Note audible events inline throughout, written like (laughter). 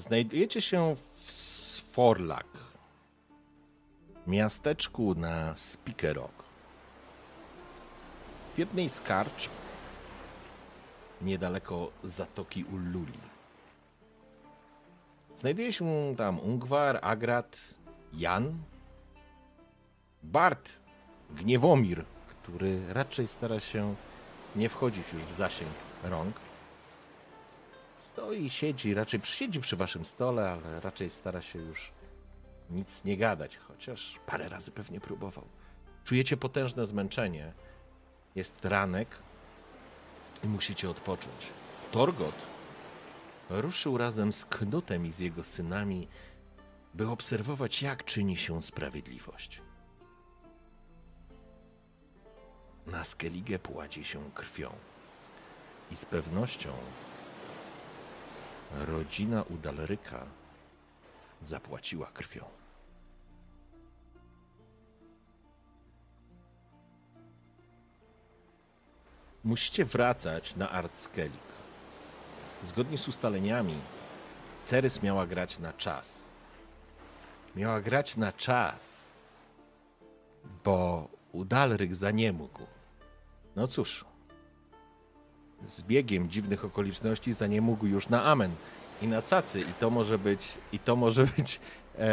Znajdujecie się w Sforlak, miasteczku na Spikerok. W jednej z karcz, niedaleko Zatoki Ulluli. Znajduje się tam Ungwar, Agrat, Jan, Bart, Gniewomir, który raczej stara się nie wchodzić już w zasięg rąk. Stoi, siedzi, raczej siedzi przy waszym stole, ale raczej stara się już nic nie gadać, chociaż parę razy pewnie próbował. Czujecie potężne zmęczenie. Jest ranek i musicie odpocząć. Torgot ruszył razem z Knutem i z jego synami, by obserwować, jak czyni się sprawiedliwość. Na Skellige płaci się krwią. I z pewnością rodzina Udalryka zapłaciła krwią. Musicie wracać na Artskelik. Zgodnie z ustaleniami, Cerys miała grać na czas. Miała grać na czas, bo Udalryk za nie mógł. No cóż, z biegiem dziwnych okoliczności za nie mógł już na amen i na cacy i to może być, i to może być e,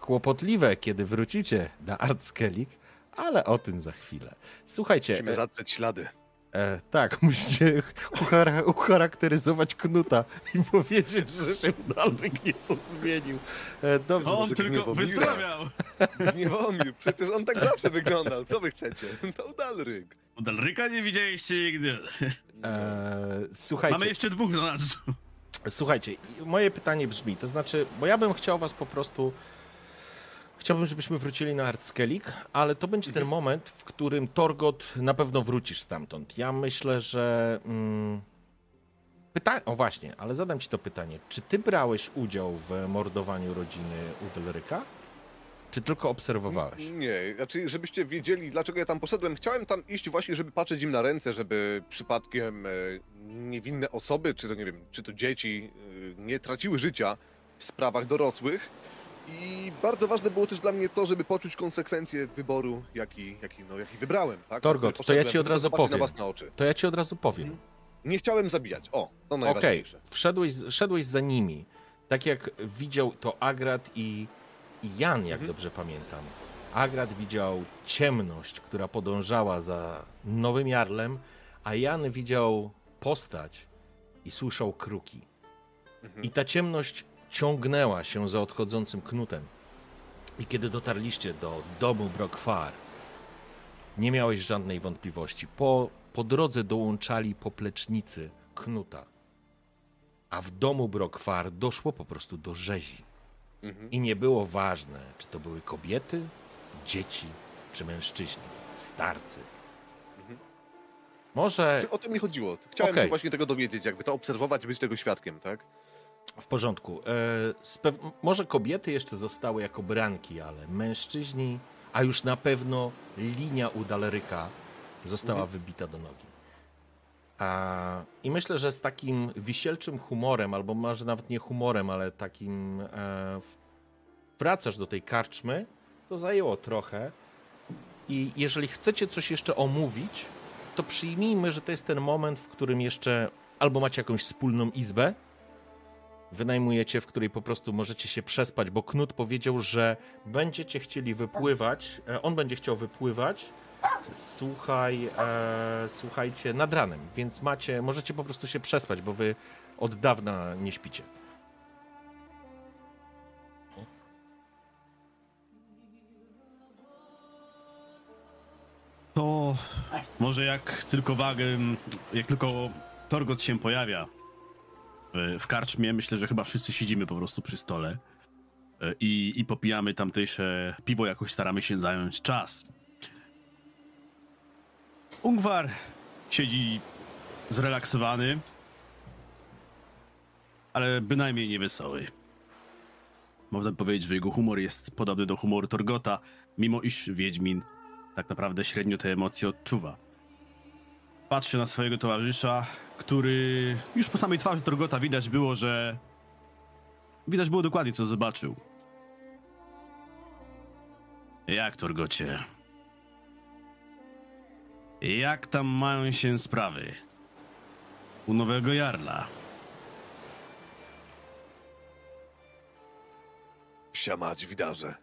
kłopotliwe, kiedy wrócicie na Artskelik, ale o tym za chwilę. Słuchajcie. Musimy e, zatrzeć ślady. E, tak, (laughs) musicie uchara- ucharakteryzować Knuta i (laughs) powiedzieć, że się Dalryk nieco zmienił. E, dobrze, On Jezu, tylko Gniewomira. wyzdrowiał. (laughs) Gniewomir, przecież on tak zawsze wyglądał. Co wy chcecie? To Udalryk. Udalryka nie widzieliście nigdy. e, słuchajcie, Mamy jeszcze dwóch donaczy. słuchajcie, moje pytanie brzmi, to znaczy, bo ja bym chciał was po prostu, chciałbym, żebyśmy wrócili na Artskelik, ale to będzie ten moment, w którym Torgot na pewno wrócisz stamtąd. Ja myślę, że... Mm, pyta... O właśnie, ale zadam ci to pytanie. Czy ty brałeś udział w mordowaniu rodziny Udalryka? Czy tylko obserwowałeś? Nie, znaczy, żebyście wiedzieli, dlaczego ja tam poszedłem. Chciałem tam iść właśnie, żeby patrzeć im na ręce, żeby przypadkiem e, niewinne osoby, czy to nie wiem, czy to dzieci, e, nie traciły życia w sprawach dorosłych. I bardzo ważne było też dla mnie to, żeby poczuć konsekwencje wyboru, jaki, jaki, no, jaki wybrałem. Tak? Torgot, to ja ci od razu powiem. na własne oczy. To ja ci od razu powiem. Nie chciałem zabijać. O, to Okej, najważniejsze. wszedłeś, szedłeś za nimi. Tak jak widział to Agrat i, i Jan, jak dobrze pamiętam. Agrat widział ciemność, która podążała za nowym jarlem, a Jan widział postać i słyszał kruki. I ta ciemność ciągnęła się za odchodzącym knutem. I kiedy dotarliście do domu Brokwar, nie miałeś żadnej wątpliwości. Po, po drodze dołączali poplecznicy Knuta. A w domu Brokwar doszło po prostu do rzezi. Mhm. I nie było ważne, czy to były kobiety, dzieci, czy mężczyźni, starcy. Może Czy o to mi chodziło? Chciałem Okej. się właśnie tego dowiedzieć, jakby to obserwować, być tego świadkiem, tak? W porządku. E, może kobiety jeszcze zostały jako branki, ale mężczyźni, a już na pewno linia u Daleryka została wybita do nogi. A, I myślę, że z takim wisielczym humorem, albo może nawet nie humorem, ale takim e, wracasz do tej karczmy, to zajęło trochę. I jeżeli chcecie coś jeszcze omówić, to przyjmijmy, że to jest ten moment, w którym jeszcze albo macie jakąś wspólną izbę, wynajmujecie, w której po prostu możecie się przespać, bo Knut powiedział, że będziecie chcieli wypływać, e, on będzie chciał wypływać, słuchaj, e, słuchajcie, nad ranem, więc macie, możecie po prostu się przespać, bo wy od dawna nie śpicie. To może jak tylko wagę, jak tylko Torgot się pojawia, w, karczmie. Myślę, że chyba wszyscy siedzimy po prostu przy stole e, i, i popijamy tamtejsze piwo, jakoś staramy się zająć czas. Ungwar siedzi zrelaksowany, ale bynajmniej nie wesoły. Można powiedzieć, że jego humor jest podobny do humoru Torgota, mimo iż Wiedźmin tak naprawdę średnio te emocje odczuwa. Patrzy na swojego towarzysza, który już po samej twarzy Torgota widać było, że widać było dokładnie co zobaczył. Jak Torgocie? Jak tam mają się sprawy? U nowego Jarla. Psia mać, widarze.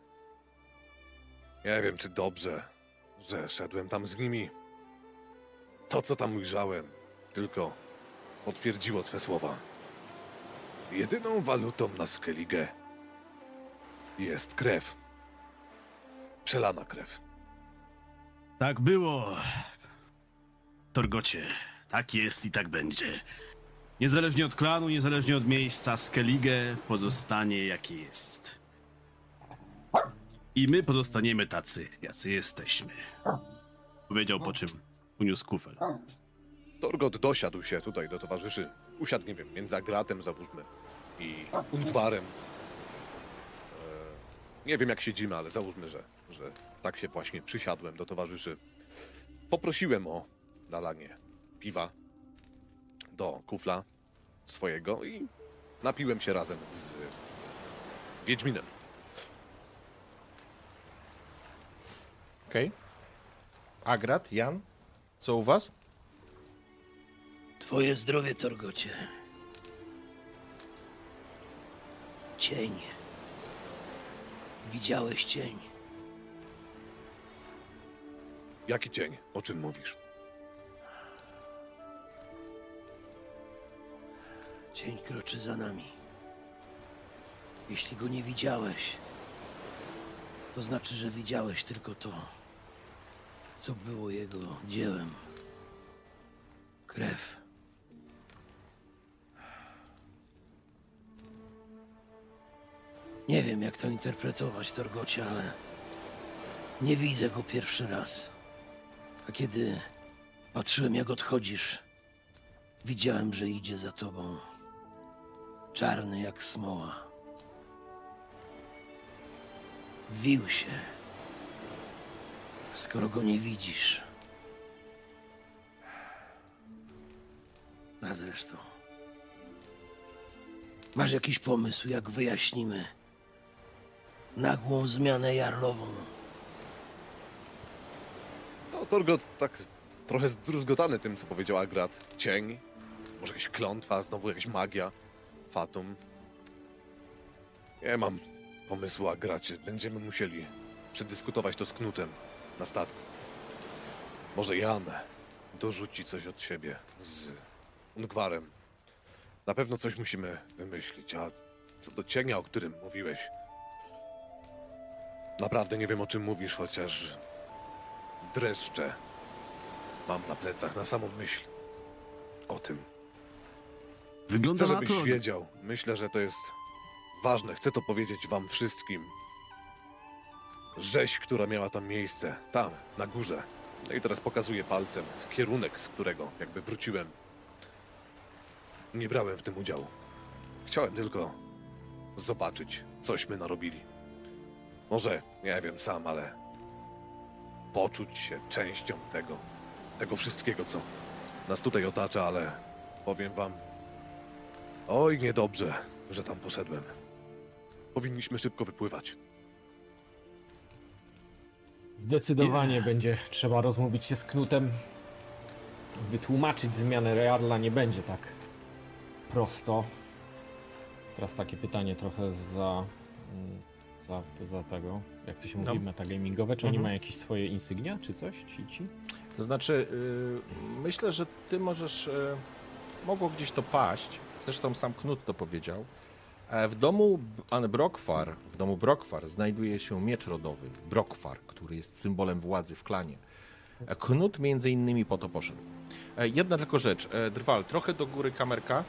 Nie wiem, czy dobrze, że szedłem tam z nimi. To, co tam ujrzałem, tylko potwierdziło twe słowa. Jedyną walutą na Skellige jest krew. Przelana krew. Tak było. Torgocie, tak jest i tak będzie. Niezależnie od klanu, niezależnie od miejsca, Skellige pozostanie jakie jest. I my pozostaniemy tacy, jacy jesteśmy. Powiedział po czym uniósł kufel. Torgot dosiadł się tutaj do towarzyszy. Usiadł, nie wiem, między Agratem, załóżmy, i Undwarem. E, nie wiem, jak siedzimy, ale załóżmy, że, że tak się właśnie przysiadłem do towarzyszy. Poprosiłem o nalanie piwa do kufla swojego i napiłem się razem z Wiedźminem. Okej. Agrat, Jan, co u was? Twoje zdrowie, Torgocie. Cień. Widziałeś cień. Jaki cień? O czym mówisz? Cień kroczy za nami. Jeśli go nie widziałeś, to znaczy, że widziałeś tylko to, co było jego dziełem. Krew. Nie wiem, jak to interpretować, Torgocie, ale nie widzę go pierwszy raz. A kiedy patrzyłem, jak odchodzisz, widziałem, że idzie za tobą. Czarny jak smoła. Wił się. Skoro go nie widzisz. A zresztą. Masz jakiś pomysł, jak wyjaśnimy nagłą zmianę jarlową? No, Torgot tak trochę zdruzgotany tym, co powiedział Agrat. Cień, może jakaś klątwa, znowu jakaś magia, fatum. Nie mam pomysłu, Agracie. Będziemy musieli przedyskutować to z Knutem na statku. Może Jan dorzuci coś od siebie z Ungwarem. Na pewno coś musimy wymyślić, a co do cienia, o którym mówiłeś... Naprawdę nie wiem, o czym mówisz, chociaż dreszcze mam na plecach na samą myśl o tym. Wygląda Chcę, na żebyś to... wiedział. Myślę, że to jest ważne. Chcę to powiedzieć wam wszystkim. Rzeź, która miała tam miejsce, tam, na górze. No i teraz pokazuję palcem kierunek, z którego jakby wróciłem. Nie brałem w tym udziału. Chciałem tylko zobaczyć, cośmy narobili. Może, nie wiem sam, ale poczuć się częścią tego, tego wszystkiego, co nas tutaj otacza, ale powiem wam, oj, niedobrze, że tam poszedłem. Powinniśmy szybko wypływać. Zdecydowanie będzie trzeba rozmówić się z Knutem. Wytłumaczyć zmianę Rearla nie będzie tak prosto. Teraz takie pytanie trochę za, mm, za, za tego, jak to się mówi, No. metagamingowe. Czy oni Mhm. mają jakieś swoje insygnia, czy coś? Ci, ci? To znaczy, y, myślę, że ty możesz. y, mogło gdzieś to paść. Zresztą sam Knut to powiedział. E, W domu B- Anne Brokwar, w domu Brokwar znajduje się miecz rodowy, Brokwar, który jest symbolem władzy w klanie. E, Knut między innymi po to poszedł. E, Jedna tylko rzecz, Drwal, trochę do góry kamerka.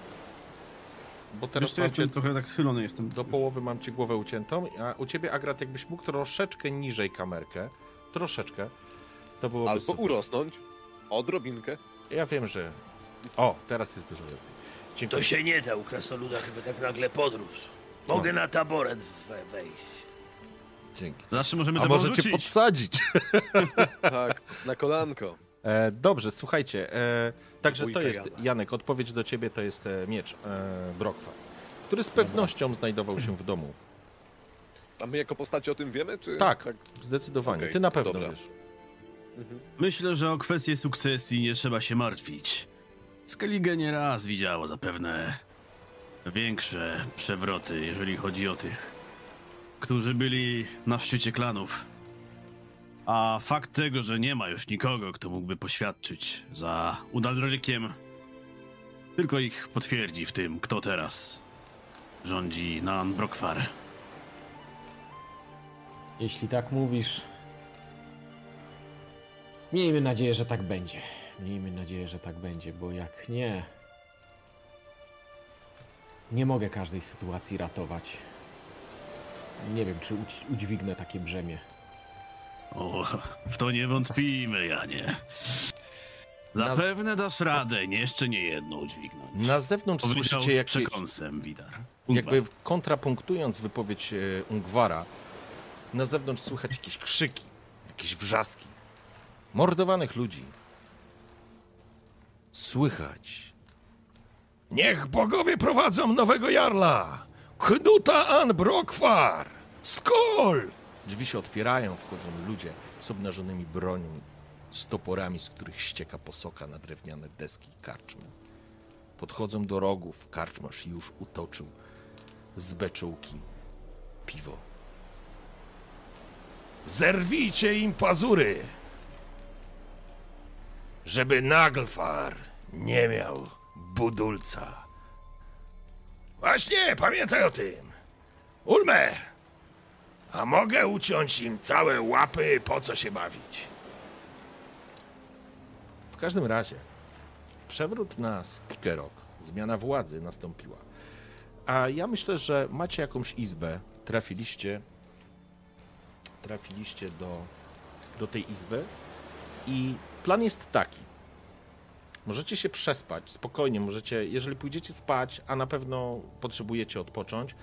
bo teraz Wiesz mam jestem cię, trochę tak schylony jestem. do połowy mam ci głowę uciętą, a u ciebie, Agrat, jakbyś mógł troszeczkę niżej kamerkę, troszeczkę, to byłoby Albo super. urosnąć. Odrobinkę. Ja wiem, że... O, teraz jest dużo lepiej. Dziękuję. To się nie da u krasnoluda, żeby tak nagle podrósł. Mogę na taboret we wejść. Dzięki. Zawsze możemy A to może cię porzucić. podsadzić? (laughs) Tak, na kolanko. E, dobrze, słuchajcie. E, także to Wujka jest, Jana. Janek, odpowiedź do ciebie to jest e, miecz e, Brokwa, który z pewnością znajdował się w domu. A my jako postaci o tym wiemy, czy... Tak, zdecydowanie. Okej, Ty na pewno dobra. wiesz. Myślę, że o kwestię sukcesji nie trzeba się martwić. Skellige nie raz widziało zapewne większe przewroty, jeżeli chodzi o tych, którzy byli na szczycie klanów. A fakt tego, że nie ma już nikogo, kto mógłby poświadczyć za Udalrykiem, tylko ich potwierdzi w tym, kto teraz rządzi Nan Brokwar. Jeśli tak mówisz. Miejmy nadzieję, że tak będzie. Miejmy nadzieję, że tak będzie, bo jak nie. Nie mogę każdej sytuacji ratować. Nie wiem, czy udź- udźwignę takie brzemię. O, w to nie wątpimy, Janie. Zapewne dasz radę, nie jeszcze nie jedną udźwignąć. Na zewnątrz Powiedział słyszycie przekąsem, Widar. jakby kontrapunktując wypowiedź e, Ungwara, na zewnątrz słychać jakieś krzyki, jakieś wrzaski. Mordowanych ludzi. Słychać. Niech bogowie prowadzą nowego jarla! Knuta an Brokwar! Skol! Drzwi się otwierają, wchodzą ludzie z obnażonymi bronią, z toporami, z których ścieka posoka na drewniane deski karczmy. Podchodzą do rogów, karczmarz już utoczył z beczułki piwo. Zerwijcie im pazury, żeby Naglfar nie miał budulca. Właśnie, pamiętaj o tym. Ulme, a mogę uciąć im całe łapy, po co się bawić? W każdym razie, przewrót na Spikerok, zmiana władzy nastąpiła. A ja myślę, że macie jakąś izbę, trafiliście, trafiliście do, do tej izby i plan jest taki. Możecie się przespać, spokojnie możecie, jeżeli pójdziecie spać, a na pewno potrzebujecie odpocząć,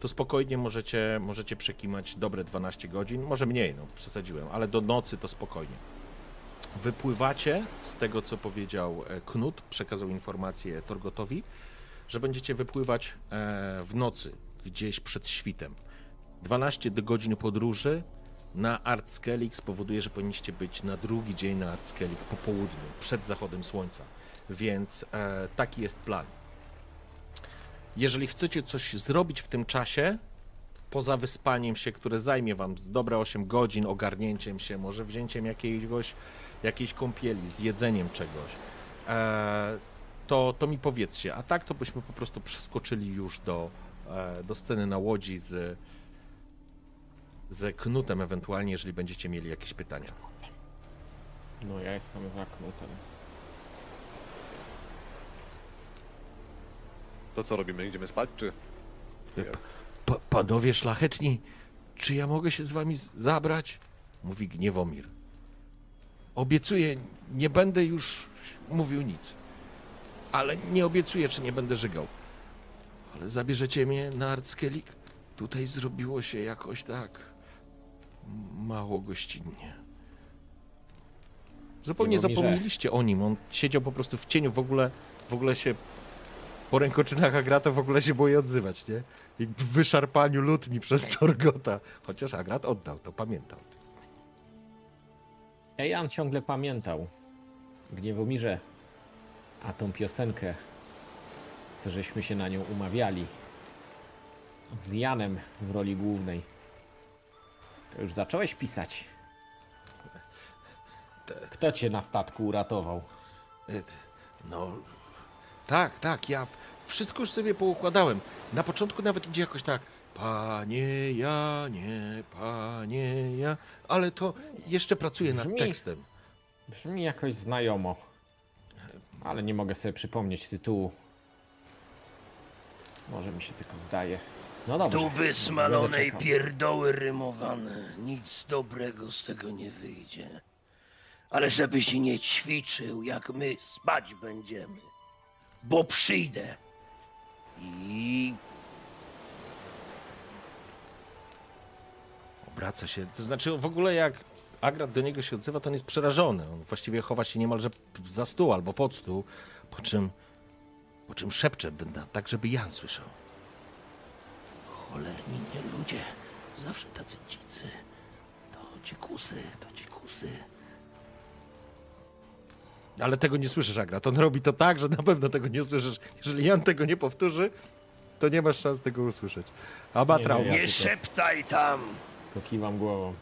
to spokojnie możecie, możecie przekimać dobre 12 godzin, może mniej, no przesadziłem, ale do nocy to spokojnie. Wypływacie z tego, co powiedział e, Knut, przekazał informację Torgotowi, że będziecie wypływać e, w nocy, gdzieś przed świtem. 12 do godzin podróży na Artskelik spowoduje, że powinniście być na drugi dzień na Artskelik po południu, przed zachodem słońca. Więc e, taki jest plan. Jeżeli chcecie coś zrobić w tym czasie, poza wyspaniem się, które zajmie wam dobre 8 godzin, ogarnięciem się, może wzięciem jakiegoś, jakiejś kąpieli, zjedzeniem czegoś, e, to, to mi powiedzcie. A tak to byśmy po prostu przeskoczyli już do, e, do sceny na łodzi z, z Knutem ewentualnie, jeżeli będziecie mieli jakieś pytania. No ja jestem za knutem. To co robimy? Idziemy spać, czy... Pa, panowie szlachetni, czy ja mogę się z wami z- zabrać? Mówi Gniewomir. Obiecuję, nie będę już mówił nic. Ale nie obiecuję, czy nie będę żygał. Ale zabierzecie mnie na Artskelik? Tutaj zrobiło się jakoś tak mało gościnnie. Zupełnie zapomnieliście o nim. On siedział po prostu w cieniu, w ogóle, w ogóle się po rękoczynach Agrata w ogóle się boi odzywać, nie? I w wyszarpaniu lutni przez Torgota. Chociaż Agrat oddał, to pamiętał. Ejan ciągle pamiętał. Gniewomirze. A tą piosenkę, co żeśmy się na nią umawiali. Z Janem w roli głównej. Już zacząłeś pisać. Kto cię na statku uratował? No, tak, tak, ja wszystko już sobie poukładałem. Na początku nawet idzie jakoś tak. Panie Janie, panie ja. Ale to jeszcze pracuję nad Brzmi- tekstem. Brzmi jakoś znajomo. Ale nie mogę sobie przypomnieć tytułu. Może mi się tylko zdaje. No dobrze. Duby będę smalonej czekał. pierdoły rymowane. Nic dobrego z tego nie wyjdzie. Ale żebyś nie ćwiczył, jak my spać będziemy. Bo przyjdę. I Obraca się. To znaczy w ogóle jak Agrat do niego się odzywa, to on jest przerażony. On właściwie chowa się niemalże za stół albo pod stół, po czym, po czym szepcze tak, żeby Jan słyszał. Cholerni nie ludzie. Zawsze tacy dzicy. To dzikusy, to dzikusy. Ale tego nie słyszysz, Agrat. On robi to tak, że na pewno tego nie usłyszysz. Jeżeli Jan tego nie powtórzy, to nie masz szans tego usłyszeć. A ma Nie, nie, Nie szeptaj tam! To kiwam głową.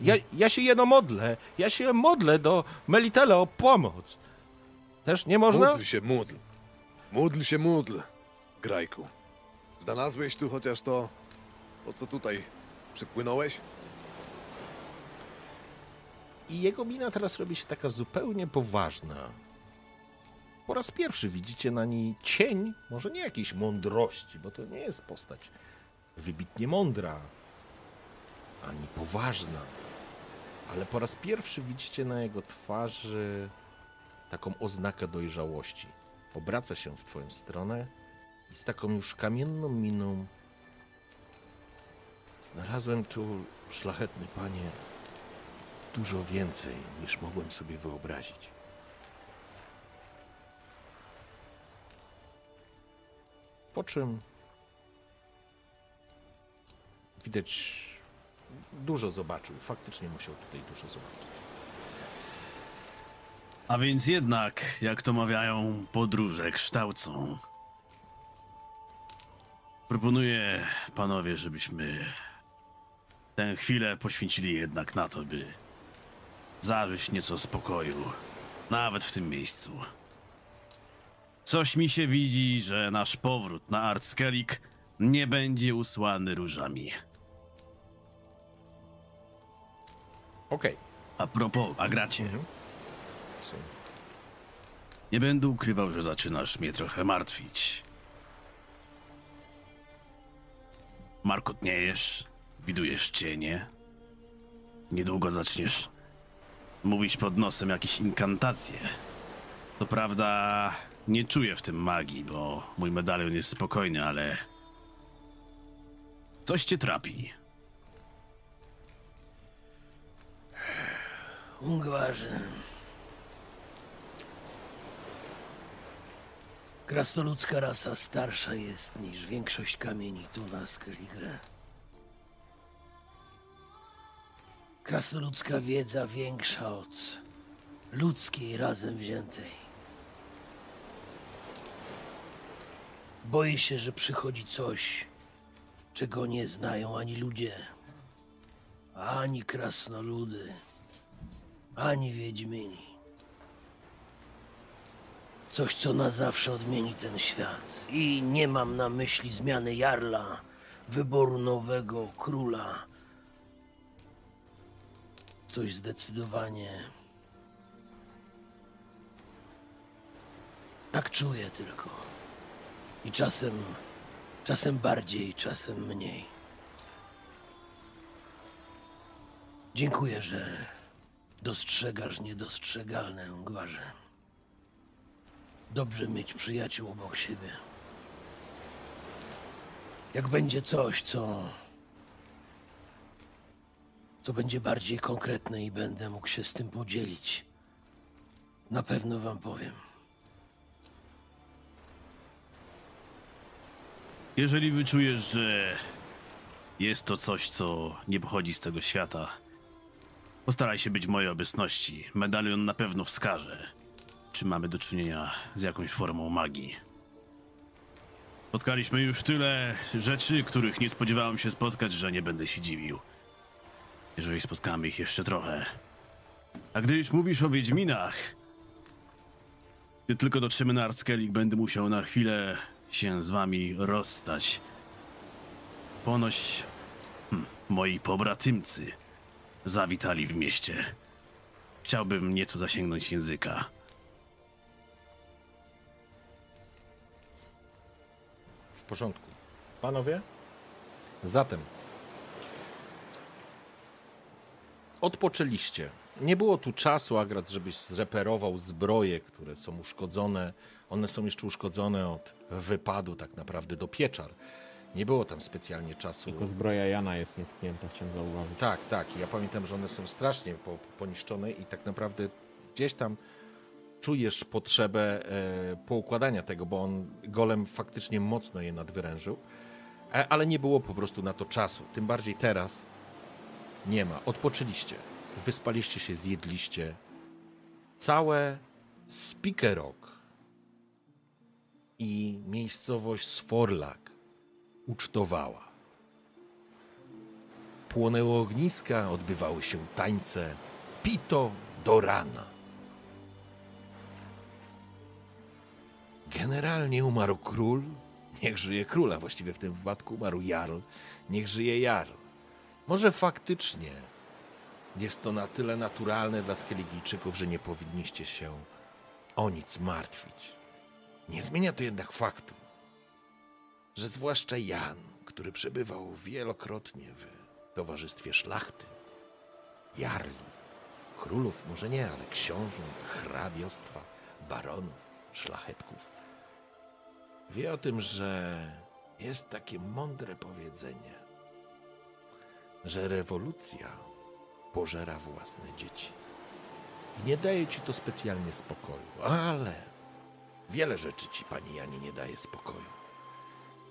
Ja, ja się jeno modlę. Ja się modlę do Melitele o pomoc. Też nie można? Módl się, módl. Módl się, módl, Grajku. Znalazłeś tu chociaż to, po co tutaj przypłynąłeś? I jego mina teraz robi się taka zupełnie poważna. Po raz pierwszy widzicie na niej cień, może nie jakiejś mądrości, bo to nie jest postać wybitnie mądra, ani poważna. Ale po raz pierwszy widzicie na jego twarzy taką oznakę dojrzałości. Obraca się w twoją stronę i z taką już kamienną miną Znalazłem tu, szlachetny panie, dużo więcej niż mogłem sobie wyobrazić. Po czym widać dużo zobaczył. Faktycznie musiał tutaj dużo zobaczyć. A więc jednak, jak to mawiają, podróże kształcą. Proponuję, panowie, żebyśmy tę chwilę poświęcili jednak na to, by zażyć nieco spokoju, nawet w tym miejscu. Coś mi się widzi, że nasz powrót na Artskelik nie będzie usłany różami. Okej. A propos, Agracie, Mhm. nie będę ukrywał, że zaczynasz mnie trochę martwić. Markotniejesz, widujesz cienie. Niedługo zaczniesz mówić pod nosem jakieś inkantacje. To prawda, nie czuję w tym magii, bo mój medalion jest spokojny, ale. Coś cię trapi. Ungwarze. Krasnoludzka rasa starsza jest niż większość kamieni tu na Skellige. Krasnoludzka wiedza większa od ludzkiej razem wziętej. Boję się, że przychodzi coś, czego nie znają ani ludzie, ani krasnoludy ani Wiedźmini. Coś, co na zawsze odmieni ten świat. I nie mam na myśli zmiany Jarla, wyboru nowego króla. Coś zdecydowanie. Tak czuję tylko. I czasem, czasem bardziej, czasem mniej. Dziękuję, że Dostrzegasz niedostrzegalne, Ungwarze. Dobrze mieć przyjaciół obok siebie. Jak będzie coś, co. co będzie bardziej konkretne i będę mógł się z tym podzielić, na pewno wam powiem. Jeżeli wyczujesz, że jest to coś, co nie pochodzi z tego świata, postaraj się być mojej obecności. Medalion na pewno wskaże, czy mamy do czynienia z jakąś formą magii. Spotkaliśmy już tyle rzeczy, których nie spodziewałem się spotkać, że nie będę się dziwił. Jeżeli spotkamy ich jeszcze trochę. A gdy już mówisz o Wiedźminach, gdy tylko dotrzemy na Artskelik, będę musiał na chwilę się z wami rozstać. Ponoć hm, moi pobratymcy zawitali w mieście. Chciałbym nieco zasięgnąć języka. Porządku. Panowie? Zatem. Odpoczęliście. Nie było tu czasu, Agrat, żebyś zreperował zbroje, które są uszkodzone. One są jeszcze uszkodzone od wypadu tak naprawdę do pieczar. Nie było tam specjalnie czasu. Tylko zbroja Jana jest nietknięta, chciałem zauważyć. Tak, tak. Ja pamiętam, że one są strasznie po, poniszczone i tak naprawdę gdzieś tam czujesz potrzebę e, poukładania tego, bo on golem faktycznie mocno je nadwyrężył, e, ale nie było po prostu na to czasu. Tym bardziej teraz nie ma. Odpoczyliście, wyspaliście się, zjedliście. Całe Spikerok i miejscowość Sforlak ucztowała. Płonęły ogniska, odbywały się tańce, pito do rana. Generalnie umarł król, niech żyje króla, właściwie w tym wypadku umarł jarl, niech żyje jarl. Może faktycznie jest to na tyle naturalne dla Skeligijczyków, że nie powinniście się o nic martwić. Nie zmienia to jednak faktu, że zwłaszcza Jan, który przebywał wielokrotnie w towarzystwie szlachty, jarli, królów może nie, ale książąt, hrabiostwa, baronów, szlachetków, wie o tym, że jest takie mądre powiedzenie, że rewolucja pożera własne dzieci. I nie daje ci to specjalnie spokoju, ale wiele rzeczy ci, panie Janie, nie daje spokoju.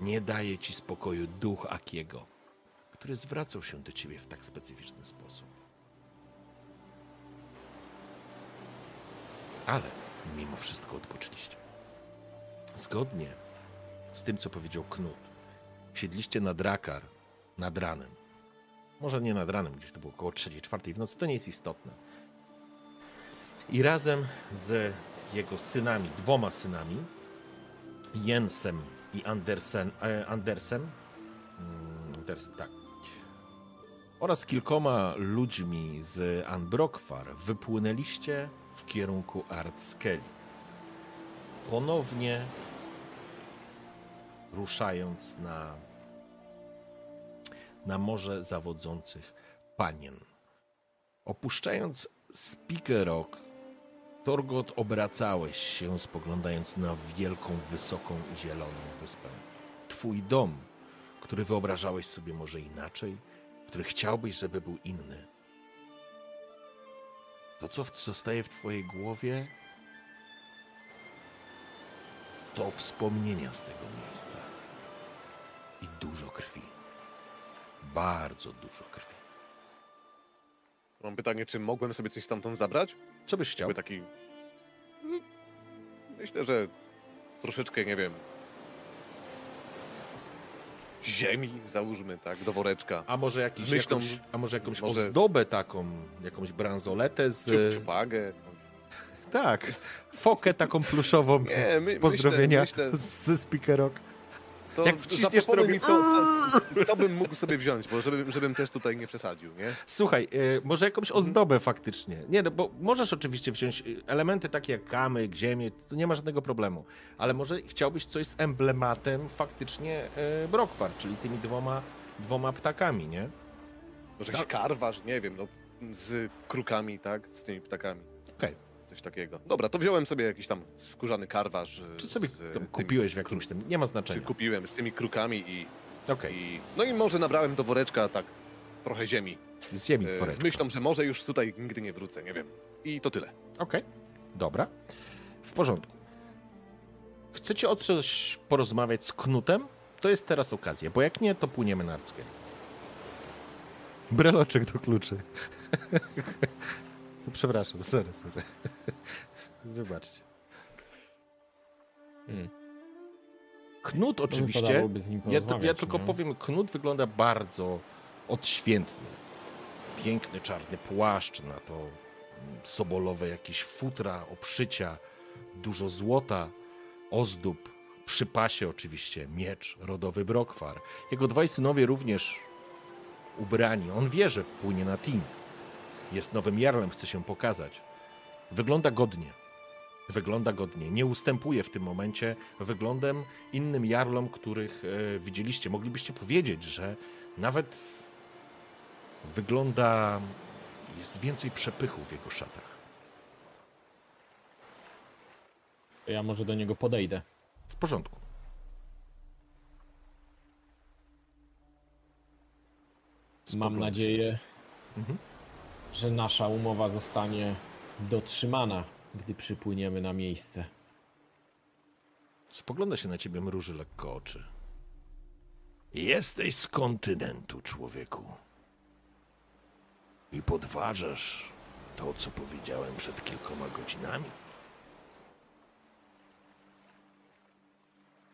Nie daje ci spokoju duch Akiego, który zwracał się do ciebie w tak specyficzny sposób. Ale mimo wszystko odpoczęliście. Zgodnie z tym, co powiedział Knut, siedliście nad Drakar nad ranem. Może nie nad ranem, gdzieś to było około 3-4 w nocy, to nie jest istotne. I razem z jego synami, dwoma synami, Jensem i Andersen, e, Andersem, mm, Andersen, tak, oraz kilkoma ludźmi z Anbrokwar wypłynęliście w kierunku Artskeli. Ponownie ruszając na, na morze zawodzących panien. Opuszczając Spikerok, Torgot obracałeś się, spoglądając na wielką, wysoką i zieloną wyspę. Twój dom, który wyobrażałeś sobie może inaczej, który chciałbyś, żeby był inny. To, co zostaje w twojej głowie, to wspomnienia z tego miejsca. I dużo krwi. Bardzo dużo krwi. Mam pytanie, czy mogłem sobie coś stamtąd zabrać? Co byś chciał? Taki... Myślę, że troszeczkę, nie wiem... Ziemi, załóżmy, tak, do woreczka. A może, jakiś, myślą- jakąś, a może jakąś może- ozdobę taką, jakąś bransoletę z... Ciup, ciupagę. Tak, fokę taką pluszową Nie, my- z pozdrowienia myślę- myślę- ze Speakerok. To Jak wciśniesz to mi, co, co, co bym mógł sobie wziąć, bo żebym, żebym też tutaj nie przesadził, nie? Słuchaj, y, może jakąś Mhm. ozdobę faktycznie. Nie, no bo możesz oczywiście wziąć y, elementy takie jak kamyk, ziemię, to nie ma żadnego problemu. Ale może chciałbyś coś z emblematem faktycznie y, Brokwar, czyli tymi dwoma, dwoma ptakami, nie? Może jakiś karwarz, nie wiem, no, z krukami, tak, z tymi ptakami. Coś takiego. Dobra, to wziąłem sobie jakiś tam skórzany karwarz. Czy sobie z, tymi kupiłeś w jakimś tym, nie ma Czy znaczenia. kupiłem z tymi krukami i, Okej, i... No i może nabrałem do woreczka tak trochę ziemi. z ziemi e, z Z woreczka. myślą, że może już tutaj nigdy nie wrócę, nie wiem. I to tyle. Okej, dobra. W porządku. Chcecie o coś porozmawiać z Knutem? To jest teraz okazja, bo jak nie, to płyniemy na Arckę. Breloczek do kluczy. Przepraszam, sorry, sorry. (laughs) Wybaczcie. Hmm. Knut oczywiście, ja, ja tylko nie? powiem, Knut wygląda bardzo odświętnie. Piękny czarny płaszcz, na to sobolowe jakieś futra, obszycia, dużo złota, ozdób, przy pasie oczywiście miecz, rodowy brokwar. Jego dwaj synowie również ubrani. On wie, że płynie na team. Jest nowym jarlem, chce się pokazać. Wygląda godnie. Wygląda godnie. Nie ustępuje w tym momencie wyglądem innym jarlom, których e, widzieliście. Moglibyście powiedzieć, że nawet wygląda. Jest więcej przepychu w jego szatach. Ja może do niego podejdę. W porządku. Mam nadzieję, Mhm. Że nasza umowa zostanie dotrzymana, gdy przypłyniemy na miejsce. Spogląda się na ciebie, mruży lekko oczy. Jesteś z kontynentu, człowieku. I podważasz to, co powiedziałem przed kilkoma godzinami?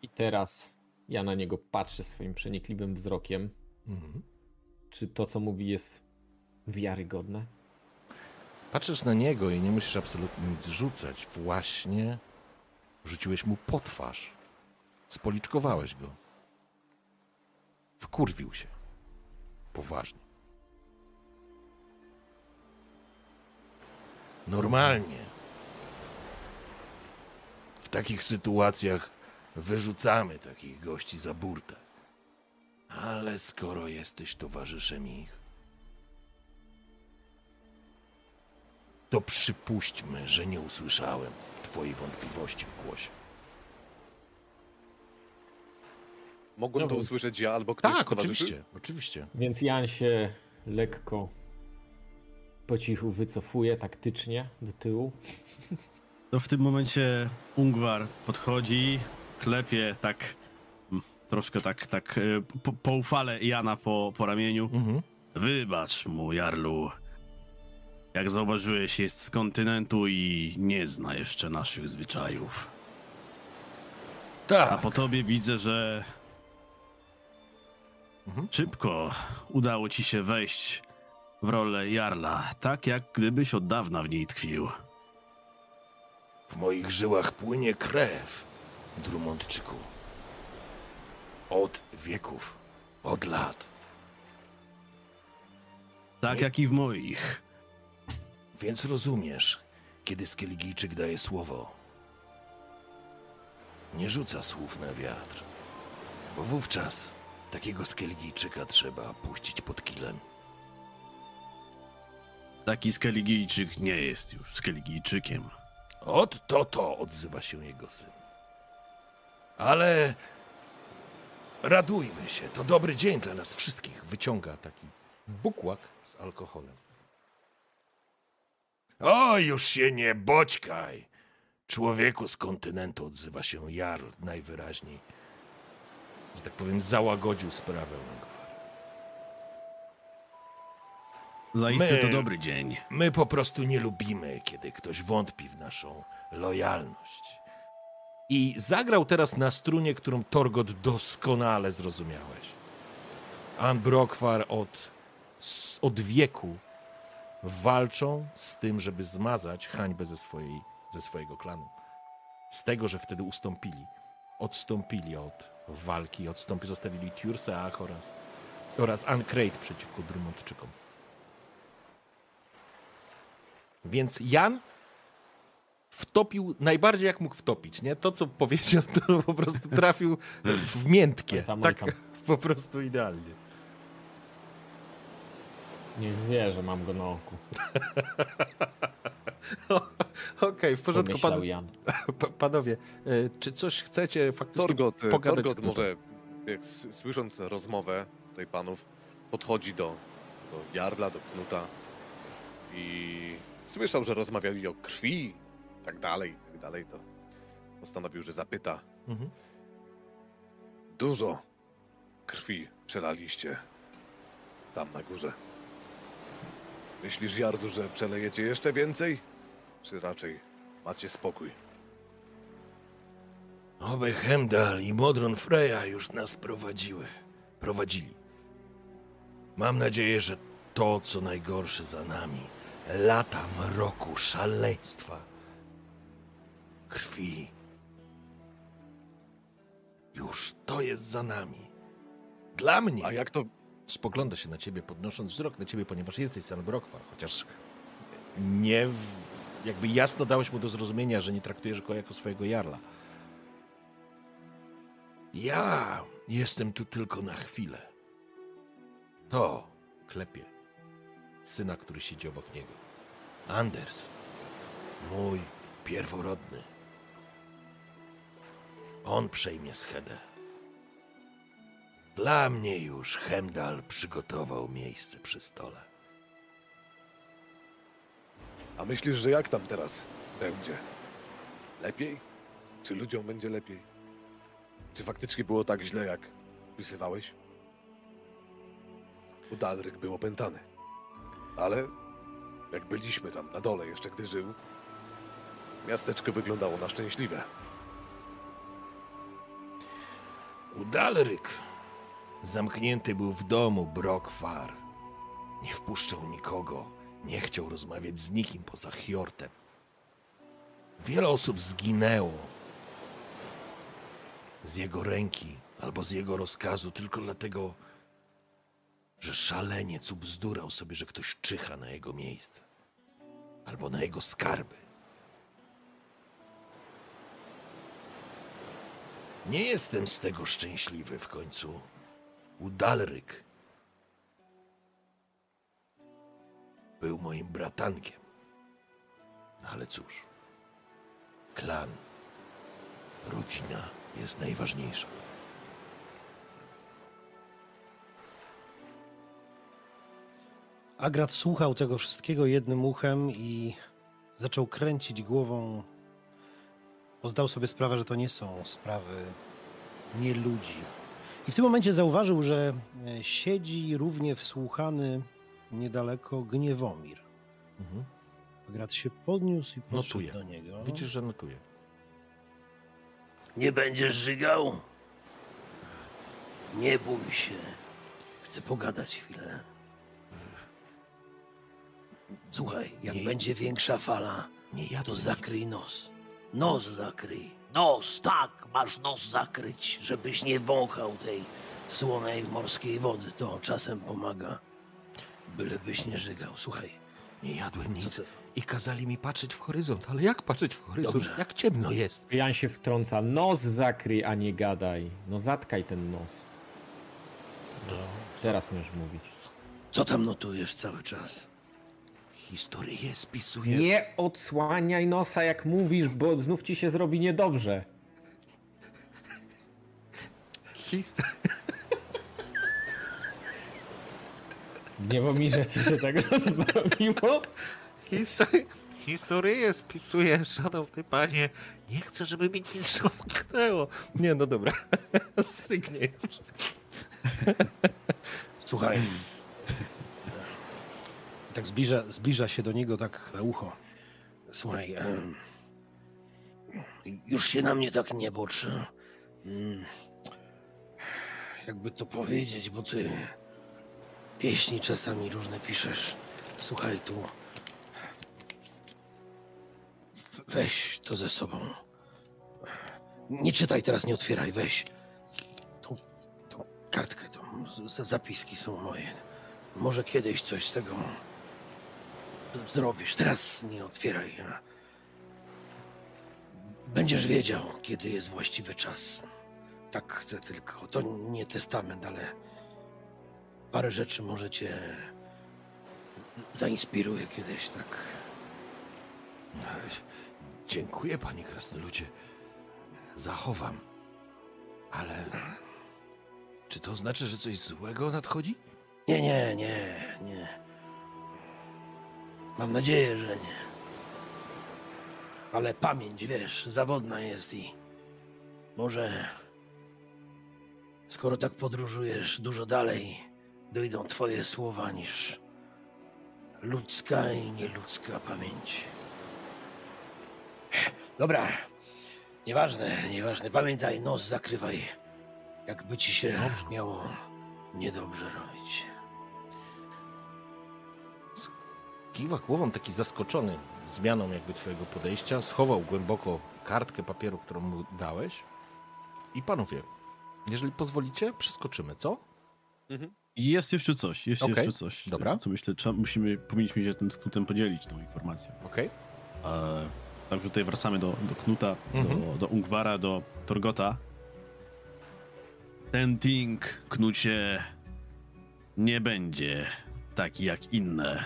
I teraz ja na niego patrzę swoim przenikliwym wzrokiem. Mhm. Czy to, co mówi, jest wiarygodne? Patrzysz na niego i nie musisz absolutnie nic rzucać. Właśnie rzuciłeś mu po twarz. Spoliczkowałeś go. Wkurwił się. Poważnie. Normalnie. W takich sytuacjach wyrzucamy takich gości za burtę. Ale skoro jesteś towarzyszem ich, to przypuśćmy, że nie usłyszałem twojej wątpliwości w głosie. Mogłem No to więc- usłyszeć ja albo ktoś Tak, oczywiście, oczywiście. Więc Jan się lekko po cichu wycofuje taktycznie do tyłu. To w tym momencie Ungwar podchodzi, klepie tak mm, troszkę tak, tak e, po, poufale Jana po, po ramieniu. Mhm. Wybacz mu, Jarlu. Jak zauważyłeś, jest z kontynentu i nie zna jeszcze naszych zwyczajów. A Tak, po tobie widzę, że Mhm. szybko udało ci się wejść w rolę Jarla, tak jak gdybyś od dawna w niej tkwił. w moich żyłach płynie krew, Drummondczyku. Od wieków, od lat. Tak jak i w moich. Więc rozumiesz, kiedy Skeligijczyk daje słowo. Nie rzuca słów na wiatr, bo wówczas takiego Skeligijczyka trzeba puścić pod kilem. Taki Skeligijczyk nie jest już Skeligijczykiem. Ot to to, odzywa się jego syn. Ale radujmy się, to dobry dzień dla nas wszystkich. Wyciąga taki bukłak z alkoholem. O, już się nie boćkaj. Człowieku z kontynentu odzywa się Jarl najwyraźniej. Że tak powiem, załagodził sprawę. Zaiste My- to dobry dzień. My po prostu nie lubimy, kiedy ktoś wątpi w naszą lojalność. I zagrał teraz na strunie, którą Torgot doskonale zrozumiałeś. An Brokwar od, od wieku walczą z tym, żeby zmazać hańbę ze, swojej, ze swojego klanu. Z tego, że wtedy ustąpili. Odstąpili od walki, odstąpili, zostawili Tursaach oraz, oraz Ancrate przeciwko Drummondczykom. Więc Jan wtopił najbardziej jak mógł wtopić, nie? To, co powiedział, to po prostu trafił w miętkie. Tak po prostu idealnie. Nie wie, że mam go na oku. (laughs) Okej, w porządku. Pan, (laughs) panowie, e, czy coś chcecie faktycznie Torgot, e, pogadać Torgot może, jak słysząc rozmowę tutaj panów, podchodzi do, do Jarla, do Knuta i słyszał, że rozmawiali o krwi i tak dalej, i tak dalej, to postanowił, że zapyta. Mhm. Dużo krwi przelaliście tam na górze. Myślisz, Jardu, że przelejecie jeszcze więcej? Czy raczej macie spokój? Oby Hemdal i Modron Freya już nas prowadziły. Prowadzili. Mam nadzieję, że to, co najgorsze za nami, lata mroku, szaleństwa, krwi, już to jest za nami. Dla mnie. A jak to Spogląda się na ciebie, podnosząc wzrok na ciebie, ponieważ jesteś San Brokwar, chociaż nie jakby jasno dałeś mu do zrozumienia, że nie traktujesz go jako swojego jarla. Ja jestem tu tylko na chwilę. To klepie syna, który siedzi obok niego. Anders, mój pierworodny. On przejmie schedę. Dla mnie już Hemdal przygotował miejsce przy stole. A myślisz, że jak tam teraz będzie? Lepiej? Czy ludziom będzie lepiej? Czy faktycznie było tak źle, jak pisywałeś? Udalryk był opętany. Ale jak byliśmy tam na dole jeszcze gdy żył, miasteczko wyglądało na szczęśliwe. Udalryk zamknięty był w domu Brokwar. Nie wpuszczał nikogo, nie chciał rozmawiać z nikim poza Hjortem. Wiele osób zginęło z jego ręki albo z jego rozkazu tylko dlatego, że szaleniec ubzdurał sobie, że ktoś czyha na jego miejsce albo na jego skarby. Nie jestem z tego szczęśliwy w końcu. Udalryk był moim bratankiem. Ale cóż, klan, rodzina jest najważniejsza. Agrat słuchał tego wszystkiego jednym uchem i zaczął kręcić głową, bo zdał sobie sprawę, że to nie są sprawy nie ludzi. I w tym momencie zauważył, że e, siedzi równie wsłuchany niedaleko Gniewomir. Mhm. Agrat się podniósł i podszedł do niego. Widzisz, że notuję. Nie będziesz żygał? Nie bój się. Chcę pogadać chwilę. Słuchaj, jak Nie- będzie większa fala, Nie ja to zakryj nos. Nos zakryj. Nos, tak, masz nos zakryć, żebyś nie wąchał tej słonej morskiej wody. To czasem pomaga. Bylebyś nie żygał. Słuchaj, Nie jadłem nic. I kazali mi patrzeć w horyzont. Ale jak patrzeć w horyzont? Dobrze. Jak ciemno jest. Jan się wtrąca. Nos zakryj, a nie gadaj. No zatkaj ten nos. Teraz możesz mówić. co tam notujesz cały czas? Historię spisuję. Nie odsłaniaj nosa jak mówisz, bo znów ci się zrobi niedobrze. Hist- Gniewomirze, co się tak rozbawiło? Historię, historię spisuję, szanowny panie. Nie chcę, żeby mi nic umknęło. Nie, no dobra. (laughs) Styknie już. Słuchaj. Tak zbliża, zbliża się do niego tak na ucho. Słuchaj, już się na mnie tak nie bocz. Mm, Jakby to powiedzieć, bo ty pieśni czasami różne piszesz. Słuchaj tu. Weź to ze sobą. Nie czytaj teraz, nie otwieraj, weź. Tą, tą kartkę, tą zapiski są moje. Może kiedyś coś z tego zrobisz. Teraz nie otwieraj. Będziesz wiedział, kiedy jest właściwy czas. Tak chcę tylko. To nie testament, ale parę rzeczy może cię zainspiruje kiedyś, tak. Dziękuję, panie krasnoludzie. Zachowam. Ale... Czy to znaczy, że coś złego nadchodzi? Nie, nie, nie, nie. Mam nadzieję, że nie. Ale pamięć, wiesz, zawodna jest i może skoro tak podróżujesz dużo dalej, dojdą twoje słowa niż ludzka i nieludzka pamięć. Dobra, nieważne, nieważne. Pamiętaj, nos zakrywaj, jakby ci się miało niedobrze robić. Kiwa głową taki zaskoczony zmianą jakby twojego podejścia. Schował głęboko kartkę papieru, którą mu dałeś. I panowie, jeżeli pozwolicie, przeskoczymy, co? Jest jeszcze coś, jest Okej, jeszcze coś. dobra. Co myślę, trzeba, musimy, powinniśmy się tym skrótem podzielić, tą informacją. Okej. E, Także tutaj wracamy do, do Knuta, Mhm. do, do Ungwara, do Torgota. Ten Ting, Knucie, nie będzie taki jak inne.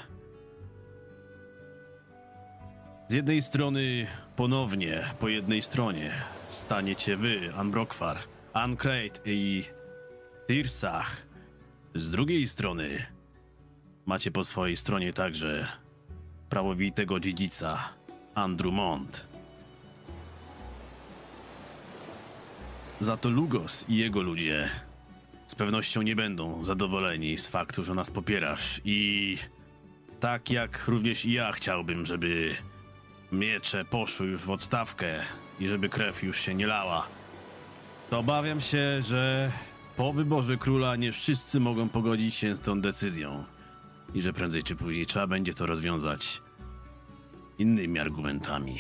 Z jednej strony ponownie po jednej stronie staniecie wy, Anbrokwar, Ancrate i Tirsach. Z drugiej strony macie po swojej stronie także prawowitego dziedzica Andrumont. Za to Lugos i jego ludzie z pewnością nie będą zadowoleni z faktu, że nas popierasz i tak jak również i ja chciałbym, żeby miecze poszły już w odstawkę i żeby krew już się nie lała, to obawiam się, że po wyborze króla nie wszyscy mogą pogodzić się z tą decyzją i że prędzej czy później trzeba będzie to rozwiązać innymi argumentami.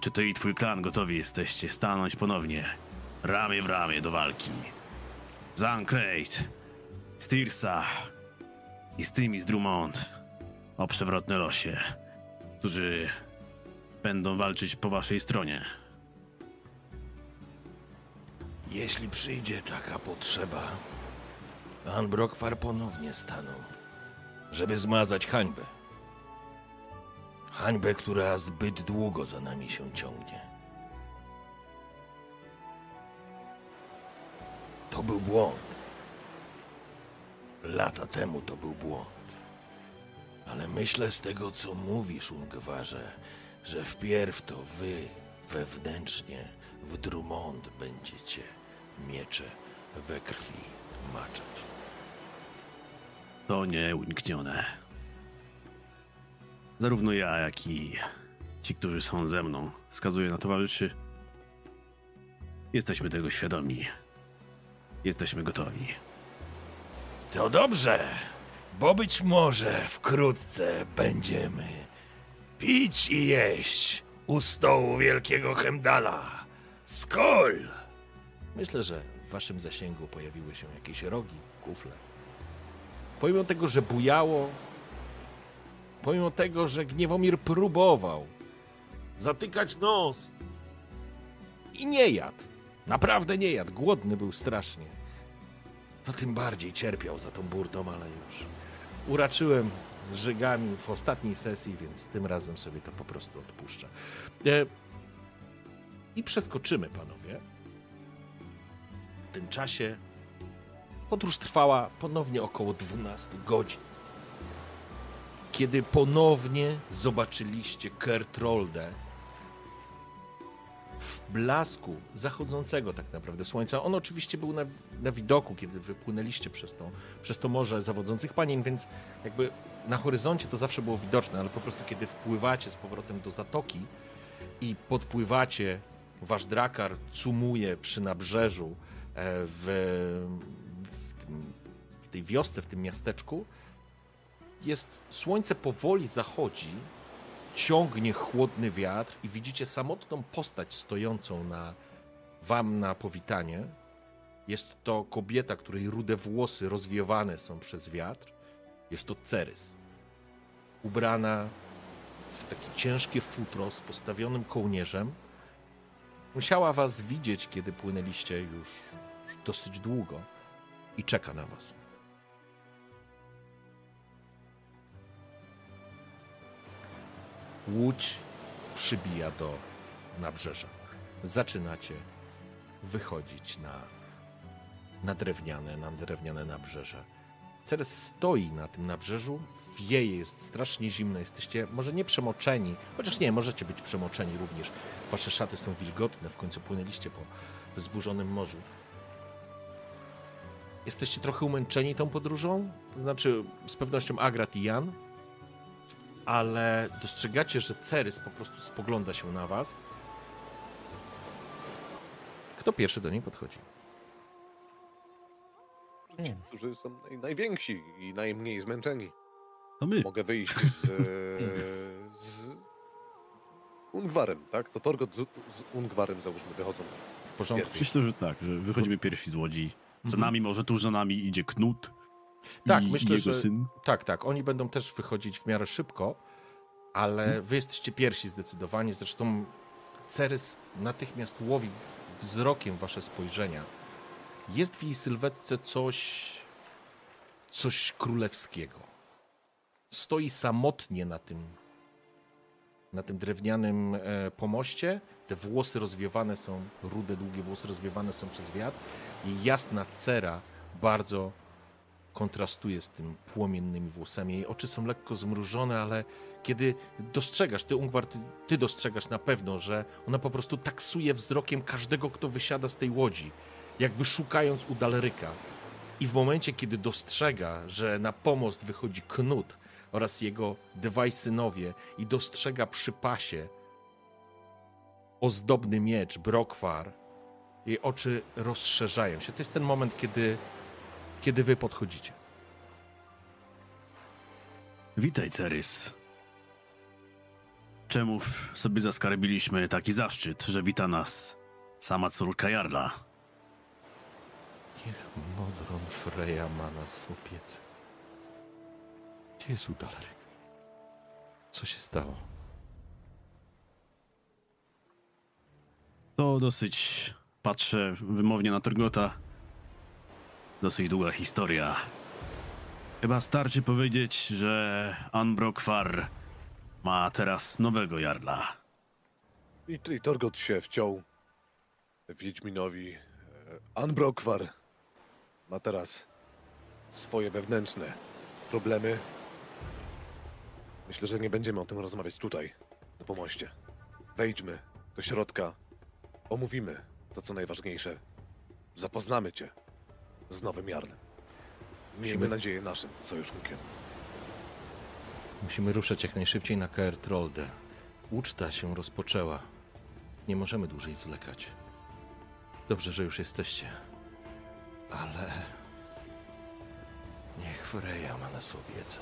Czy to i twój klan gotowi jesteście stanąć ponownie ramię w ramię do walki? Z Ancrate, z Tirsa i z tymi z Drummond o przewrotne losie, którzy będą walczyć po waszej stronie. Jeśli przyjdzie taka potrzeba, Anbrokwar ponownie staną, żeby zmazać hańbę. Hańbę, która zbyt długo za nami się ciągnie. To był błąd. Lata temu to był błąd. Ale myślę z tego, co mówisz, Ungwarze, że wpierw to wy wewnętrznie w Drummond będziecie miecze we krwi maczać. To nie uniknione. Zarówno ja, jak i ci, którzy są ze mną, wskazuję na towarzyszy. Jesteśmy tego świadomi. Jesteśmy gotowi. To dobrze, bo być może wkrótce będziemy pić i jeść u stołu wielkiego Hemdala. Skol! Myślę, że w waszym zasięgu pojawiły się jakieś rogi, kufle. Pomimo tego, że bujało, pomimo tego, że Gniewomir próbował zatykać nos i nie jadł. Naprawdę nie jadł. Głodny był strasznie to tym bardziej cierpiał za tą burtą, ale już uraczyłem żygami w ostatniej sesji, więc tym razem sobie to po prostu odpuszczę. E, I przeskoczymy, panowie. W tym czasie podróż trwała ponownie około 12 godzin. Kiedy ponownie zobaczyliście Kertroldę w blasku zachodzącego tak naprawdę słońca. On oczywiście był na, na widoku, kiedy wypłynęliście przez to, przez to morze zawodzących panien, więc jakby na horyzoncie to zawsze było widoczne, ale po prostu kiedy wpływacie z powrotem do zatoki i podpływacie, wasz drakar cumuje przy nabrzeżu e, w, w, tym, w tej wiosce, w tym miasteczku, jest słońce powoli zachodzi, ciągnie chłodny wiatr i widzicie samotną postać stojącą na wam na powitanie. Jest to kobieta, której rude włosy rozwiewane są przez wiatr. Jest to Cerys. Ubrana w takie ciężkie futro z postawionym kołnierzem. Musiała was widzieć, kiedy płynęliście już, dosyć długo i czeka na was. Łódź przybija do nabrzeża. Zaczynacie wychodzić na, na drewniane, na drewniane nabrzeże. Ceres stoi na tym nabrzeżu, wieje, jest strasznie zimno, jesteście może nie przemoczeni, chociaż nie, możecie być przemoczeni również. Wasze szaty są wilgotne, w końcu płynęliście po wzburzonym morzu. Jesteście trochę umęczeni tą podróżą, to znaczy z pewnością Agrat i Jan, ale dostrzegacie, że Cerys po prostu spogląda się na was. Kto pierwszy do niej podchodzi? Ci, którzy są naj, najwięksi i najmniej zmęczeni. To my. Mogę wyjść z, z Ungwarem, tak? To Torgot z, z Ungwarem załóżmy wychodzą. W porządku. Pierwszy. Myślę, że tak, że wychodzimy pierwsi z łodzi. Za nami, może tuż za nami idzie Knut. Tak, i, myślę, i że- syn. Tak, tak. Oni będą też wychodzić w miarę szybko. ale wy jesteście pierwsi zdecydowanie. Zresztą Cerys natychmiast łowi wzrokiem wasze spojrzenia. Jest w jej sylwetce coś, coś królewskiego. Stoi samotnie na tym, na tym drewnianym e, pomoście. Te włosy rozwiewane są, rude, długie włosy rozwiewane są przez wiatr. Jej jasna cera bardzo kontrastuje z tym płomiennymi włosami. Jej oczy są lekko zmrużone, ale kiedy dostrzegasz, ty Ungwar, ty, ty dostrzegasz na pewno, że ona po prostu taksuje wzrokiem każdego, kto wysiada z tej łodzi, jakby szukając u Daleryka. I w momencie, kiedy dostrzega, że na pomost wychodzi Knut oraz jego dwaj synowie i dostrzega przy pasie ozdobny miecz, brokwar, jej oczy rozszerzają się. To jest ten moment, kiedy, kiedy wy podchodzicie. Witaj, Cerys. Czemuż sobie zaskarbiliśmy taki zaszczyt, że wita nas sama córka Jarla? Niech Modron Freja ma nas w opiece. Gdzie jest Udaleryk? Co się stało? To dosyć, patrzę wymownie na Torgota, dosyć długa historia. Chyba starczy powiedzieć, że Anbrokwar ma teraz nowego Jarla. I, i Torgot się wciął Wiedźminowi. E, Anbrokwar ma teraz swoje wewnętrzne problemy. Myślę, że nie będziemy o tym rozmawiać tutaj, na pomoście. Wejdźmy do środka, omówimy to, co najważniejsze. Zapoznamy cię z nowym Jarlem. Miejmy Musimy- nadzieję naszym sojusznikiem. Musimy ruszać jak najszybciej na KR Trolde. Uczta się rozpoczęła. Nie możemy dłużej zwlekać. Dobrze, że już jesteście. Ale... Niech Freja ma nas w opiece.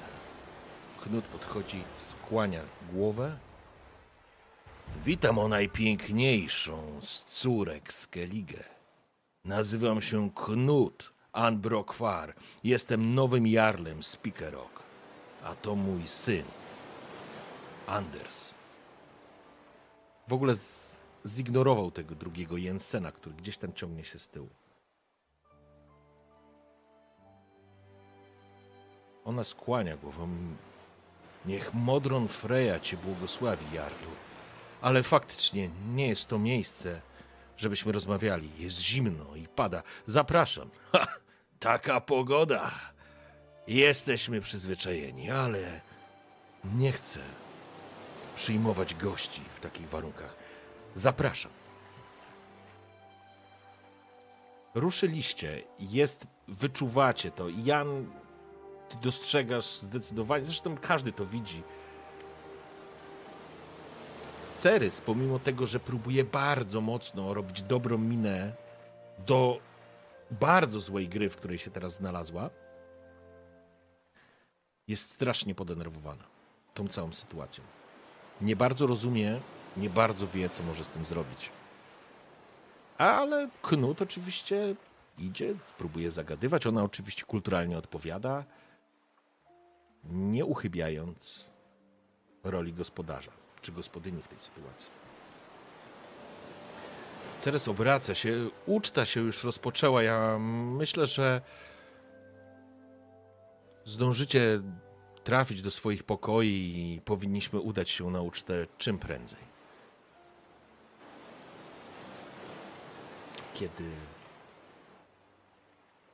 Knut podchodzi, skłania głowę. Witam o najpiękniejszą z córek Skellige. Nazywam się Knut Anbrokwar. Jestem nowym jarlem z Pikerok. A to mój syn. Anders. W ogóle z, zignorował tego drugiego Jensena, który gdzieś tam ciągnie się z tyłu. Ona skłania głową. Niech Modron Freja cię błogosławi, Jarlu. Ale faktycznie nie jest to miejsce, żebyśmy rozmawiali. Jest zimno i pada. Zapraszam. (laughs) Ha, taka pogoda. Jesteśmy przyzwyczajeni, ale nie chcę przyjmować gości w takich warunkach. Zapraszam. Ruszyliście, jest, wyczuwacie to. Jan, ty dostrzegasz zdecydowanie, zresztą każdy to widzi. Cerys, pomimo tego, że próbuje bardzo mocno robić dobrą minę do bardzo złej gry, w której się teraz znalazła, jest strasznie podenerwowana tą całą sytuacją. Nie bardzo rozumie, nie bardzo wie, co może z tym zrobić. Ale Knut oczywiście idzie, spróbuje zagadywać. Ona oczywiście kulturalnie odpowiada, nie uchybiając roli gospodarza czy gospodyni w tej sytuacji. Ceres obraca się, uczta się już rozpoczęła. Ja myślę, że zdążycie trafić do swoich pokoi i powinniśmy udać się na ucztę czym prędzej. Kiedy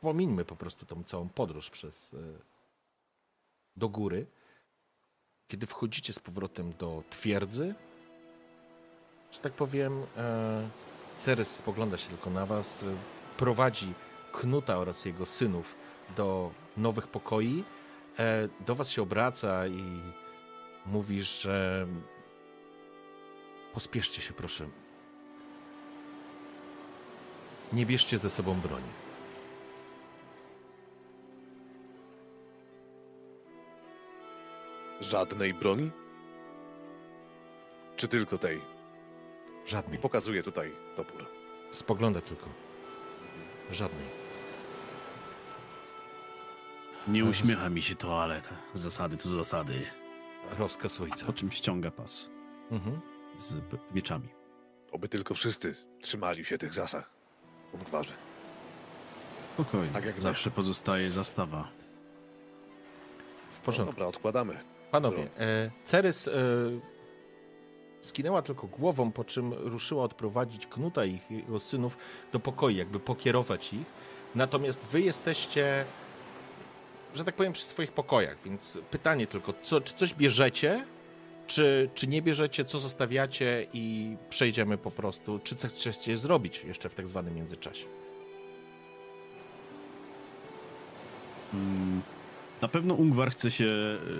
pomińmy po prostu tą całą podróż przez e, do góry, kiedy wchodzicie z powrotem do twierdzy, że tak powiem, e, Ceres spogląda się tylko na was, e, prowadzi Knuta oraz jego synów do nowych pokoi, e, do was się obraca i mówi, że pospieszcie się proszę. Nie bierzcie ze sobą broni. Żadnej broni? Czy tylko tej? Żadnej. pokazuje tutaj topór. Spogląda tylko. Żadnej. Nie uśmiecha mi się to, ale te zasady to zasady. rozkaz ojca. Po czym ściąga pas Mhm. z b- mieczami. Oby tylko wszyscy trzymali się tych zasad. Po gwarze. Spokojnie, Tak jak zawsze pozostaje zastawa. W No porządku. dobra, odkładamy. Panowie, e, Cerys e, skinęła tylko głową, po czym ruszyła odprowadzić Knuta i ich- jego synów do pokoju, jakby pokierować ich. Natomiast wy jesteście, że tak powiem, przy swoich pokojach, więc pytanie tylko, co, czy coś bierzecie, czy, czy nie bierzecie, co zostawiacie? I przejdziemy po prostu, czy coś chcecie zrobić jeszcze w tak zwanym międzyczasie. Mm, Na pewno Ungwar chce się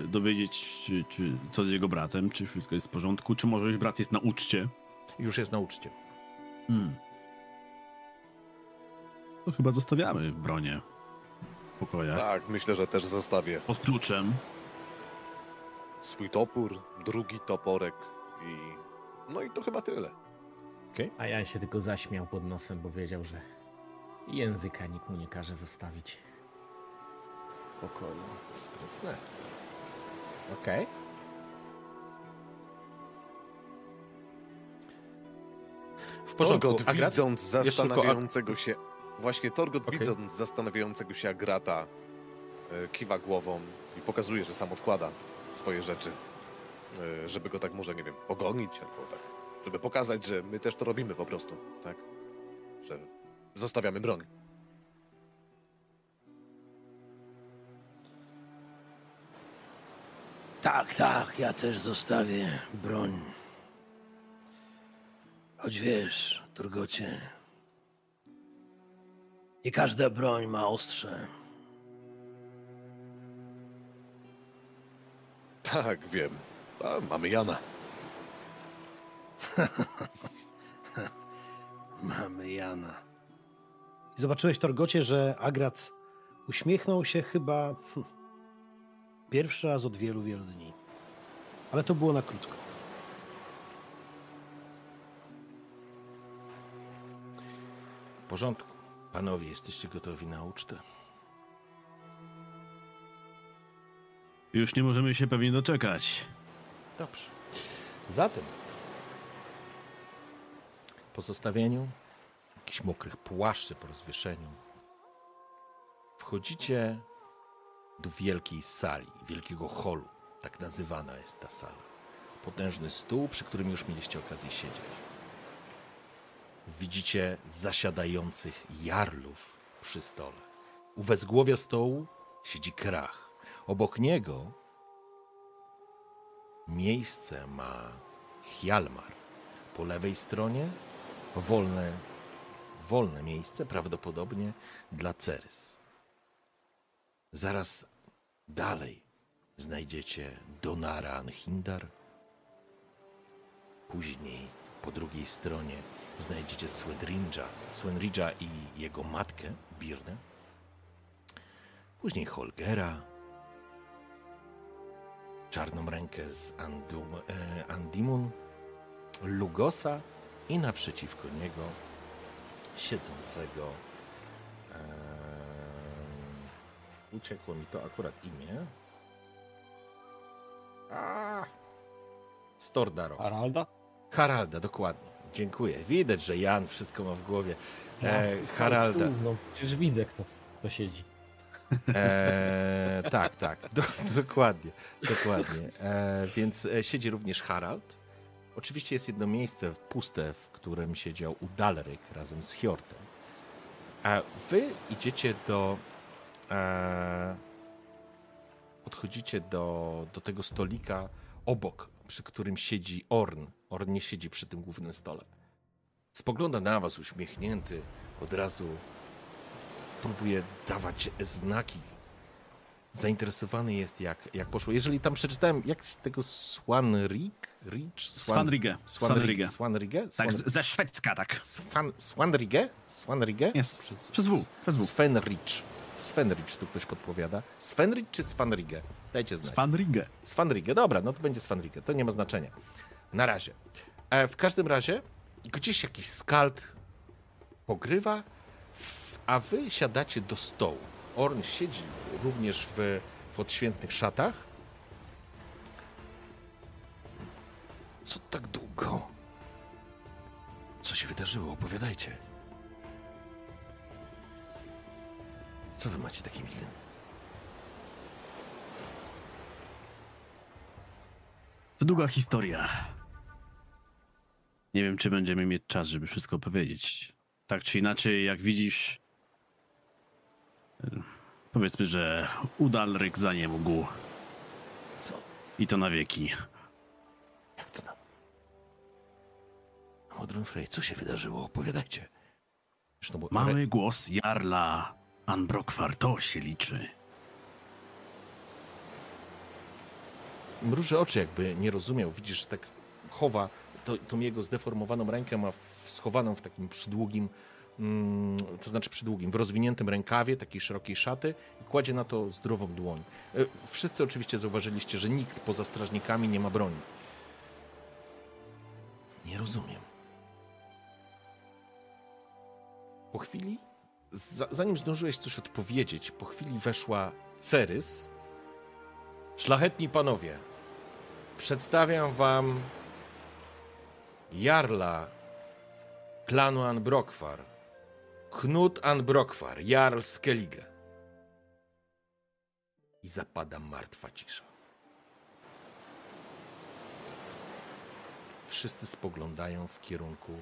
e, dowiedzieć, czy, czy co z jego bratem, czy wszystko jest w porządku, czy może już brat jest na uczcie. Już jest na uczcie. Hmm. To chyba zostawiamy bronię w pokojach. Tak, myślę, że też zostawię Pod kluczem. swój topór, drugi toporek i... No i to chyba tyle. A ja się tylko zaśmiał pod nosem, bo wiedział, że języka nikt mu nie każe zostawić. Pokoju. Sprytne. Okej. W porządku. Torgot Agrat? widząc tylko zastanawiającego się... Właśnie Torgot Okej. widząc zastanawiającego się Agrata e, kiwa głową i pokazuje, że sam odkłada swoje rzeczy, e, żeby go tak może, nie wiem, pogonić albo tak, żeby pokazać, że my też to robimy po prostu, tak? Że zostawiamy broń. Tak, tak, ja też zostawię broń. Choć wiesz, Turgocie, nie każda broń ma ostrze. Tak, wiem. A, mamy Jana. (laughs) Mamy Jana. I zobaczyłeś, Torgocie, że Agrat uśmiechnął się chyba hm, pierwszy raz od wielu, wielu dni. Ale to było na krótko. W porządku. Panowie, jesteście gotowi na ucztę? Już nie możemy się pewnie doczekać. Dobrze. Zatem po zostawieniu jakichś mokrych płaszczy po rozwieszeniu wchodzicie do wielkiej sali, wielkiego holu. Tak nazywana jest ta sala. Potężny stół, przy którym już mieliście okazję siedzieć. Widzicie zasiadających jarlów przy stole. U wezgłowia stołu siedzi krach. Obok niego Miejsce ma Hjalmar. Po lewej stronie wolne, wolne miejsce, prawdopodobnie dla Cerys. Zaraz dalej znajdziecie Donara Anhindar. Później po drugiej stronie znajdziecie Swedrinja, Swenridża i jego matkę Birnę. Później Holgera, czarną rękę z Andum, e, Andimun, Lugosa i naprzeciwko niego siedzącego. E, uciekło mi to akurat imię. A, Stordaro. Haralda? Haralda, dokładnie. Dziękuję. Widać, że Jan wszystko ma w głowie. E, Haralda. stół, No, przecież widzę, kto, kto siedzi. E, tak, tak, do, dokładnie, dokładnie. E, więc e, siedzi również Harald. Oczywiście jest jedno miejsce puste, w którym siedział Udalryk razem z Hjortem. A wy idziecie do... E, podchodzicie do, do tego stolika obok, przy którym siedzi Orn. Orn nie siedzi przy tym głównym stole. Spogląda na was uśmiechnięty, od razu próbuje dawać znaki. Zainteresowany jest, jak, jak poszło. Jeżeli tam przeczytałem, jak się tego Swanrig? Rich? Swanrige. Swanrige. Swanrige. Tak, ze szwedzka, tak. Swan, Swanrige? Swanrige? Jest. Przez W, przez W. Svenrich. Svenrich, tu ktoś podpowiada. Svenrich czy Swanrige? Dajcie znać. Swanrige. Svanrige, dobra, no to będzie Svanrige, to nie ma znaczenia. Na razie. E, w każdym razie, gdzieś jakiś skald pogrywa, a wy siadacie do stołu. Orn siedzi również w, w odświętnych szatach. Co tak długo? Co się wydarzyło? Opowiadajcie. Co wy macie takie miny? To długa historia. Nie wiem, czy będziemy mieć czas, żeby wszystko opowiedzieć. Tak czy inaczej, jak widzisz, powiedzmy, że Udalryk za nie mógł. Co? I to na wieki. Jak to na... Modron Frey, co się wydarzyło? Opowiadajcie. Mały głos Jarla Anbrokwar, to się liczy. mruży oczy, jakby nie rozumiał. Widzisz, że tak chowa to, tą jego zdeformowaną rękę, ma schowaną w takim przydługim, mm, to znaczy przydługim, w rozwiniętym rękawie takiej szerokiej szaty i kładzie na to zdrową dłoń. E, Wszyscy oczywiście zauważyliście, że nikt poza strażnikami nie ma broni. Nie rozumiem. Po chwili, zanim zdążyłeś coś odpowiedzieć, po chwili weszła Cerys, Szlachetni panowie, przedstawiam wam Jarla klanu Anbrokwar, Knut Anbrokwar, Jarl Skellige. I zapada martwa cisza. Wszyscy spoglądają w kierunku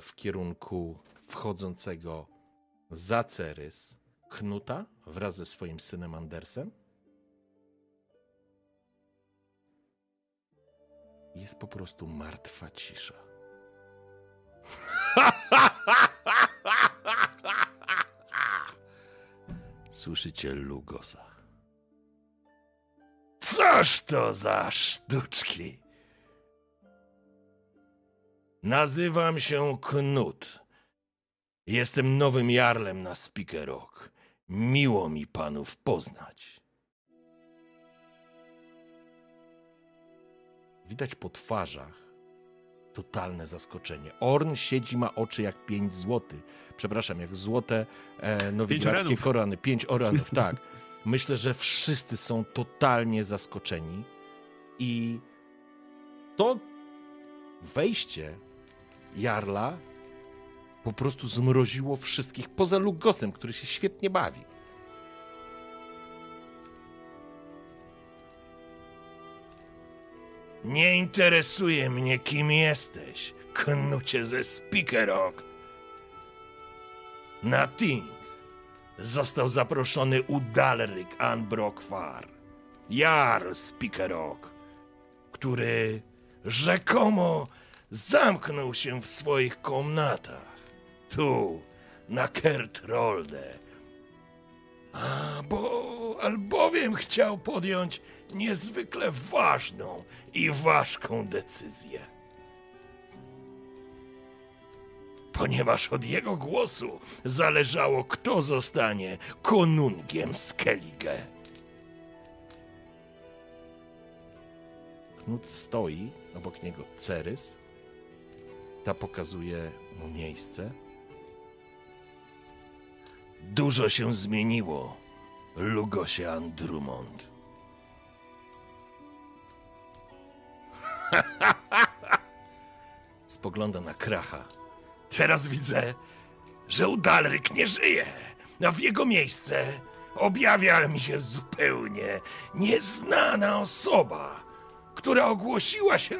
w kierunku wchodzącego za Cerys Knuta wraz ze swoim synem Andersem. Jest po prostu martwa cisza. (laughs) Słyszycie Lugosa. Coż to za sztuczki? Nazywam się Knut. Jestem nowym jarlem na Speaker Rock. Miło mi panów poznać. Widać po twarzach totalne zaskoczenie. Orn siedzi, ma oczy jak pięć złotych. Przepraszam, jak złote e, nowigradzkie korony. Pięć oranów, (laughs) tak. Myślę, że wszyscy są totalnie zaskoczeni i to wejście Jarla po prostu zmroziło wszystkich, poza Lugosem, który się świetnie bawi. Nie interesuje mnie, kim jesteś, knucie ze Spikerok. Na Ting został zaproszony Udalryk Anbrokwar, Jarl Spikerok, który rzekomo zamknął się w swoich komnatach tu, na Kertrolde. A, bo albowiem chciał podjąć niezwykle ważną i ważką decyzję. Ponieważ od jego głosu zależało, kto zostanie konungiem Skellige. Knut stoi, obok niego Cerys. Ta pokazuje mu miejsce. Dużo się zmieniło, Lugosie Andrumont. (laughs) Spogląda na Kracha. Teraz widzę, że Udalryk nie żyje, a w jego miejsce objawia mi się zupełnie nieznana osoba, która ogłosiła się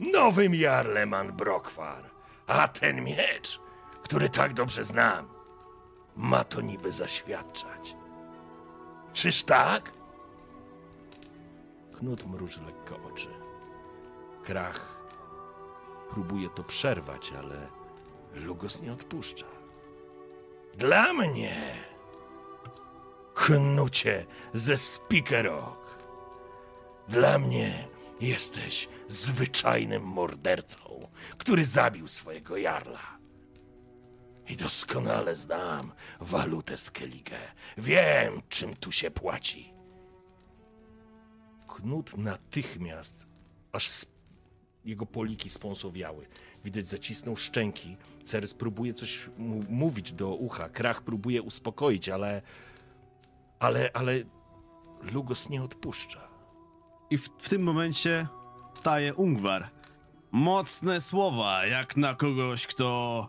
nowym Jarlem Anbrokwar. A ten miecz, który tak dobrze znam, ma to niby zaświadczać. Czyż tak? Knut mruży lekko oczy. Krach próbuje to przerwać, ale Lugos nie odpuszcza. Dla mnie, Knucie ze Spikerok, dla mnie jesteś zwyczajnym mordercą, który zabił swojego jarla. I doskonale znam walutę Skellige. Wiem, czym tu się płaci. Knut natychmiast, aż jego poliki spąsowiały. Widać, zacisnął szczęki. Ceres próbuje coś mówić do ucha. Krach próbuje uspokoić, ale... Ale, ale... Lugos nie odpuszcza. I w, w tym momencie staje Ungwar. Mocne słowa, jak na kogoś, kto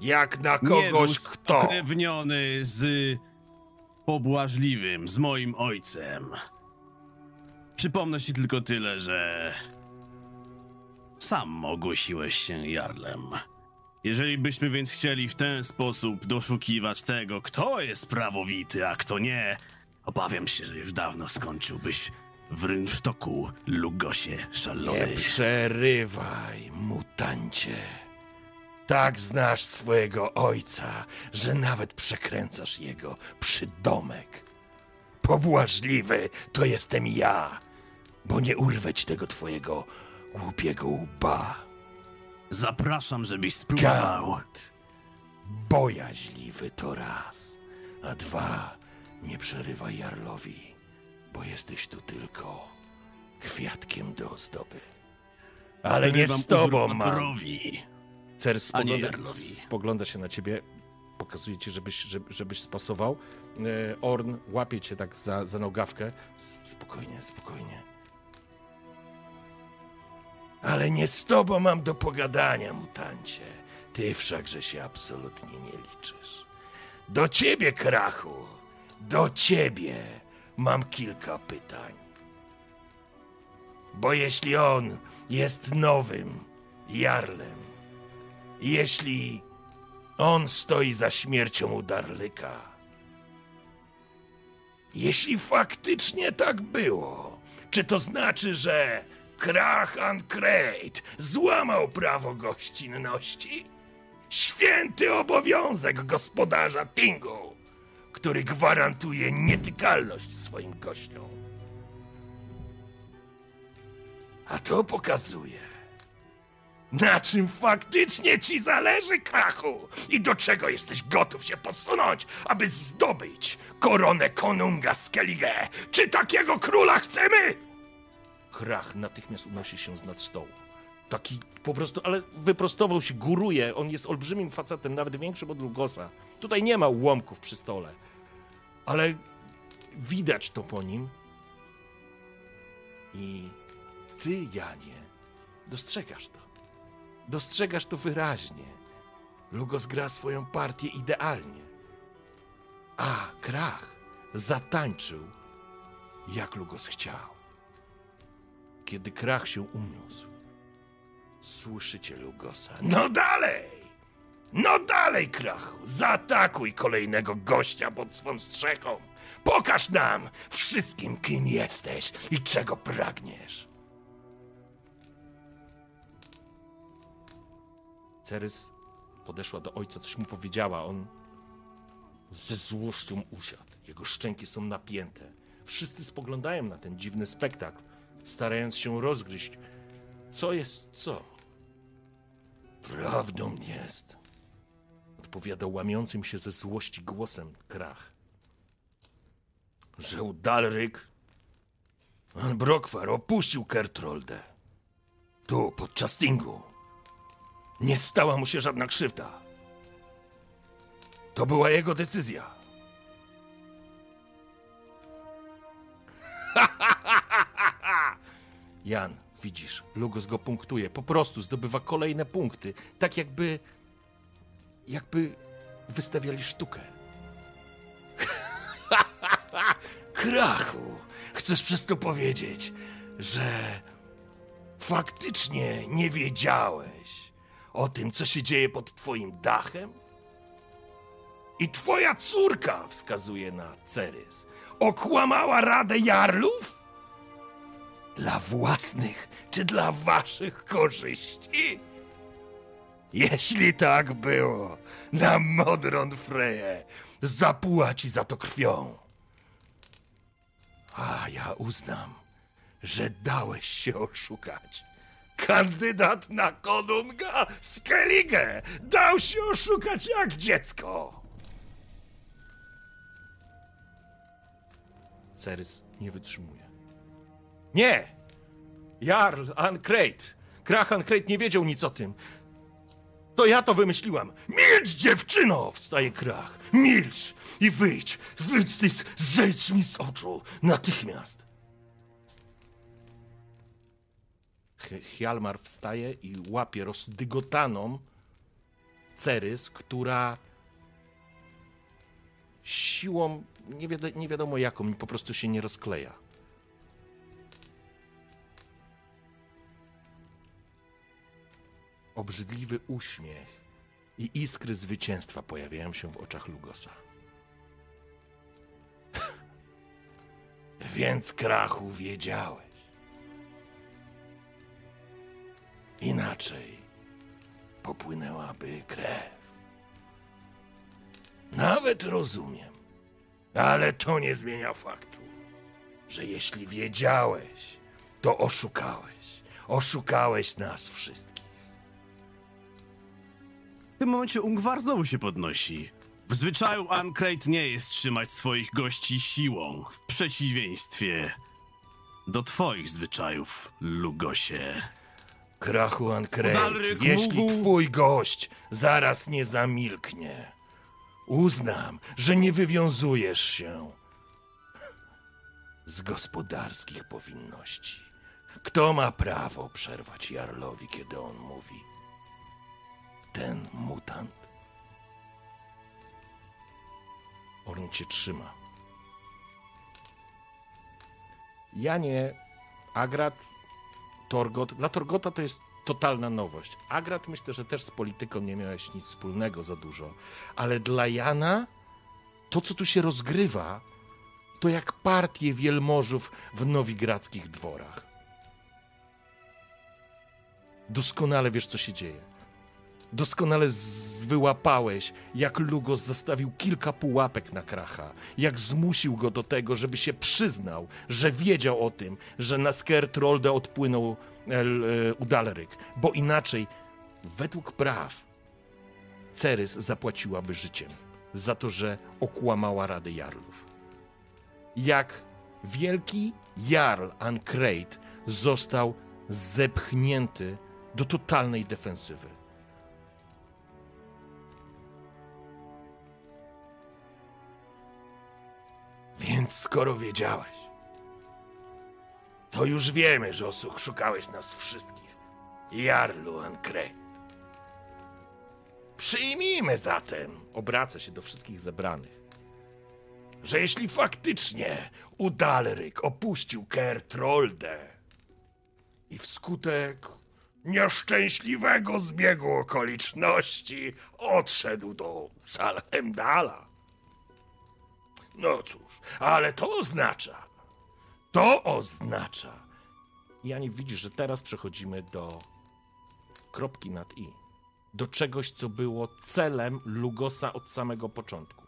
Jak na kogoś, kto... spokrewniony z pobłażliwym, z moim ojcem. Przypomnę ci tylko tyle, że sam ogłosiłeś się Jarlem. Jeżeli byśmy więc chcieli w ten sposób doszukiwać tego, kto jest prawowity, a kto nie, obawiam się, że już dawno skończyłbyś w rynsztoku, Lugosie szalony. Nie przerywaj, mutancie. Tak znasz swojego ojca, że nawet przekręcasz jego przydomek. Pobłażliwy to jestem ja, bo nie urwę ci tego twojego głupiego łba. Zapraszam, żebyś spróbował. Gaunt. Bojaźliwy to raz, a dwa, nie przerywaj Jarlowi, bo jesteś tu tylko kwiatkiem do ozdoby. Ale nie z tobą mam. uzurpatorowi. Cer spogląda, spogląda się na ciebie, pokazuje ci, żebyś, żeby, żebyś spasował. E, Orn łapie cię tak za, za nogawkę. Spokojnie, spokojnie. Ale nie z tobą mam do pogadania, mutancie. Ty wszakże się absolutnie nie liczysz. Do ciebie, Krachu, do ciebie mam kilka pytań. Bo jeśli on jest nowym jarlem, jeśli on stoi za śmiercią Udarlyka, jeśli faktycznie tak było, czy to znaczy, że Krach Ancrate złamał prawo gościnności? Święty obowiązek gospodarza Tingu, który gwarantuje nietykalność swoim gościom. A to pokazuje, na czym faktycznie ci zależy, Krachu? I do czego jesteś gotów się posunąć, aby zdobyć koronę konunga Skellige? Czy takiego króla chcemy? Krach natychmiast unosi się z nad stołu. Taki po prostu, ale wyprostował się, góruje. On jest olbrzymim facetem, nawet większym od Lugosa. Tutaj nie ma ułomków przy stole. Ale widać to po nim. I ty, Janie, dostrzegasz to. Dostrzegasz to wyraźnie. Lugos gra swoją partię idealnie. A Krach zatańczył, jak Lugos chciał. Kiedy Krach się uniósł, słyszycie Lugosa. No dalej! No dalej, Krachu! Zaatakuj kolejnego gościa pod swą strzechą! Pokaż nam wszystkim, kim jesteś i czego pragniesz! Cerys podeszła do ojca, coś mu powiedziała. On ze złością usiadł. Jego szczęki są napięte. Wszyscy spoglądają na ten dziwny spektakl, starając się rozgryźć, co jest co. Prawdą jest, odpowiadał łamiącym się ze złości głosem Krach, że Udalryk Brokwar opuścił Kertroldę. Tu, podczas Tingu. Nie stała mu się żadna krzywda. To była jego decyzja. (laughs) Jan, widzisz, Lugos go punktuje. Po prostu zdobywa kolejne punkty. Tak jakby. Jakby wystawiali sztukę. (laughs) Krachu, chcesz przez to powiedzieć, że faktycznie nie wiedziałeś o tym, co się dzieje pod twoim dachem? I twoja córka, wskazuje na Cerys, okłamała Radę Jarlów? Dla własnych czy dla waszych korzyści? Jeśli tak było, na Modron Freje zapłaci za to krwią. A ja uznam, że dałeś się oszukać. Kandydat na konunga Skellige dał się oszukać jak dziecko. Cerys nie wytrzymuje. Nie! Jarl Ancrate! Krach Ancrate nie wiedział nic o tym. To ja to wymyśliłam. Milcz, dziewczyno! Wstaje Krach. Milcz i wyjdź. Wyjdź, zejdź mi z oczu. Natychmiast. Hjalmar wstaje i łapie rozdygotaną Cerys, która siłą, nie, wiado, nie wiadomo jaką, po prostu się nie rozkleja. Obrzydliwy uśmiech i iskry zwycięstwa pojawiają się w oczach Lugosa. (laughs) Więc krachu wiedziałeś. Inaczej popłynęłaby krew. Nawet rozumiem, ale to nie zmienia faktu, że jeśli wiedziałeś, to oszukałeś. Oszukałeś nas wszystkich. W tym momencie Ungwar znowu się podnosi. W zwyczaju Ankret nie jest trzymać swoich gości siłą, w przeciwieństwie do twoich zwyczajów, Lugosie. Krachu Udalryk jeśli mógł- twój gość zaraz nie zamilknie, uznam, że nie wywiązujesz się z gospodarskich powinności. Kto ma prawo przerwać Jarlowi, kiedy on mówi? Ten mutant? Orn cię trzyma. Janie, Agrat, Torgot. Dla Torgota to jest totalna nowość. Agrat myślę, że też z polityką nie miałeś nic wspólnego za dużo. Ale dla Jana to, co tu się rozgrywa, to jak partie wielmożów w nowigradzkich dworach. Doskonale wiesz, co się dzieje. Doskonale wyłapałeś, jak Lugos zastawił kilka pułapek na Kracha, jak zmusił go do tego, żeby się przyznał, że wiedział o tym, że na Skertrolde odpłynął El, e, Udalryk, bo inaczej, według praw, Cerys zapłaciłaby życiem za to, że okłamała Radę Jarlów. Jak wielki Jarl Ankreid został zepchnięty do totalnej defensywy. Więc skoro wiedziałeś, to już wiemy, że osób szukałeś nas wszystkich. Jarlu Ankret. Przyjmijmy zatem, obraca się do wszystkich zebranych, że jeśli faktycznie Udalryk opuścił Kertroldę i wskutek nieszczęśliwego zbiegu okoliczności odszedł do Salhemdala, no cóż, ale to oznacza, to oznacza. I Ani widzisz, że teraz przechodzimy do kropki nad i. Do czegoś, co było celem Lugosa od samego początku.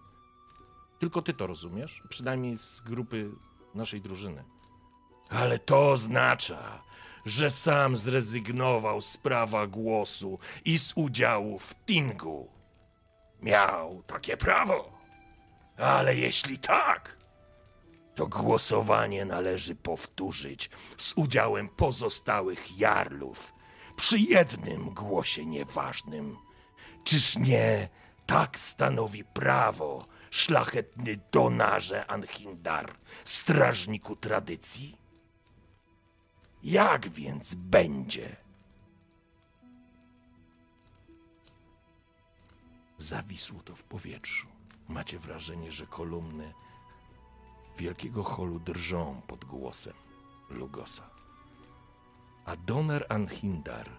Tylko ty to rozumiesz, przynajmniej z grupy naszej drużyny. Ale to oznacza, że sam zrezygnował z prawa głosu i z udziału w Tingu. Miał takie prawo. Ale jeśli tak, to głosowanie należy powtórzyć z udziałem pozostałych jarlów przy jednym głosie nieważnym. Czyż nie tak stanowi prawo szlachetny donarze Anhindar, strażniku tradycji? Jak więc będzie? Zawisło to w powietrzu. Macie wrażenie, że kolumny wielkiego holu drżą pod głosem Lugosa. A Donar Anhindar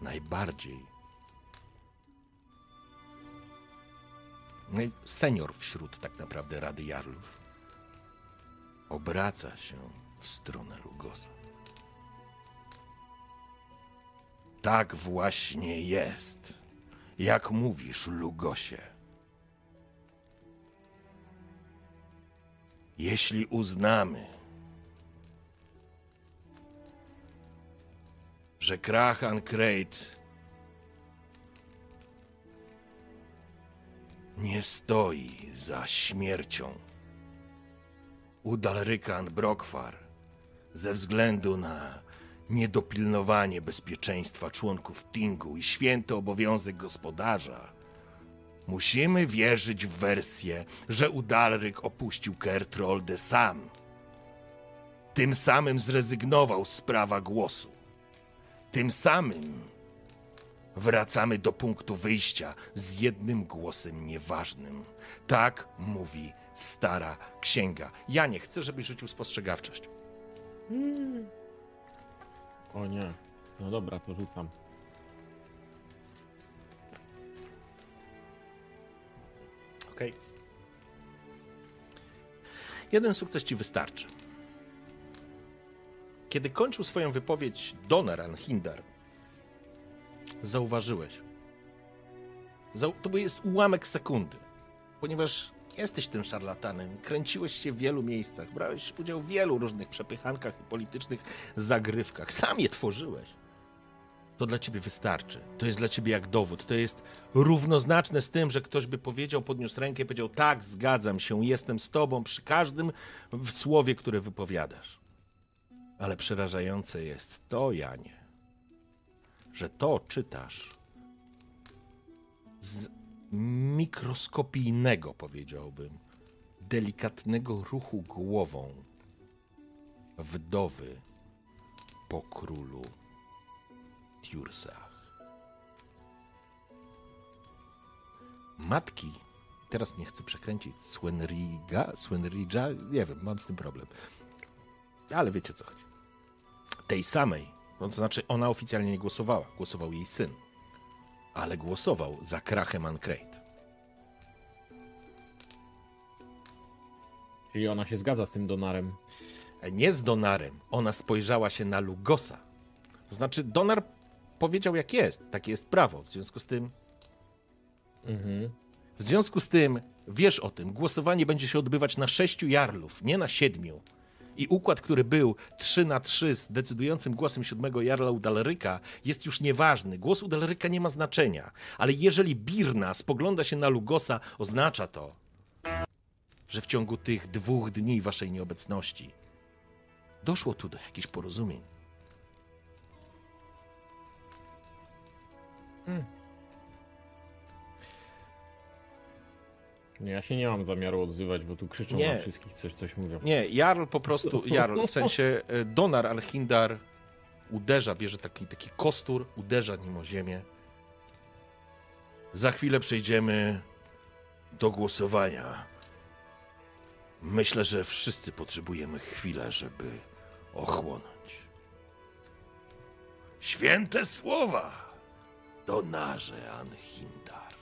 najbardziej naj- senior wśród tak naprawdę Rady Jarlów obraca się w stronę Lugosa. Tak właśnie jest, jak mówisz, Lugosie. Jeśli uznamy, że Krachan Krejt nie stoi za śmiercią Udalrykan Brokwar ze względu na niedopilnowanie bezpieczeństwa członków Tingu i święty obowiązek gospodarza, musimy wierzyć w wersję, że Udalryk opuścił Kertroldę sam. Tym samym zrezygnował z prawa głosu. Tym samym wracamy do punktu wyjścia z jednym głosem nieważnym. Tak mówi stara księga. Ja nie chcę, żebyś rzucił spostrzegawczość. O nie. No dobra, to rzucam. Okej. Jeden sukces ci wystarczy. Kiedy kończył swoją wypowiedź Donar Anhindar, zauważyłeś. Zau- to jest ułamek sekundy, ponieważ jesteś tym szarlatanem, kręciłeś się w wielu miejscach, brałeś udział w wielu różnych przepychankach i politycznych zagrywkach, sam je tworzyłeś to dla ciebie wystarczy. To jest dla ciebie jak dowód. To jest równoznaczne z tym, że ktoś by powiedział, podniósł rękę i powiedział: Tak, zgadzam się, jestem z tobą przy każdym słowie, które wypowiadasz. Ale przerażające jest to, Janie, że to czytasz z mikroskopijnego, powiedziałbym, delikatnego ruchu głową wdowy po królu Tiursach. Matki, teraz nie chcę przekręcić, Swenriga, Swenridża, nie wiem, mam z tym problem. Ale wiecie co chodzi. Tej samej, no to znaczy ona oficjalnie nie głosowała, głosował jej syn, ale głosował za Krachem Ancrate. Czyli ona się zgadza z tym Donarem. Nie z Donarem, ona spojrzała się na Lugosa. To znaczy, Donar powiedział jak jest, takie jest prawo, w związku z tym Mhm. W związku z tym, wiesz o tym, głosowanie będzie się odbywać na sześciu jarlów, nie na siedmiu. I układ, który był 3 na 3 z decydującym głosem siódmego jarla Udaleryka jest już nieważny. Głos Udaleryka nie ma znaczenia. Ale jeżeli Birna spogląda się na Lugosa, oznacza to, że w ciągu tych dwóch dni waszej nieobecności doszło tu do jakichś porozumień. Nie, ja się nie mam zamiaru odzywać, bo tu krzyczą Nie. na wszystkich, coś, coś mówią. Nie, Jarl po prostu, Jarl, w sensie e, Donar Alhindar uderza, bierze taki, taki kostur, uderza nim o ziemię. Za chwilę przejdziemy do głosowania. Myślę, że wszyscy potrzebujemy chwilę, żeby ochłonąć. Święte słowa, Donarze Anhindar.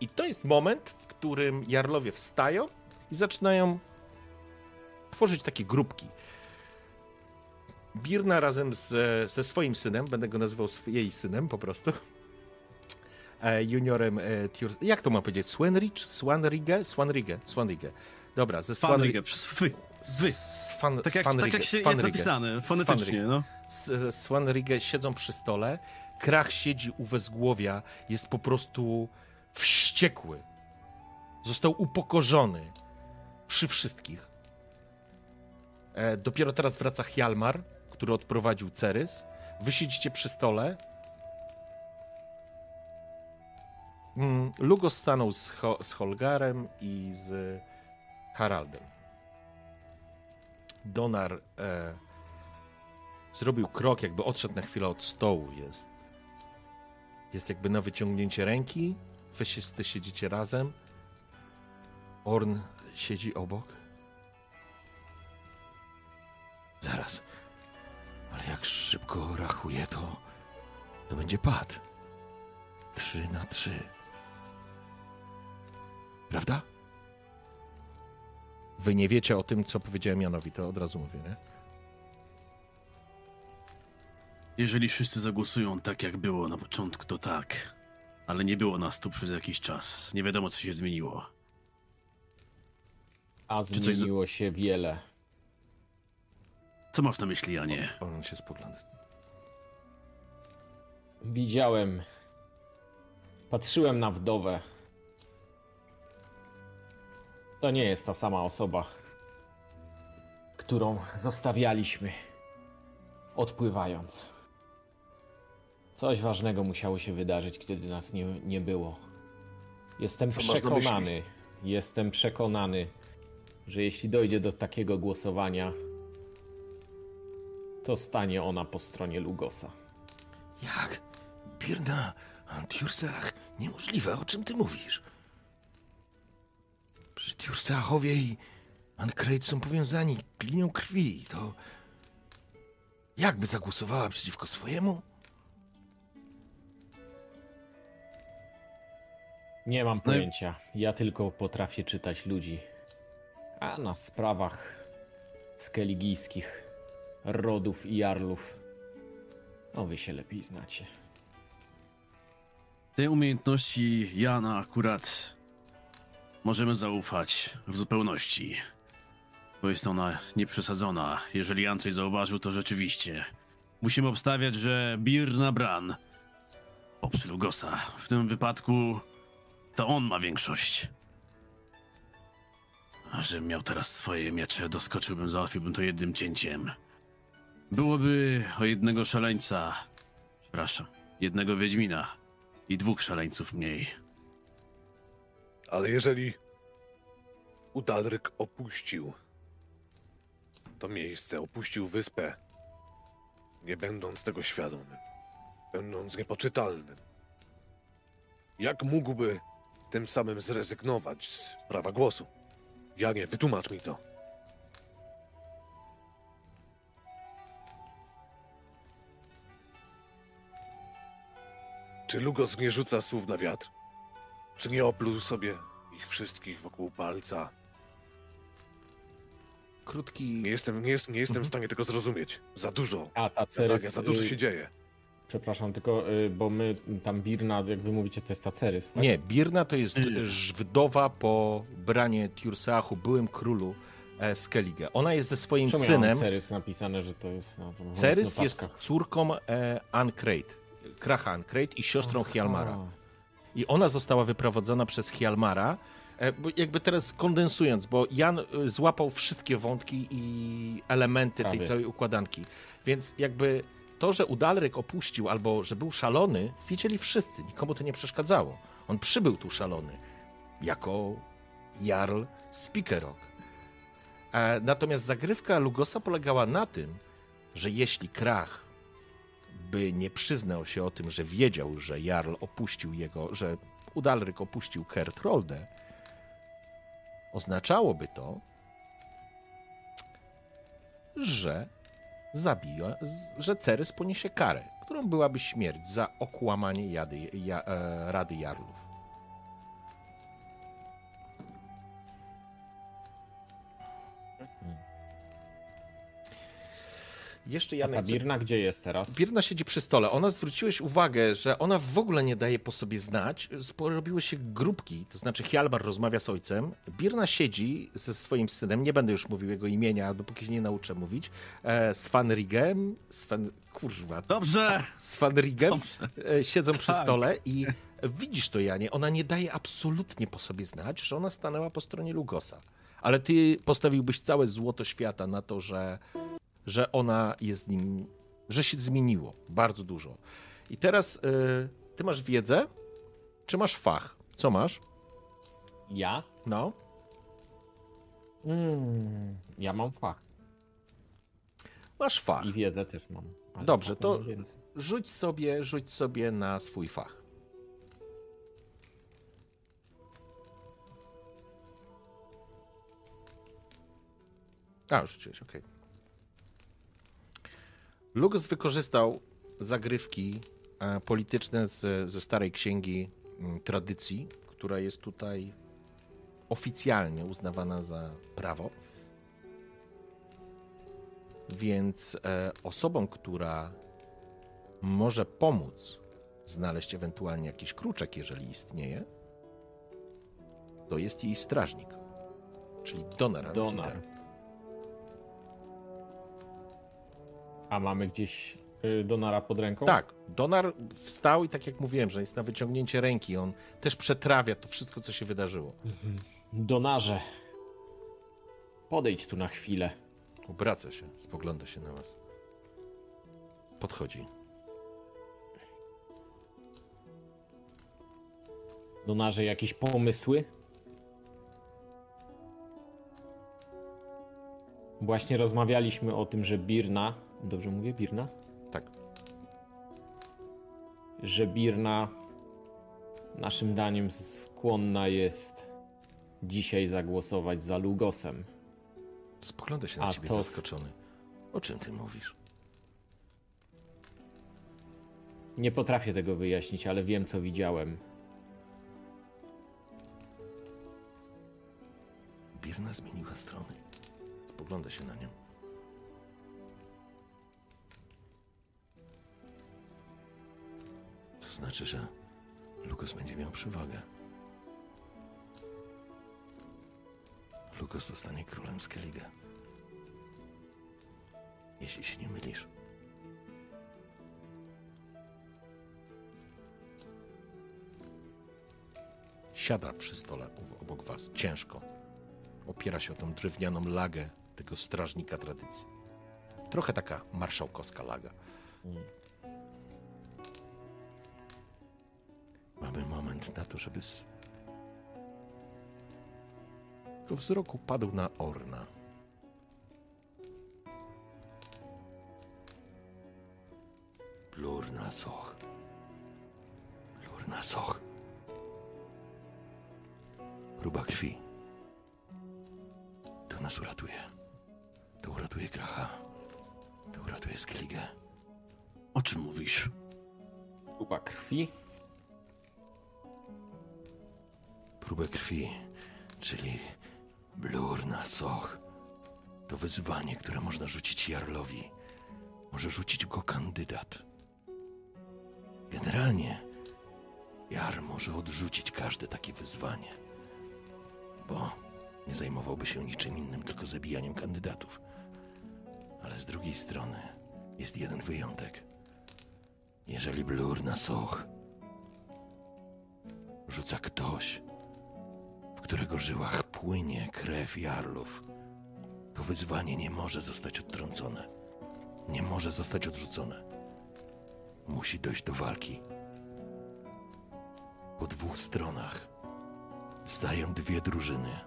I to jest moment, w którym jarlowie wstają i zaczynają tworzyć takie grupki. Birna razem z, ze swoim synem, będę go nazywał jej synem po prostu, e, juniorem e. Jak to mam powiedzieć? Swanrich? Swanrige? Swanrige. Swanrige. Dobra, ze Swanrige. Przez wy. Wy. Swan, Tak jak, tak jak się jest napisane, fonetycznie, no. z siedzą przy stole. Krach siedzi u wezgłowia, jest po prostu wściekły. Został upokorzony przy wszystkich. E, dopiero teraz wraca Hjalmar, który odprowadził Cerys. Wy siedzicie przy stole. Mm, Lugos stanął z, Ho- z Holgarem i z Haraldem. Donar e, zrobił krok, jakby odszedł na chwilę od stołu. Jest, jest jakby na wyciągnięcie ręki. Wy wszyscy siedzicie razem. Orn siedzi obok. Zaraz. Ale jak szybko rachuje, to to będzie pad. Trzy na trzy. Prawda? Wy nie wiecie o tym, co powiedziałem Janowi, to od razu mówię, nie? Jeżeli wszyscy zagłosują tak, jak było na początku, to tak. Ale nie było nas tu przez jakiś czas. Nie wiadomo, co się zmieniło. A Czy coś zmieniło się wiele. Co masz na myśli, Janie? On się spogląda. Widziałem. Patrzyłem na wdowę. To nie jest ta sama osoba, którą zostawialiśmy, odpływając. Coś ważnego musiało się wydarzyć, kiedy nas nie, nie było. Jestem Co przekonany, jestem przekonany, że jeśli dojdzie do takiego głosowania, to stanie ona po stronie Lugosa. Jak? Birna, Tiursach, niemożliwe, o czym ty mówisz? Przecież Tiursachowie i Ankreid są powiązani linią krwi, to... Jakby zagłosowała przeciwko swojemu? Nie mam No pojęcia. Ja tylko potrafię czytać ludzi. A na sprawach skeligijskich rodów i jarlów, no wy się lepiej znacie. Tej umiejętności Jana akurat możemy zaufać w zupełności. Bo jest ona nieprzesadzona. Jeżeli Jan coś zauważył, to rzeczywiście. Musimy obstawiać, że Birna Bran poprze Lugosa. W tym wypadku to on ma większość. A że miał teraz swoje miecze, doskoczyłbym, załatwiłbym to jednym cięciem. Byłoby o jednego szaleńca, przepraszam, jednego Wiedźmina i dwóch szaleńców mniej. Ale jeżeli Udalryk opuścił to miejsce, opuścił wyspę, nie będąc tego świadomym, będąc niepoczytalnym, jak mógłby tym samym zrezygnować z prawa głosu? Janie, wytłumacz mi to. Czy Lugos nie rzuca słów na wiatr? Czy nie opluł sobie ich wszystkich wokół palca? Krótki... Nie jestem, nie jest, nie jestem w stanie tego zrozumieć. Za dużo. A ta Cerys, za dużo y, się dzieje. przepraszam, tylko, y, bo my tam Birna, jak wy mówicie, to jest ta Cerys, tak? Nie, Birna to jest ż- wdowa po branie Tiursachu, byłym królu e, Skellige. Ona jest ze swoim Czemu ja synem. mam Cerys napisane, że to jest na tym Cerys jest córką e, Ankreid, Kracha Ankreid i siostrą Aha. Hjalmara. I ona została wyprowadzona przez Hjalmara. E, jakby teraz kondensując, bo Jan e, złapał wszystkie wątki i elementy tej Prawie. całej układanki. Więc jakby to, że Udalryk opuścił albo że był szalony, wiedzieli wszyscy, nikomu to nie przeszkadzało. On przybył tu szalony jako Jarl Spikerok. E, natomiast zagrywka Lugosa polegała na tym, że jeśli Krach by nie przyznał się o tym, że wiedział, że Jarl opuścił jego, że Udalryk opuścił Kertroldę, oznaczałoby to, że zabija, że Cerys poniesie karę, którą byłaby śmierć za okłamanie jady, ja, e, Rady Jarlów. Jeszcze A Janek, ta Birna gdzie jest teraz? Birna siedzi przy stole. Ona zwróciłeś uwagę, że ona w ogóle nie daje po sobie znać. Porobiły się grupki, to znaczy Hjalmar rozmawia z ojcem. Birna siedzi ze swoim synem, nie będę już mówił jego imienia, dopóki się nie nauczę mówić, e, z Fanrigem, z Fan... kurwa, Dobrze! (laughs) z Fanrigem Dobrze. e, siedzą przy Tak. stole i widzisz to, Janie, ona nie daje absolutnie po sobie znać, że ona stanęła po stronie Lugosa. Ale ty postawiłbyś całe złoto świata na to, że, że ona jest nim, że się zmieniło bardzo dużo. I teraz y, ty masz wiedzę, czy masz fach? Co masz? Ja? No. Mm, ja mam fach. Masz fach. I wiedzę też mam. Dobrze, to-. Rzuć sobie, rzuć sobie na swój fach. A, rzuciłeś, okej. Lux wykorzystał zagrywki e, polityczne z, ze starej księgi mm, tradycji, która jest tutaj oficjalnie uznawana za prawo. Więc e, osobą, która może pomóc znaleźć ewentualnie jakiś kruczek, jeżeli istnieje, to jest jej strażnik, czyli Donar. Donar. A mamy gdzieś y, Donara pod ręką? Tak, Donar wstał i tak jak mówiłem, że jest na wyciągnięcie ręki, on też przetrawia to wszystko, co się wydarzyło. Donarze. Podejdź tu na chwilę. Obraca się, spogląda się na was. Podchodzi. Donarze, jakieś pomysły? Właśnie rozmawialiśmy o tym, że Birna Dobrze mówię, Birna? Tak. Że Birna naszym daniem skłonna jest dzisiaj zagłosować za Lugosem. Spogląda się na A ciebie to- zaskoczony. O czym ty mówisz? Nie potrafię tego wyjaśnić, ale wiem, co widziałem. Birna zmieniła strony. Spogląda się na nią. Znaczy, że Lukos będzie miał przewagę. Lukos zostanie królem Skellige. Jeśli się nie mylisz. Siada przy stole obok was, ciężko opiera się o tą drewnianą lagę tego strażnika tradycji. Trochę taka marszałkowska laga. Mamy moment na to, żeby z... Jego wzrok upadł na Orna. Blurna soch. Blurna soch. Próba krwi. To nas uratuje. To uratuje Kracha. To uratuje Skellige. O czym mówisz? Próba krwi? Próbę krwi, czyli blur na soch. To wyzwanie, które można rzucić Jarlowi. Może rzucić go kandydat. Generalnie Jar może odrzucić każde takie wyzwanie, bo nie zajmowałby się niczym innym, tylko zabijaniem kandydatów. Ale z drugiej strony jest jeden wyjątek. Jeżeli blur na soch rzuca ktoś, którego żyłach płynie krew jarlów, to wyzwanie nie może zostać odtrącone. Nie może zostać odrzucone. Musi dojść do walki. Po dwóch stronach stają dwie drużyny.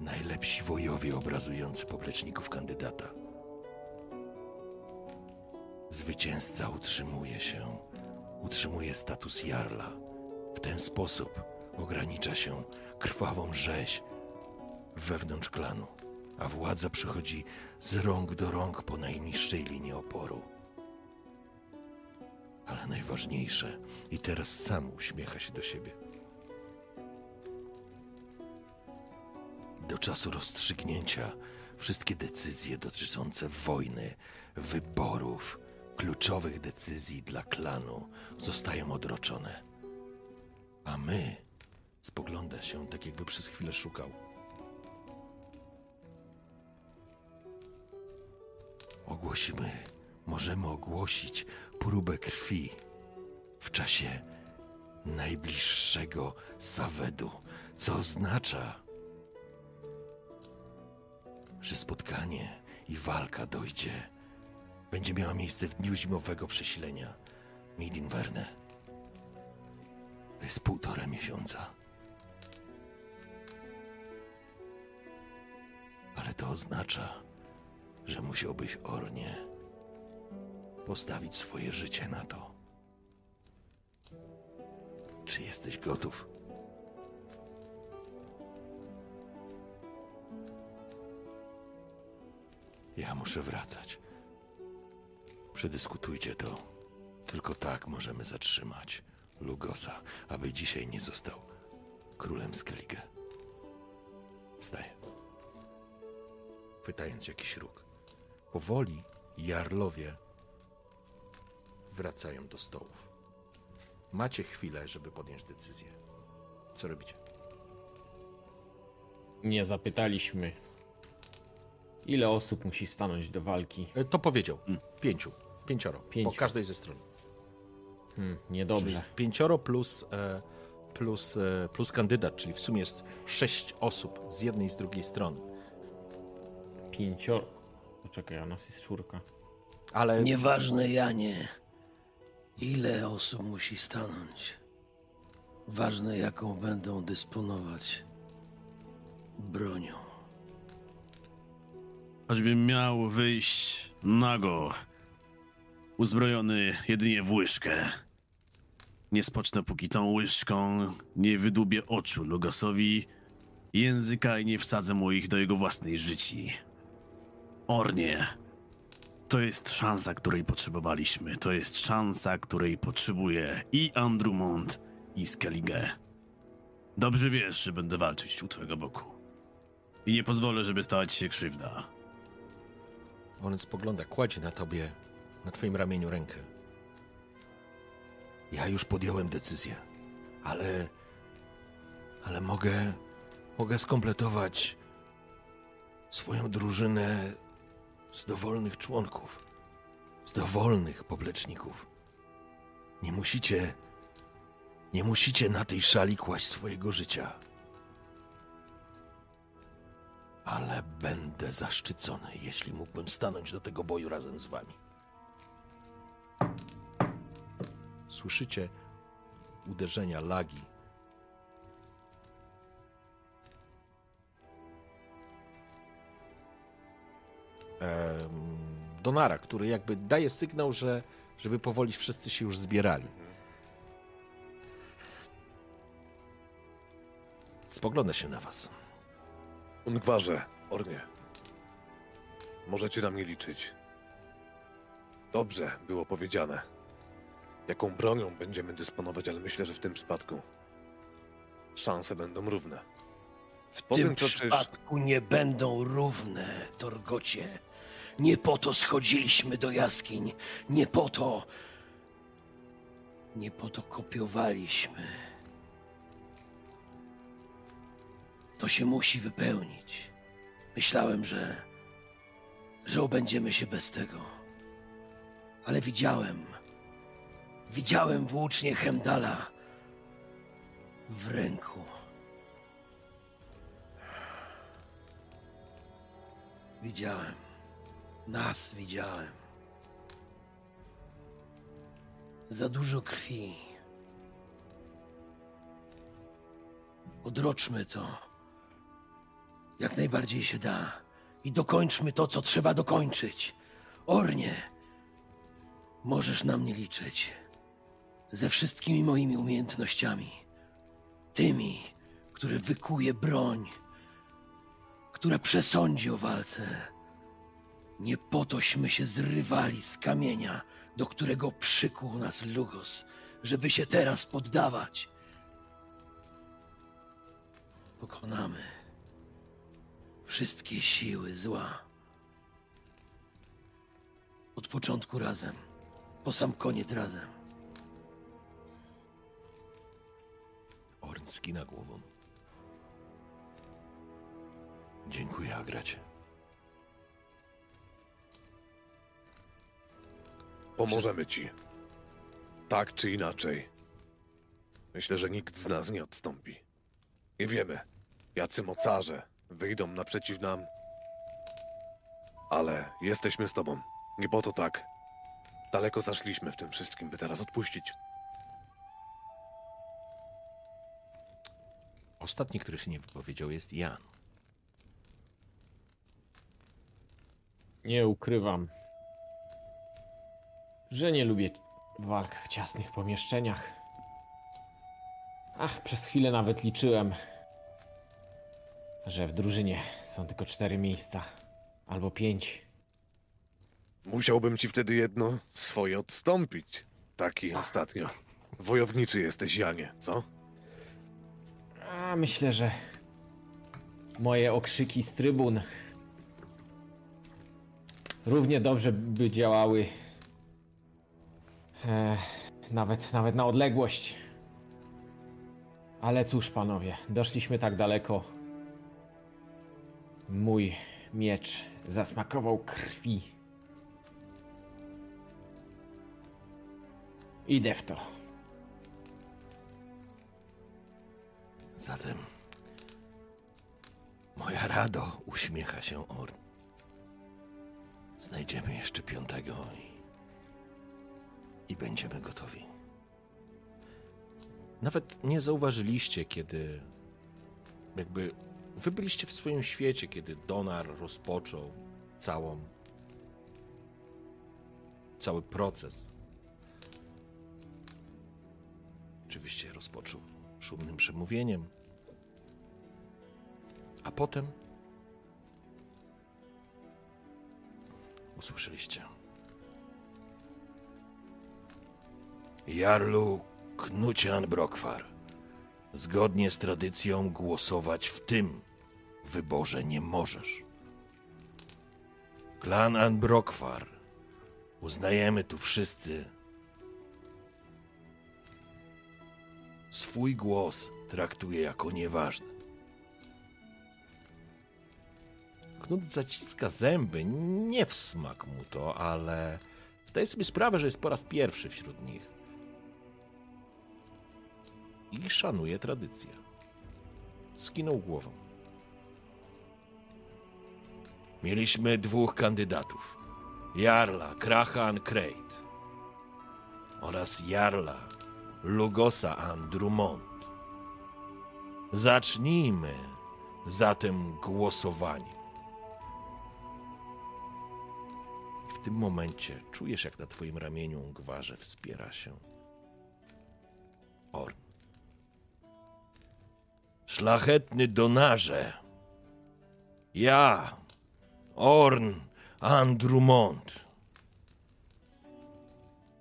Najlepsi wojowie obrazujący popleczników kandydata. Zwycięzca utrzymuje się, utrzymuje status jarla. W ten sposób ogranicza się krwawą rzeź wewnątrz klanu, a władza przychodzi z rąk do rąk po najniższej linii oporu. Ale najważniejsze, i teraz sam uśmiecha się do siebie. Do czasu rozstrzygnięcia wszystkie decyzje dotyczące wojny, wyborów, kluczowych decyzji dla klanu zostają odroczone. A my spogląda się tak, jakby przez chwilę szukał. Ogłosimy, możemy ogłosić próbę krwi w czasie najbliższego Sawedu, co oznacza, że spotkanie i walka dojdzie, będzie miała miejsce w dniu zimowego przesilenia Midinverne. To jest półtora miesiąca. Ale to oznacza, że musiałbyś Ornie postawić swoje życie na to. Czy jesteś gotów? Ja muszę wracać. Przedyskutujcie to. Tylko tak możemy zatrzymać Lugosa, aby dzisiaj nie został królem Skellige. Wstaje. Chwytając jakiś róg. Powoli jarlowie wracają do stołów. Macie chwilę, żeby podjąć decyzję. Co robicie? Nie zapytaliśmy. Ile osób musi stanąć do walki? E, To powiedział. Pięciu. Pięcioro. Pięciu. Po każdej ze stron. Hmm, Czyli niedobrze. jest pięcioro plus, e, plus, e, plus kandydat, czyli w sumie jest sześć osób z jednej i z drugiej strony. Pięcioro. Poczekaj, a nas jest czwórka. Ale Nieważne, Janie, ile osób musi stanąć. Ważne, jaką będą dysponować bronią. choćbym miał wyjść nago, uzbrojony jedynie w łyżkę. Nie spocznę, póki tą łyżką nie wydubię oczu Lugosowi języka i nie wsadzę moich do jego własnej życi. Ornie, to jest szansa, której potrzebowaliśmy. To jest szansa, której potrzebuje i Andrumont, i Skellige. Dobrze wiesz, że będę walczyć u twojego boku. I nie pozwolę, żeby stała ci się krzywda. On spogląda, kładzie na tobie, na twoim ramieniu rękę. Ja już podjąłem decyzję, ale. Ale mogę. Mogę skompletować swoją drużynę z dowolnych członków, z dowolnych popleczników. Nie musicie. Nie musicie na tej szali kłaść swojego życia. Ale będę zaszczycony, jeśli mógłbym stanąć do tego boju razem z wami. Słyszycie uderzenia, lagi. Em, Donara, który jakby daje sygnał, że żeby powoli wszyscy się już zbierali. Spogląda się na was. Ungwarze, Ornie. Możecie na mnie liczyć. Dobrze było powiedziane. Jaką bronią będziemy dysponować, ale myślę, że w tym przypadku szanse będą równe. W Po tym tym, co czyż- przypadku nie będą równe, Torgocie. Nie po to schodziliśmy do jaskiń. Nie po to. Nie po to kopiowaliśmy. To się musi wypełnić. Myślałem, że. że obędziemy się bez tego. Ale widziałem. Widziałem włócznie Hemdala w ręku. Widziałem. Nas widziałem. Za dużo krwi. Odroczmy to. Jak najbardziej się da. I dokończmy to, co trzeba dokończyć. Ornie, możesz na mnie liczyć. Ze wszystkimi moimi umiejętnościami. Tymi, które wykuje broń która przesądzi o walce. Nie po tośmy się zrywali z kamienia, do którego przykuł nas Lugos, żeby się teraz poddawać. Pokonamy wszystkie siły zła. Od początku razem, po sam koniec razem. Orn skina głową. Dziękuję, Agracie. Pomożemy ci. Tak czy inaczej. Myślę, że nikt z nas nie odstąpi. Nie wiemy, jacy mocarze wyjdą naprzeciw nam. Ale jesteśmy z tobą. Nie po to tak. Daleko zaszliśmy w tym wszystkim, by teraz odpuścić. Ostatni, który się nie wypowiedział, jest Jan. Nie ukrywam, że nie lubię walk w ciasnych pomieszczeniach. Ach, przez chwilę nawet liczyłem, że w drużynie są tylko cztery miejsca albo pięć. Musiałbym ci wtedy jedno swoje odstąpić. Taki ostatnio. Wojowniczy jesteś, Janie, co? A myślę, że moje okrzyki z trybun równie dobrze by działały nawet, nawet na odległość. Ale cóż, panowie, doszliśmy tak daleko. Mój miecz zasmakował krwi. Idę w to. Zatem. Moja rado, uśmiecha się Orn. Znajdziemy jeszcze piątego i. i będziemy gotowi. Nawet nie zauważyliście, kiedy. jakby. Wy byliście w swoim świecie, kiedy Donar rozpoczął całą cały proces. Oczywiście rozpoczął szumnym przemówieniem, a potem usłyszeliście. Jarlu Knucian Brokwar, zgodnie z tradycją głosować w tym wyborze nie możesz. Klan Anbrokwar, uznajemy tu wszyscy, swój głos traktuje jako nieważny. Knut zaciska zęby, nie w smak mu to, ale zdaje sobie sprawę, że jest po raz pierwszy wśród nich. I szanuje tradycję. Skinął głową. Mieliśmy dwóch kandydatów. Jarla Krahan Krejt oraz Jarla Lugosa Andrumont. Zacznijmy zatem głosowanie. W tym momencie czujesz, jak na twoim ramieniu gwarze wspiera się Orn. Szlachetny donarze, ja, Orn Andrumont,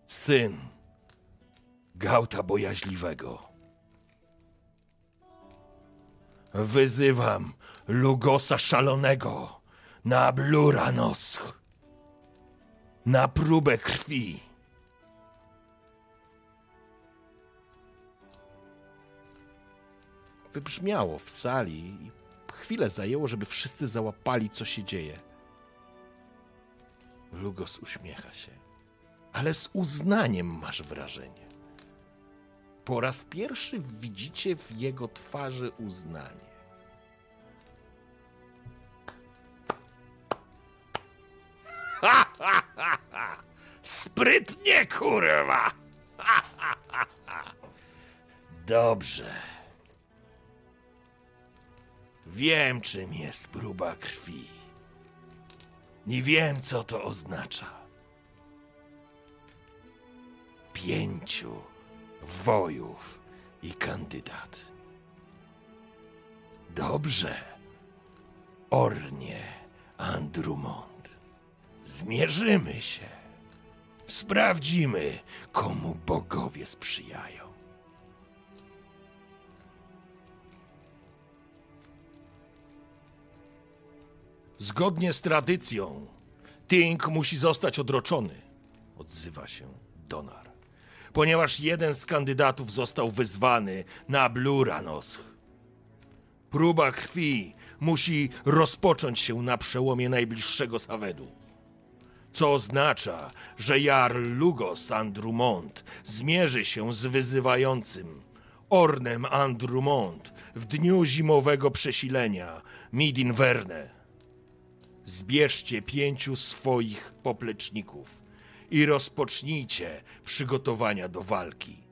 syn Gauta Bojaźliwego. Wyzywam Lugosa Szalonego na Bluranos, na próbę krwi. Wybrzmiało w sali i chwilę zajęło, żeby wszyscy załapali, co się dzieje. Lugos uśmiecha się, ale z uznaniem masz wrażenie. Po raz pierwszy widzicie w jego twarzy uznanie. Ha, ha, ha. Sprytnie, kurwa! Ha, ha. Dobrze. Wiem, czym jest próba krwi. Nie wiem, co to oznacza. Pięciu wojów i kandydat. Dobrze. Ornie Andrumont. Zmierzymy się. Sprawdzimy, komu bogowie sprzyjają. Zgodnie z tradycją, Ting musi zostać odroczony, odzywa się Donar, ponieważ jeden z kandydatów został wyzwany na Bluranos. Próba krwi musi rozpocząć się na przełomie najbliższego Sawedu. Co oznacza, że Jarl Lugos Andrumont zmierzy się z wyzywającym Ornem Andrumont w dniu zimowego przesilenia Midin Verne. Zbierzcie pięciu swoich popleczników i rozpocznijcie przygotowania do walki.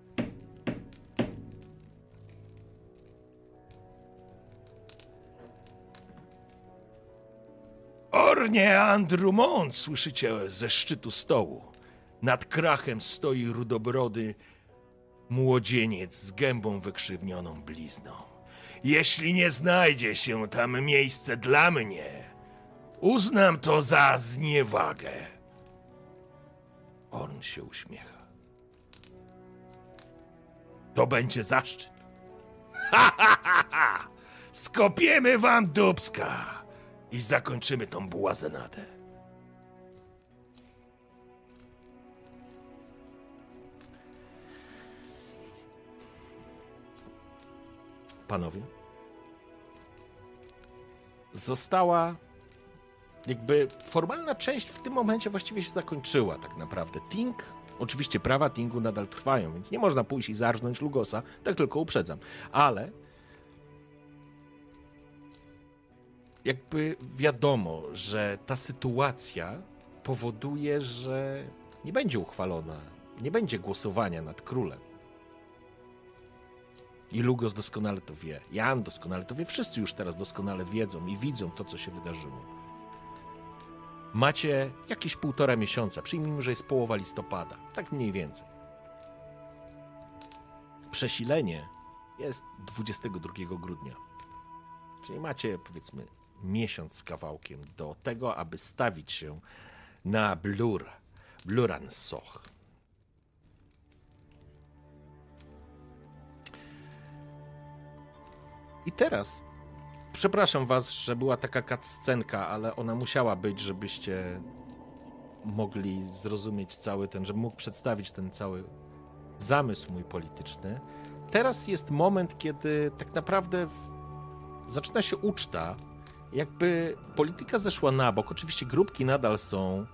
Ornie Andrumont, słyszycie ze szczytu stołu. Nad krachem stoi rudobrody młodzieniec z gębą wykrzywnioną blizną. Jeśli nie znajdzie się tam miejsce dla mnie, uznam to za zniewagę. Orn się uśmiecha. To będzie zaszczyt. Ha, ha, ha, ha! Skopiemy wam dubska i zakończymy tą błazenadę. Panowie, została jakby formalna część w tym momencie właściwie się zakończyła tak naprawdę. Ting, oczywiście prawa Tingu nadal trwają, więc nie można pójść i zarżnąć Lugosa, tak tylko uprzedzam. Ale jakby wiadomo, że ta sytuacja powoduje, że nie będzie uchwalona, nie będzie głosowania nad królem. I Lugos doskonale to wie, Jan doskonale to wie, wszyscy już teraz doskonale wiedzą i widzą to, co się wydarzyło. Macie jakieś półtora miesiąca. Przyjmijmy, że jest połowa listopada. Tak mniej więcej. Przesilenie jest 22 grudnia. Czyli macie, powiedzmy, miesiąc z kawałkiem do tego, aby stawić się na Blur, Bluran Soch. I teraz, przepraszam was, że była taka cutscenka, ale ona musiała być, żebyście mogli zrozumieć cały ten, żebym mógł przedstawić ten cały zamysł mój polityczny. Teraz jest moment, kiedy tak naprawdę zaczyna się uczta, jakby polityka zeszła na bok. Oczywiście grupki nadal są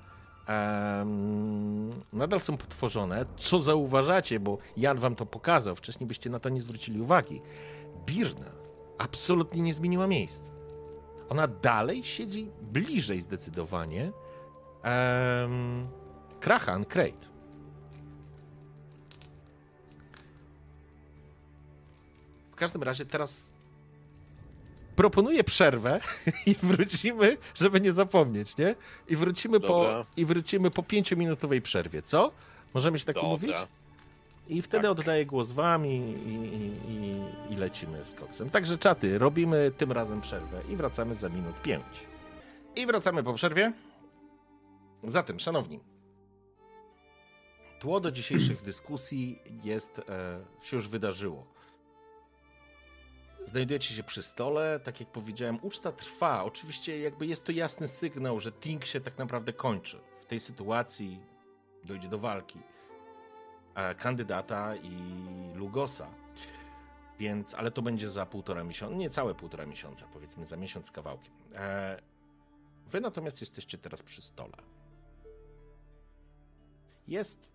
em, nadal są potworzone, co zauważacie, bo Jan wam to pokazał, wcześniej byście na to nie zwrócili uwagi. Birna absolutnie nie zmieniła miejsca. Ona dalej siedzi bliżej zdecydowanie um, Krahan Krejt. W każdym razie teraz proponuję przerwę (laughs) i wrócimy, żeby nie zapomnieć, nie? I wrócimy po i wrócimy po pięciominutowej przerwie, co? Możemy się tak Dobra. umówić? I wtedy Tak. oddaję głos wam i, i, i, i, lecimy z koksem. Także czaty, robimy tym razem przerwę i wracamy za minut pięć. I wracamy po przerwie. Zatem, szanowni, tło do dzisiejszych (clears throat) dyskusji jest, e, się już wydarzyło. Znajdujecie się przy stole, tak jak powiedziałem, uczta trwa. Oczywiście jakby jest to jasny sygnał, że Ting się tak naprawdę kończy. W tej sytuacji dojdzie do walki kandydata i Lugosa. Więc, ale to będzie za półtora miesiąca, nie całe półtora miesiąca, powiedzmy za miesiąc kawałkiem. E, wy natomiast jesteście teraz przy stole. Jest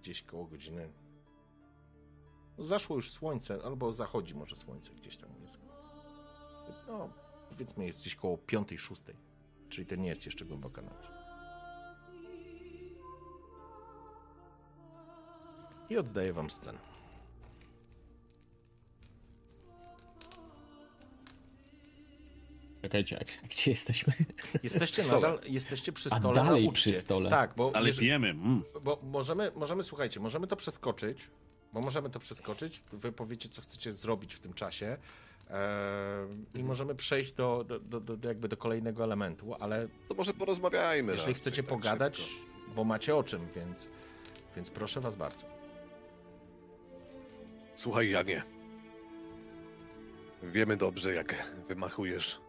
gdzieś koło godziny. No zaszło już słońce, albo zachodzi może słońce gdzieś tam jest. No, powiedzmy jest gdzieś koło piątej, szóstej. Czyli to nie jest jeszcze głęboka noc. I oddaję wam scenę. Czekajcie, a gdzie jesteśmy? Jesteście stole. nadal, jesteście przy A stole dalej na uczcie. przy stole. Tak, bo, Ale jeżeli- pijemy. Mm. bo możemy, możemy, słuchajcie, możemy to przeskoczyć, bo możemy to przeskoczyć, wy powiecie, co chcecie zrobić w tym czasie em, i możemy przejść do, do, do, do, jakby do kolejnego elementu, ale To może porozmawiajmy. jeżeli raczej chcecie tak pogadać, szybko. bo macie o czym, więc, więc proszę was bardzo. Słuchaj, Janie. Wiemy dobrze, jak wymachujesz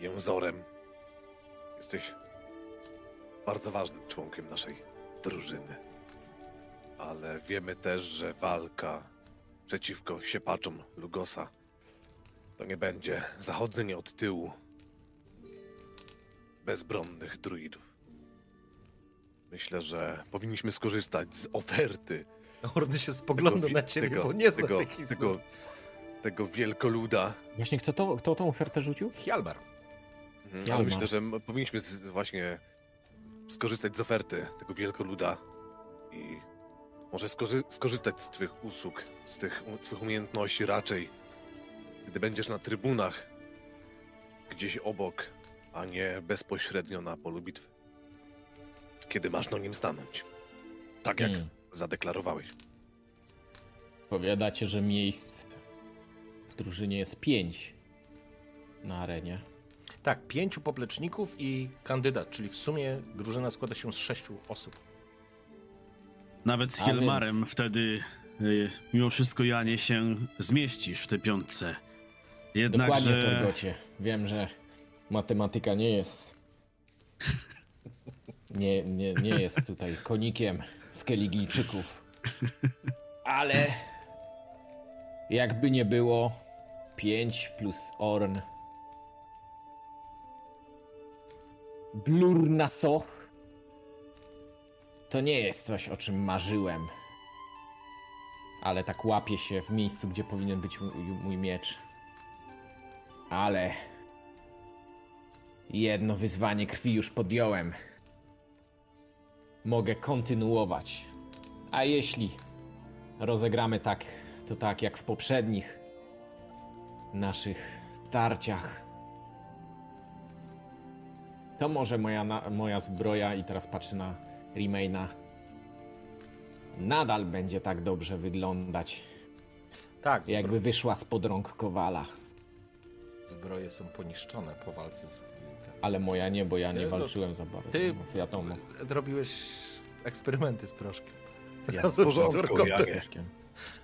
jęzorem. Jesteś bardzo ważnym członkiem naszej drużyny. Ale wiemy też, że walka przeciwko siepaczom Lugosa to nie będzie zachodzenie od tyłu bezbronnych druidów. Myślę, że powinniśmy skorzystać z oferty Hordy się spogląda na ciebie, tego, bo nie zna tego, tej tego, tego wielkoluda. Właśnie kto, to, kto tą ofertę rzucił? Hjalmar. Mhm, Ja Ale mam. myślę, że powinniśmy z, właśnie skorzystać z oferty tego wielkoluda i może skorzy skorzystać z twych usług, z tych u- twych umiejętności raczej, gdy będziesz na trybunach gdzieś obok, a nie bezpośrednio na polu bitwy. Kiedy masz na nim stanąć. Tak jak Hmm. Zadeklarowałeś. Powiadacie, że miejsc w drużynie jest pięć na arenie. Tak, pięciu popleczników i kandydat, czyli w sumie drużyna składa się z sześciu osób. Nawet z A Helmarem więc- wtedy y, mimo wszystko Janie się zmieścisz w tej piątce. Dokładnie, Jednakże Torgocie. Wiem, że matematyka nie jest. (laughs) Nie, nie, nie jest tutaj konikiem z Keligijczyków. Ale jakby nie było, 5 plus Orn. Blur na soch. To nie jest coś, o czym marzyłem. Ale tak łapie się w miejscu, gdzie powinien być mój, mój miecz. Ale jedno wyzwanie krwi już podjąłem. Mogę kontynuować. A jeśli rozegramy tak, to tak jak w poprzednich naszych starciach, To może moja, na, moja zbroja i teraz patrzę na Remaina. Nadal będzie tak dobrze wyglądać, Tak, jakby wyszła spod rąk Kowala. zbroje są poniszczone po walce z... Ale moja nie, bo ja nie no, walczyłem za bardzo. ty- no, wiadomo. Robiłeś eksperymenty z proszkiem. Ja z porządku, Troszkę.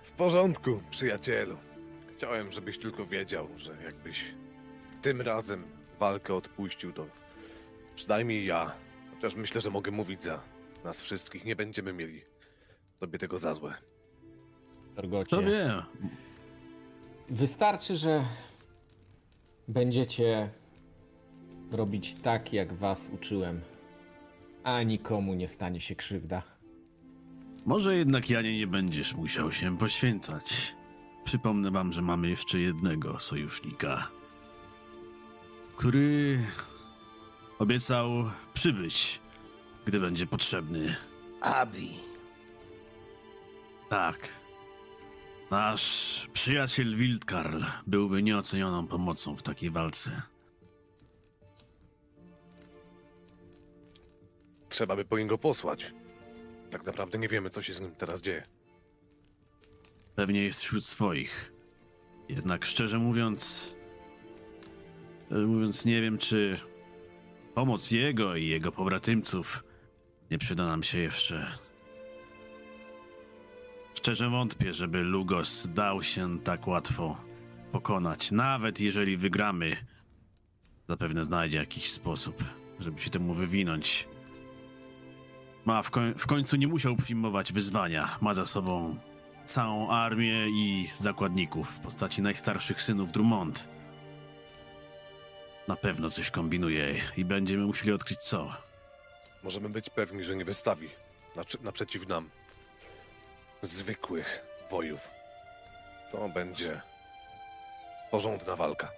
W porządku, przyjacielu. Chciałem, żebyś tylko wiedział, że jakbyś tym razem walkę odpuścił, to przynajmniej ja, chociaż myślę, że mogę mówić za nas wszystkich, nie będziemy mieli tobie tego za złe. Torgocie. Kto wie? Wystarczy, że będziecie robić tak, jak was uczyłem, a nikomu nie stanie się krzywda. Może jednak Janie nie będziesz musiał się poświęcać. Przypomnę wam, że mamy jeszcze jednego sojusznika, który obiecał przybyć, gdy będzie potrzebny. Abi. Tak. Nasz przyjaciel Wildkarl byłby nieocenioną pomocą w takiej walce. Trzeba by po niego posłać. Tak naprawdę nie wiemy, co się z nim teraz dzieje. Pewnie jest wśród swoich. Jednak szczerze mówiąc, szczerze mówiąc nie wiem, czy pomoc jego i jego pobratymców nie przyda nam się jeszcze. Szczerze wątpię, żeby Lugos dał się tak łatwo pokonać. Nawet jeżeli wygramy, zapewne znajdzie jakiś sposób, żeby się temu wywinąć. Ma w, koń- w końcu nie musiał przyjmować wyzwania. Ma za sobą całą armię i zakładników w postaci najstarszych synów Drummond. Na pewno coś kombinuje i będziemy musieli odkryć co. Możemy być pewni, że nie wystawi naprzeciw nam zwykłych wojów. To będzie porządna walka.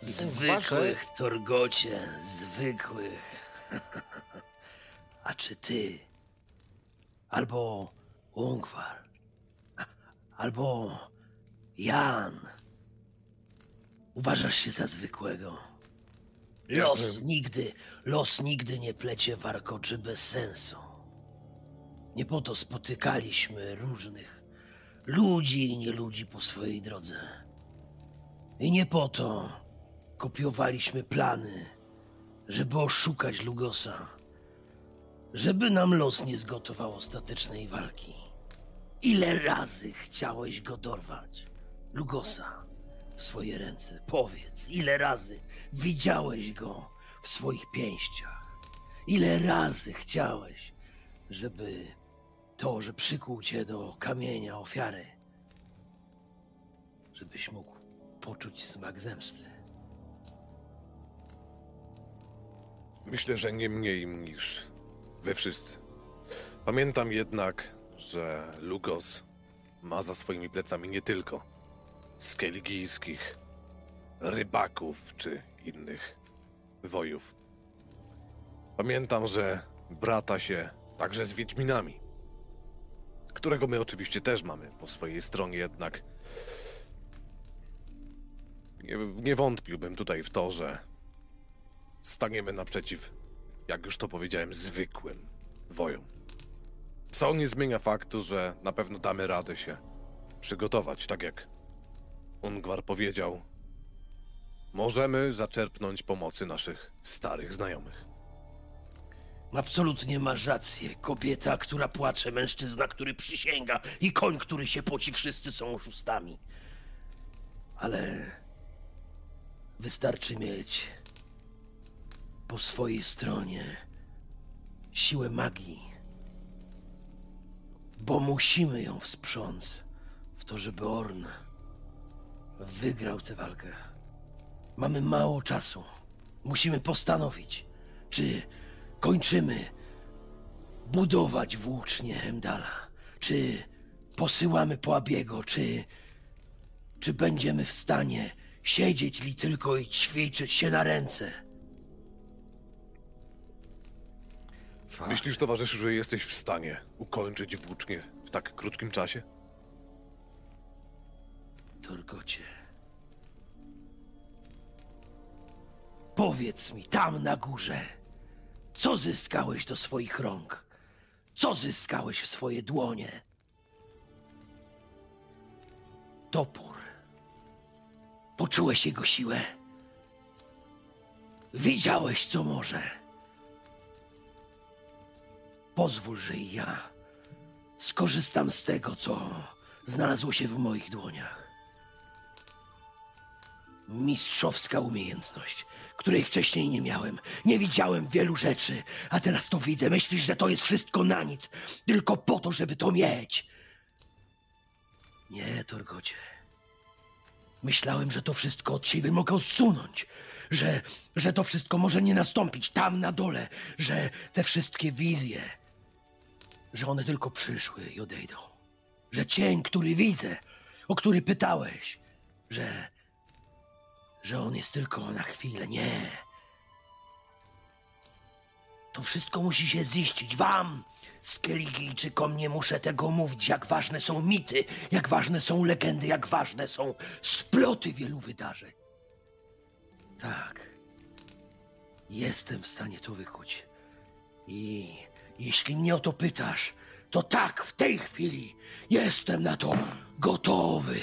Zwykłych, Torgocie, zwykłych. (laughs) A czy ty, albo Ungwar, albo Jan, uważasz się za zwykłego? Los nigdy, los nigdy nie plecie warkoczy bez sensu. Nie po to spotykaliśmy różnych ludzi i nieludzi po swojej drodze. I nie po to kopiowaliśmy plany, żeby oszukać Lugosa, żeby nam los nie zgotował ostatecznej walki. Ile razy chciałeś go dorwać, Lugosa, w swoje ręce? Powiedz, ile razy widziałeś go w swoich pięściach? Ile razy chciałeś, żeby to, że przykuł cię do kamienia ofiary, żebyś mógł poczuć smak zemsty? Myślę, że nie mniej niż wy wszyscy. Pamiętam jednak, że Lugos ma za swoimi plecami nie tylko skeligijskich rybaków czy innych wojów. Pamiętam, że brata się także z Wiedźminami, którego my oczywiście też mamy po swojej stronie, jednak nie, nie wątpiłbym tutaj w to, że staniemy naprzeciw, jak już to powiedziałem, zwykłym wojom. Co nie zmienia faktu, że na pewno damy radę się przygotować, tak jak Ungwar powiedział. Możemy zaczerpnąć pomocy naszych starych znajomych. Absolutnie masz rację. Kobieta, która płacze, mężczyzna, który przysięga i koń, który się poci, wszyscy są oszustami. Ale wystarczy mieć po swojej stronie siłę magii, bo musimy ją wsprząc w to, żeby Orn wygrał tę walkę. Mamy mało czasu. Musimy postanowić, czy kończymy budować włócznie Hemdala, czy posyłamy po Abiego, czy, czy będziemy w stanie siedzieć li tylko i ćwiczyć się na ręce. Myślisz, towarzyszu, że jesteś w stanie ukończyć włócznie w tak krótkim czasie? Torgocie. Powiedz mi, tam na górze, co zyskałeś do swoich rąk? Co zyskałeś w swoje dłonie? Topór. Poczułeś jego siłę? Widziałeś, co może? Pozwól, że i ja skorzystam z tego, co znalazło się w moich dłoniach. Mistrzowska umiejętność, której wcześniej nie miałem. Nie widziałem wielu rzeczy, a teraz to widzę. Myślisz, że to jest wszystko na nic, tylko po to, żeby to mieć. Nie, Torgocie. Myślałem, że to wszystko od siebie mogę odsunąć. Że, że to wszystko może nie nastąpić tam na dole. Że te wszystkie wizje, że one tylko przyszły i odejdą. Że cień, który widzę, o który pytałeś, że, że on jest tylko na chwilę. Nie. To wszystko musi się ziścić. Wam, Skeligijczykom, nie muszę tego mówić, jak ważne są mity, jak ważne są legendy, jak ważne są sploty wielu wydarzeń. Tak. Jestem w stanie to wykuć. I jeśli mnie o to pytasz, to tak, w tej chwili jestem na to gotowy.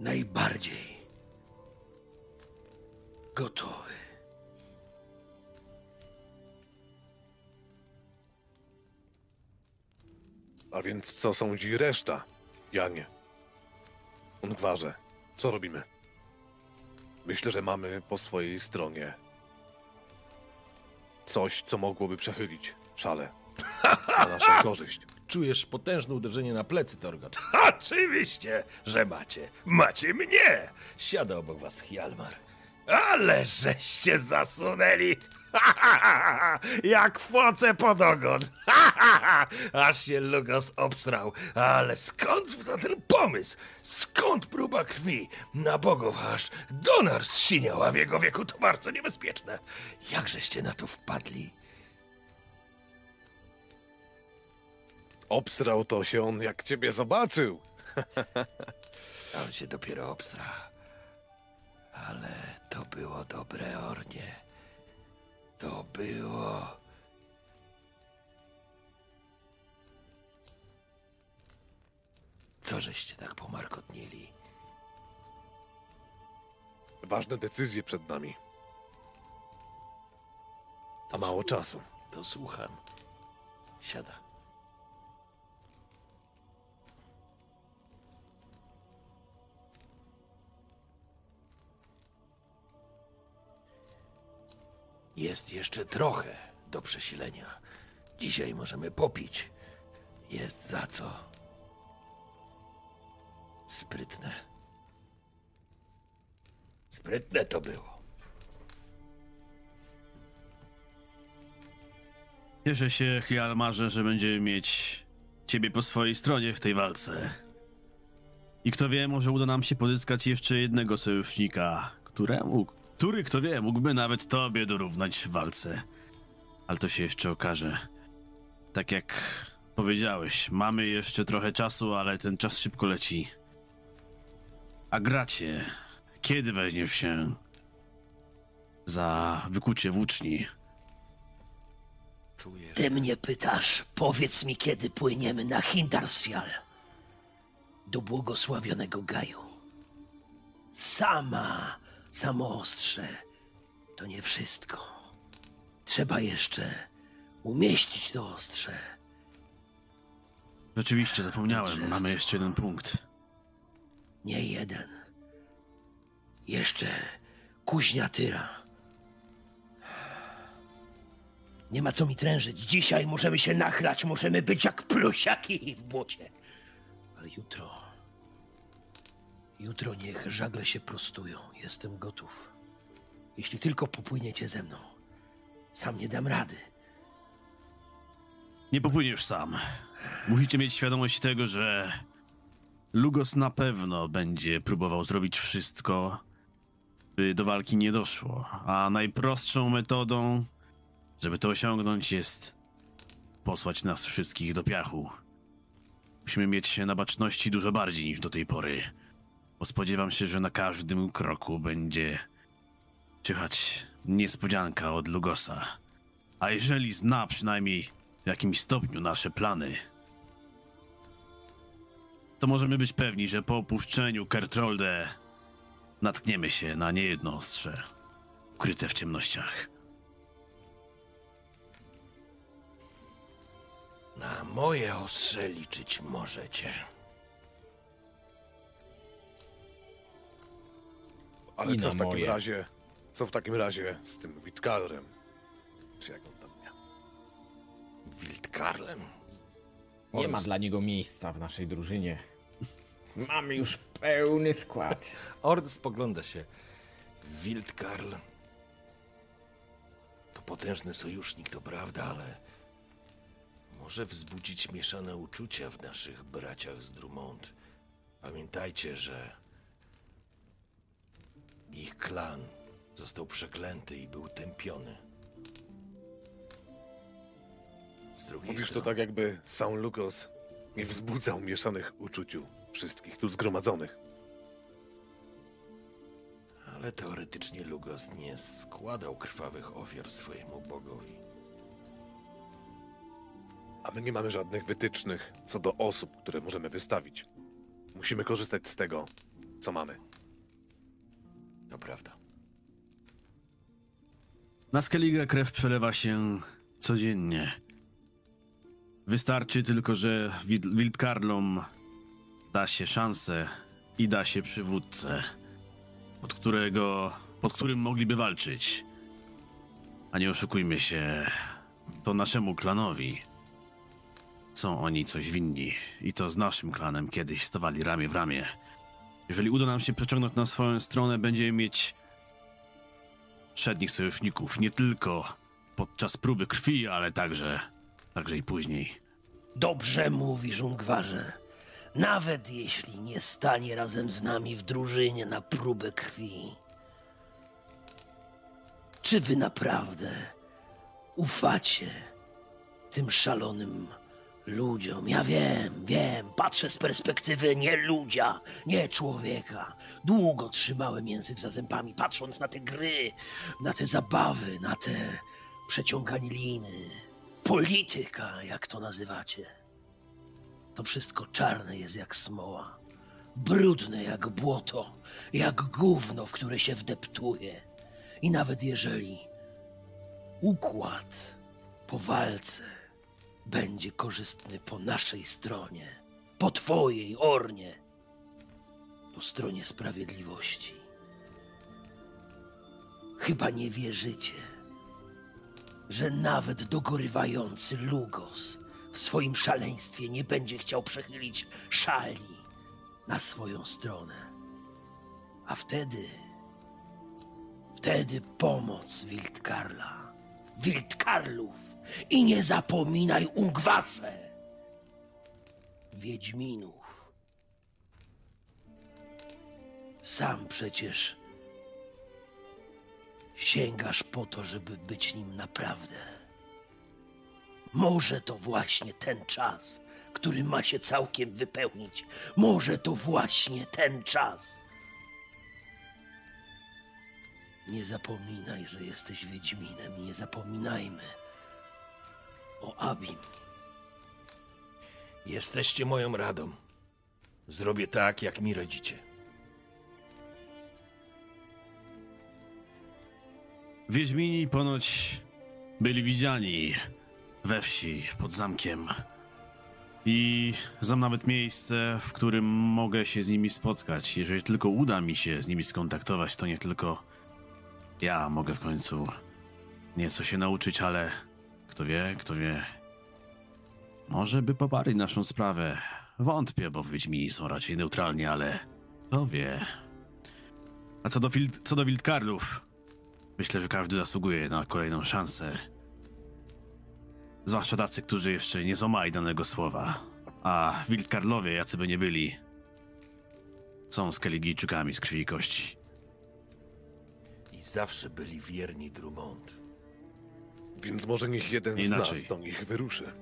Najbardziej gotowy. A więc co sądzi reszta? Janie. Ungwarze, co robimy? Myślę, że mamy po swojej stronie coś, co mogłoby przechylić szale (laughs) na naszą korzyść. Czujesz potężne uderzenie na plecy, Torgot. (laughs) Oczywiście, że macie. Macie mnie! Siada obok was Hjalmar. Ale żeście zasunęli! (laughs) Jak foce pod ogon! (laughs) Aż się Lugos obsrał. Ale skąd to ten pomysł? Skąd próba krwi? Na bogów aż Donar zsiniał, a w jego wieku to bardzo niebezpieczne. Jakżeście na to wpadli? Obsrał to się on, jak ciebie zobaczył. (laughs) On się dopiero obstra. Ale to było dobre, Ornie. To było... Co żeście tak pomarkotnili? Ważne decyzje przed nami. A mało czasu. To słucham. Siada. Jest jeszcze trochę do przesilenia. Dzisiaj możemy popić. Jest za co. Sprytne. Sprytne to było. Cieszę się, Hjalmarze, że będziemy mieć ciebie po swojej stronie w tej walce. I kto wie, może uda nam się pozyskać jeszcze jednego sojusznika, któremu, który, kto wie, mógłby nawet tobie dorównać w walce. Ale to się jeszcze okaże. Tak jak powiedziałeś, mamy jeszcze trochę czasu, ale ten czas szybko leci. A gracie, kiedy weźmiesz się za wykucie włóczni? Czuję, że Ty mnie pytasz, powiedz mi, kiedy płyniemy na Hindarsfjall. Do błogosławionego Gaju. Sama, samo ostrze, to nie wszystko. Trzeba jeszcze umieścić to ostrze. Rzeczywiście, zapomniałem, mamy jeszcze jeden punkt. Nie jeden. Jeszcze kuźnia tyra. Nie ma co mi trężyć. Dzisiaj możemy się nachlać, możemy być jak prosiaki w błocie. Ale jutro. Jutro niech żagle się prostują. Jestem gotów. Jeśli tylko popłyniecie ze mną. Sam nie dam rady. Nie popłyniesz sam. Musicie mieć świadomość tego, że Lugos na pewno będzie próbował zrobić wszystko, by do walki nie doszło. A najprostszą metodą, żeby to osiągnąć, jest posłać nas wszystkich do piachu. Musimy mieć na baczności dużo bardziej niż do tej pory, bo spodziewam się, że na każdym kroku będzie czyhać niespodzianka od Lugosa. A jeżeli zna przynajmniej w jakimś stopniu nasze plany, to możemy być pewni, że po opuszczeniu Kertrolde natkniemy się na niejedno ostrze, ukryte w ciemnościach. Na moje ostrze liczyć możecie. Ale I co w takim moje. razie, co w takim razie z tym Witkalrem? Czy jak on tam miał? Wildkarlem? Nie On ma z- dla niego miejsca w naszej drużynie. (laughs) Mamy już pełny skład. Ord spogląda się. Wildkarl to potężny sojusznik, to prawda, ale może wzbudzić mieszane uczucia w naszych braciach z Drummond. Pamiętajcie, że ich klan został przeklęty i był tępiony. Z drugiej Mówisz to strony, tak, jakby Saul Lukos nie wzbudzał mieszanych uczuciu wszystkich tu zgromadzonych. ale teoretycznie Lugos nie składał krwawych ofiar swojemu bogowi. A my nie mamy żadnych wytycznych co do osób, które możemy wystawić. Musimy korzystać z tego, co mamy. To prawda. Na Skellige krew przelewa się codziennie. Wystarczy tylko, że Wildkarlom da się szansę i da się przywódcę, pod którego, pod którym mogliby walczyć. A nie oszukujmy się, to naszemu klanowi są oni coś winni i to z naszym klanem kiedyś stawali ramię w ramię. Jeżeli uda nam się przeciągnąć na swoją stronę, będziemy mieć przednich sojuszników, nie tylko podczas próby krwi, ale także, także i później. Dobrze mówisz, Ungwarze. Nawet jeśli nie stanie razem z nami w drużynie na próbę krwi. Czy wy naprawdę ufacie tym szalonym ludziom? Ja wiem, wiem, patrzę z perspektywy nie ludzia, nie człowieka. Długo trzymałem język za zębami, patrząc na te gry, na te zabawy, na te przeciąganiny. Polityka, jak to nazywacie. To wszystko czarne jest jak smoła. Brudne jak błoto, jak gówno, w które się wdeptuje. I nawet jeżeli układ po walce będzie korzystny po naszej stronie, po twojej, Ornie, po stronie sprawiedliwości. Chyba nie wierzycie, że nawet dogorywający Lugos w swoim szaleństwie nie będzie chciał przechylić szali na swoją stronę. A wtedy, wtedy pomoc Wildkarla, Wildkarlów i nie zapominaj Ungwarze, Wiedźminów. Sam przecież sięgasz po to, żeby być nim naprawdę. Może to właśnie ten czas, który ma się całkiem wypełnić. Może to właśnie ten czas. Nie zapominaj, że jesteś Wiedźminem. Nie zapominajmy o Abim. Jesteście moją radą. Zrobię tak, jak mi radzicie. Wiedźmini ponoć byli widziani we wsi pod zamkiem. I znam nawet miejsce, w którym mogę się z nimi spotkać. Jeżeli tylko uda mi się z nimi skontaktować, to nie tylko ja mogę w końcu nieco się nauczyć, ale kto wie, kto wie. Może by poparli naszą sprawę. Wątpię, bo Wiedźmini są raczej neutralni, ale kto wie. A co do, co do Wildkarlów, Myślę, że każdy zasługuje na kolejną szansę. Zwłaszcza tacy, którzy jeszcze nie złamali danego słowa. A Wildkarlowie, jacy by nie byli, są Skelligijczykami z krwi i kości. I zawsze byli wierni Drummond. Więc może niech jeden z Inaczej. nas do nich wyruszy.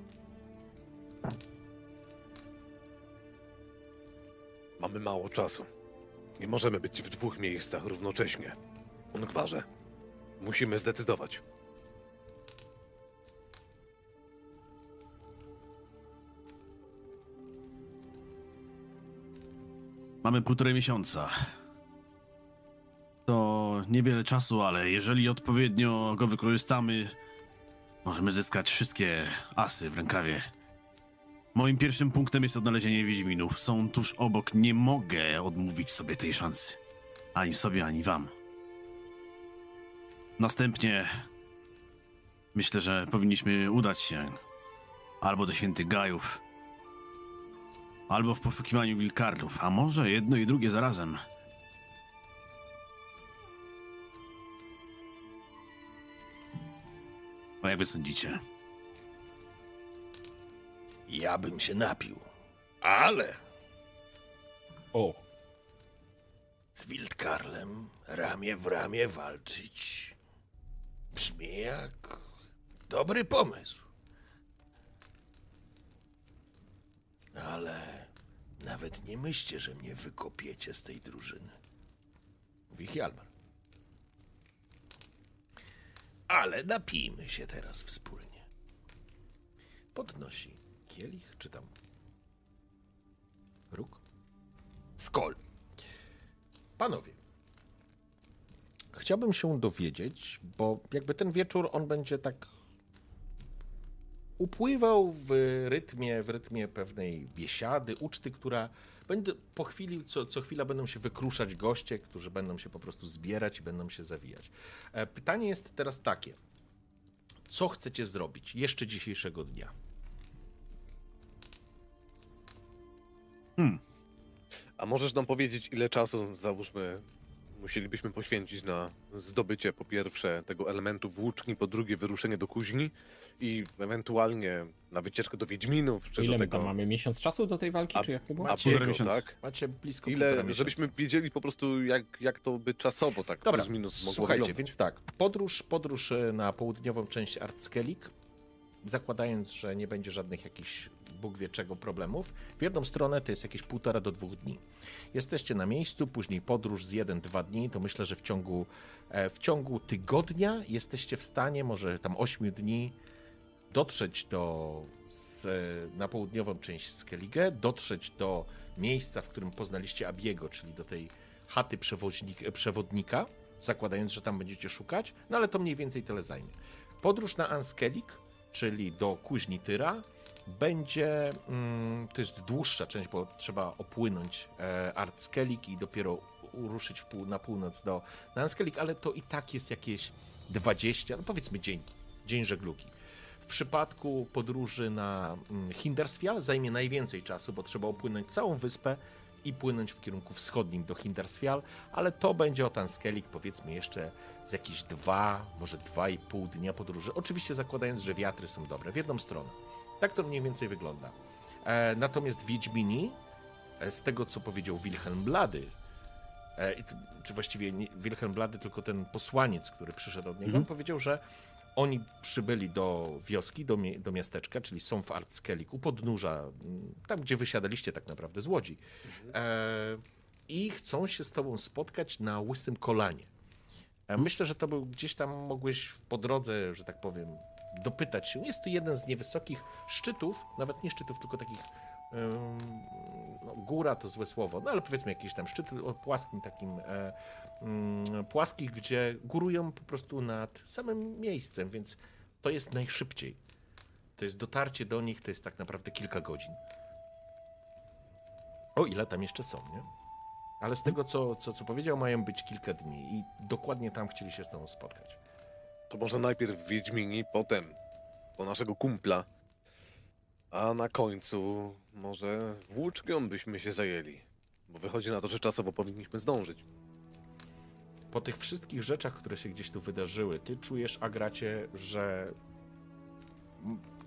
Mamy mało czasu. Nie możemy być w dwóch miejscach równocześnie. Ungwarze, Musimy zdecydować. Mamy półtorej miesiąca. To niewiele czasu, ale jeżeli odpowiednio go wykorzystamy, możemy zyskać wszystkie asy w rękawie. Moim pierwszym punktem jest odnalezienie Wiedźminów. Są tuż obok. Nie mogę odmówić sobie tej szansy. Ani sobie, ani wam. Następnie myślę, że powinniśmy udać się albo do świętych Gajów, albo w poszukiwaniu wilkardów, a może jedno i drugie zarazem. A jak wy sądzicie? Ja bym się napił. Ale O, z Wildkarlem ramię w ramię walczyć brzmi jak dobry pomysł. Ale nawet nie myślcie, że mnie wykopiecie z tej drużyny. Mówi Hjalmar. Ale napijmy się teraz wspólnie. Podnosi kielich, czy tam róg? Skol. Panowie, chciałbym się dowiedzieć, bo jakby ten wieczór on będzie tak upływał w rytmie, w rytmie pewnej biesiady, uczty, która będzie po chwili, co, co chwila będą się wykruszać goście, którzy będą się po prostu zbierać i będą się zawijać. E, Pytanie jest teraz takie. Co chcecie zrobić jeszcze dzisiejszego dnia? A możesz nam powiedzieć, ile czasu, załóżmy, musielibyśmy poświęcić na zdobycie po pierwsze tego elementu włóczni, po drugie wyruszenie do kuźni i ewentualnie na wycieczkę do Wiedźminów, czy ile do my tego... tam mamy? Miesiąc czasu do tej walki, A- czy jak to było? A półtora półtora miesiąca. tak? Macie blisko Ile, żebyśmy wiedzieli po prostu, jak, jak to by czasowo tak Dobra, plus minus mogło słuchajcie, wyglądać. więc tak, podróż, podróż e, na południową część Artskelik, zakładając, że nie będzie żadnych jakichś Bóg wie czego problemów, w jedną stronę to jest jakieś półtora do dwóch dni. Jesteście na miejscu, później podróż z jeden, dwa dni, to myślę, że w ciągu, e, w ciągu tygodnia jesteście w stanie, może tam ośmiu dni, dotrzeć do, z, na południową część Skellige, dotrzeć do miejsca, w którym poznaliście Abiego, czyli do tej chaty przewoźnik, przewodnika, zakładając, że tam będziecie szukać, no ale to mniej więcej tyle zajmie. Podróż na Anskelik, czyli do Kuźni Tyra, będzie, mm, to jest dłuższa część, bo trzeba opłynąć e, Artskelik i dopiero ruszyć pół, na północ do na Anskelik, ale to i tak jest jakieś 20, no powiedzmy dzień, dzień żeglugi. W przypadku podróży na mm, Hindersfjall zajmie najwięcej czasu, bo trzeba opłynąć całą wyspę i płynąć w kierunku wschodnim do Hindersfjall, ale to będzie od Anskelik powiedzmy jeszcze z jakieś dwa, może dwa i pół dnia podróży. Oczywiście zakładając, że wiatry są dobre w jedną stronę. Tak to mniej więcej wygląda. E, natomiast Wiedźmini, e, z tego co powiedział Wilhelm Blady, e, czy właściwie nie Wilhelm Blady, tylko ten posłaniec, który przyszedł od niego, on powiedział, że oni przybyli do wioski, do, do miasteczka, czyli są w Artskelik, u podnóża, m, tam gdzie wysiadaliście tak naprawdę z Łodzi. E, I chcą się z tobą spotkać na Łysym Kolanie. E, Myślę, że to był gdzieś tam mogłeś po drodze, że tak powiem, dopytać się. Jest to jeden z niewysokich szczytów, nawet nie szczytów, tylko takich no, góra to złe słowo, no ale powiedzmy jakiś tam szczyt płaskim takim e, mm, płaskich, gdzie górują po prostu nad samym miejscem, więc to jest najszybciej. To jest dotarcie do nich, to jest tak naprawdę kilka godzin. O ile tam jeszcze są, nie? Ale z tego, co, co, co powiedział, mają być kilka dni i dokładnie tam chcieli się z tobą spotkać. To może najpierw Wiedźmini, potem po naszego kumpla, a na końcu może włócznią byśmy się zajęli. Bo wychodzi na to, że czasowo powinniśmy zdążyć. Po tych wszystkich rzeczach, które się gdzieś tu wydarzyły, ty czujesz, Agracie, że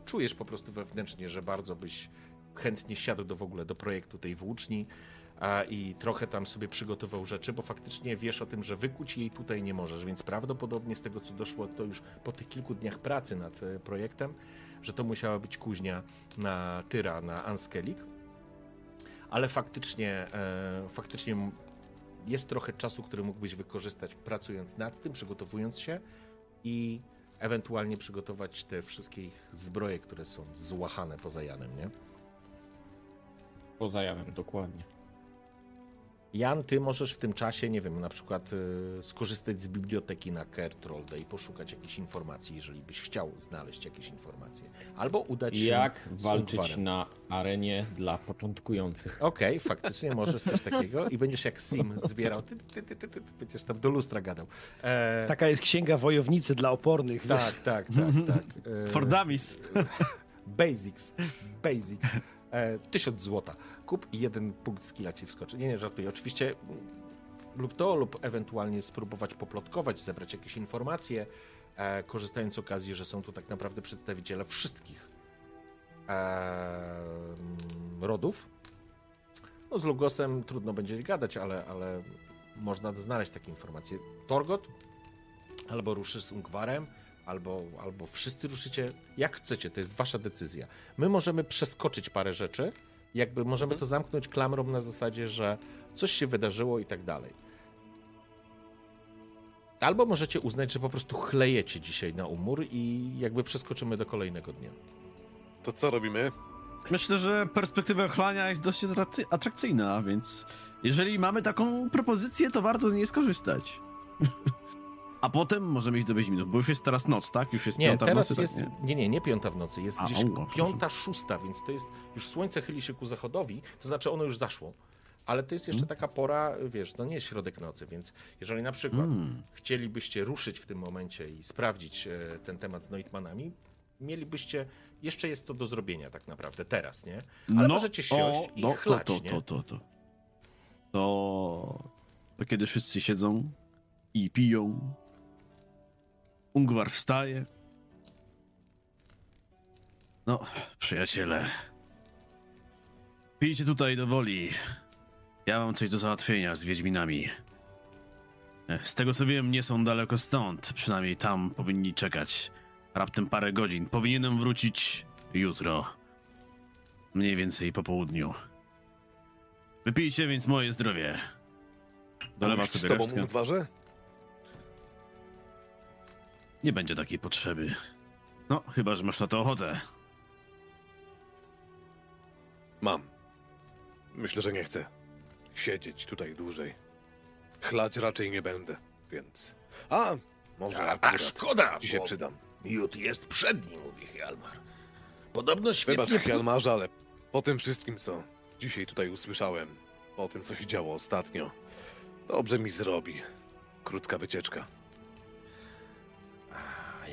czujesz po prostu wewnętrznie, że bardzo byś chętnie siadł do w ogóle do projektu tej włóczni i trochę tam sobie przygotował rzeczy, bo faktycznie wiesz o tym, że wykuć jej tutaj nie możesz, więc prawdopodobnie z tego, co doszło, to już po tych kilku dniach pracy nad e, projektem, że to musiała być kuźnia na Tyra, na Anskelik, ale faktycznie, e, faktycznie jest trochę czasu, który mógłbyś wykorzystać pracując nad tym, przygotowując się, i ewentualnie przygotować te wszystkie ich zbroje, które są złachane poza Janem, nie? Poza Janem, dokładnie. Jan, ty możesz w tym czasie, nie wiem, na przykład y, skorzystać z biblioteki na Kertrolde i poszukać jakichś informacji, jeżeli byś chciał znaleźć jakieś informacje. Albo udać się Jak walczyć Ungwarem. na arenie dla początkujących? Okej, faktycznie możesz coś takiego i będziesz jak Sim zbierał, ty, ty, ty, ty, ty, ty, będziesz tam do lustra gadał. E, Taka jest księga wojownicy dla opornych. wiesz. tak, tak, tak, tak. (laughs) E, For dummies. (laughs) Basics, basics. E, tysiąc złota. Kup i jeden punkt skilla ci wskoczy. Nie, nie, żartuję. Oczywiście mm, lub to, lub ewentualnie spróbować poplotkować, zebrać jakieś informacje, e, korzystając z okazji, że są tu tak naprawdę przedstawiciele wszystkich e, mm, rodów. No z Lugosem trudno będzie gadać, ale, ale można znaleźć takie informacje. Torgot albo ruszysz z Ungwarem, albo, albo wszyscy ruszycie, jak chcecie, to jest wasza decyzja. My możemy przeskoczyć parę rzeczy, jakby możemy to zamknąć klamrą na zasadzie, że coś się wydarzyło i tak dalej. Albo możecie uznać, że po prostu chlejecie dzisiaj na umór i jakby przeskoczymy do kolejnego dnia. To co robimy? Myślę, że perspektywa ochlania jest dość atrakcy- atrakcyjna, więc jeżeli mamy taką propozycję, to warto z niej skorzystać. (laughs) A potem możemy iść do Wiedźminów, bo już jest teraz noc, tak? Już jest Nie, piąta w teraz nocy, jest. tak? Nie? Nie, nie, nie piąta w nocy. Jest A, gdzieś o, piąta, szósta, więc to jest. Już słońce chyli się ku zachodowi, to znaczy ono już zaszło. Ale to jest jeszcze Mm. taka pora, wiesz, to nie jest środek nocy, więc jeżeli na przykład Mm. chcielibyście ruszyć w tym momencie i sprawdzić e, ten temat z Noitmanami, mielibyście. Jeszcze jest to do zrobienia tak naprawdę teraz, nie? Ale możecie siąść i no, chlać, to, nie? to, to, to, to. To... To kiedy wszyscy siedzą i piją, Ungwar wstaje. No, przyjaciele. Pijcie tutaj do woli. Ja mam coś do załatwienia z Wiedźminami. E, Z tego co wiem, nie są daleko stąd. Przynajmniej tam powinni czekać. Raptem parę godzin. Powinienem wrócić jutro. Mniej więcej po południu. Wypijcie więc moje zdrowie. Dolewa sobie tobą resztkę. Nie będzie takiej potrzeby. No, chyba, że masz na to ochotę. Mam. Myślę, że nie chcę siedzieć tutaj dłużej. Chlać raczej nie będę, więc... A, może A, a szkoda, ci się bo przydam. miód jest przed nim, mówi Hjalmar. Podobno Wybacz, świetnie... Hjalmarze, ale po tym wszystkim, co dzisiaj tutaj usłyszałem, po tym, co się działo ostatnio, dobrze mi zrobi. Krótka wycieczka.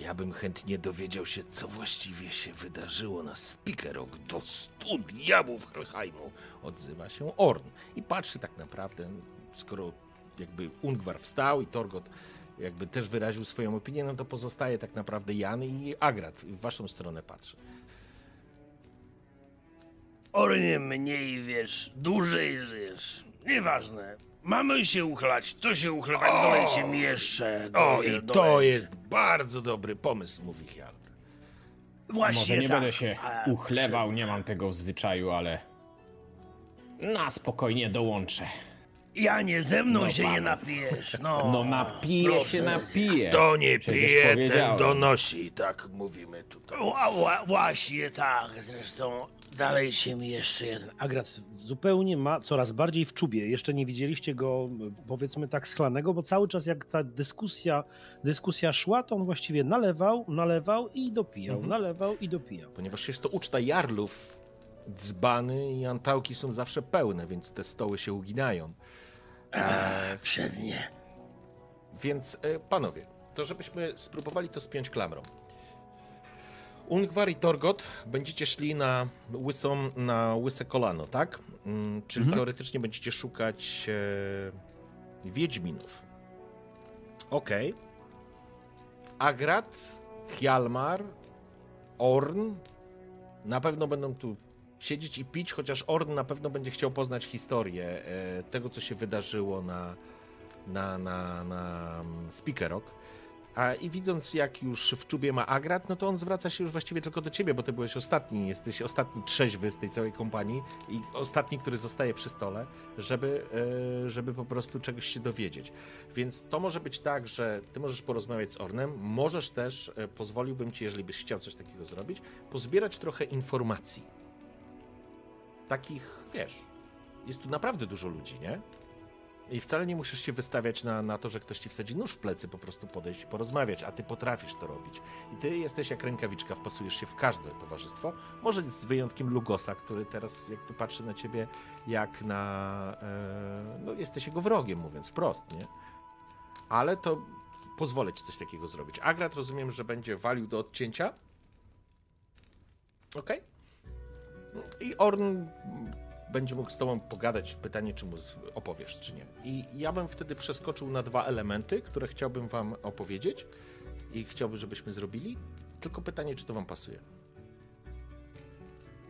Ja bym chętnie dowiedział się, co właściwie się wydarzyło na Spikerok do stu diabłów Helheimu. Odzywa się Orn i patrzy tak naprawdę, skoro jakby Ungwar wstał i Torgot jakby też wyraził swoją opinię, no to pozostaje tak naprawdę Jan i Agrat. W waszą stronę patrzy. Ornie mniej wiesz, dłużej żyjesz. Nieważne. Mamy się uchlać, to się uchlać, dolejcie mi jeszcze. O, dolej- i to dolej. jest bardzo dobry pomysł, mówi Hjalmar. Właśnie Może nie tak. będę się A, uchlewał, nie mam tego w zwyczaju, ale na spokojnie dołączę. Janie, ze mną No, się nie napijesz. No, (laughs) No proszę. się, napiję. Kto nie Przecież pije, ten powiedziałem. donosi, tak mówimy tutaj. Ła, ła, właśnie tak, zresztą dalej się mi jeszcze jeden. Agrat zupełnie ma coraz bardziej w czubie. Jeszcze nie widzieliście go, powiedzmy tak, schlanego, bo cały czas jak ta dyskusja, dyskusja szła, to on właściwie nalewał, nalewał i dopijał, Mhm. nalewał i dopijał. Ponieważ jest to uczta jarlów, dzbany i antałki są zawsze pełne, więc te stoły się uginają. A, przednie. Więc e, panowie, to żebyśmy spróbowali to spiąć klamrą. Ungwar i Torgot będziecie szli na, łysą, na łyse kolano, tak? Mm, czyli teoretycznie będziecie szukać e, Wiedźminów. Okej. Agrat, Hjalmar, Orn na pewno będą tu siedzieć i pić, chociaż Orn na pewno będzie chciał poznać historię e, tego, co się wydarzyło na, na, na, na mm, Speakerok. A, I widząc, jak już w czubie ma Agrat, no to on zwraca się już właściwie tylko do ciebie, bo ty byłeś ostatni, jesteś ostatni trzeźwy z tej całej kompanii i ostatni, który zostaje przy stole, żeby, e, żeby po prostu czegoś się dowiedzieć. Więc to może być tak, że ty możesz porozmawiać z Ornem, możesz też, e, pozwoliłbym ci, jeżeli byś chciał coś takiego zrobić, pozbierać trochę informacji. Takich, wiesz, jest tu naprawdę dużo ludzi, nie? I wcale nie musisz się wystawiać na, na to, że ktoś ci wsadzi nóż w plecy, po prostu podejść i porozmawiać, a ty potrafisz to robić. I ty jesteś jak rękawiczka, wpasujesz się w każde towarzystwo. Może z wyjątkiem Lugosa, który teraz jakby patrzy na ciebie jak na... E, no jesteś jego wrogiem, mówiąc wprost, nie? Ale to pozwolę ci coś takiego zrobić. Agrat rozumiem, że będzie walił do odcięcia. Okej. I Orn będzie mógł z tobą pogadać. Pytanie, czy mu opowiesz, czy nie. I ja bym wtedy przeskoczył na dwa elementy, które chciałbym wam opowiedzieć i chciałbym, żebyśmy zrobili. Tylko pytanie, czy to wam pasuje.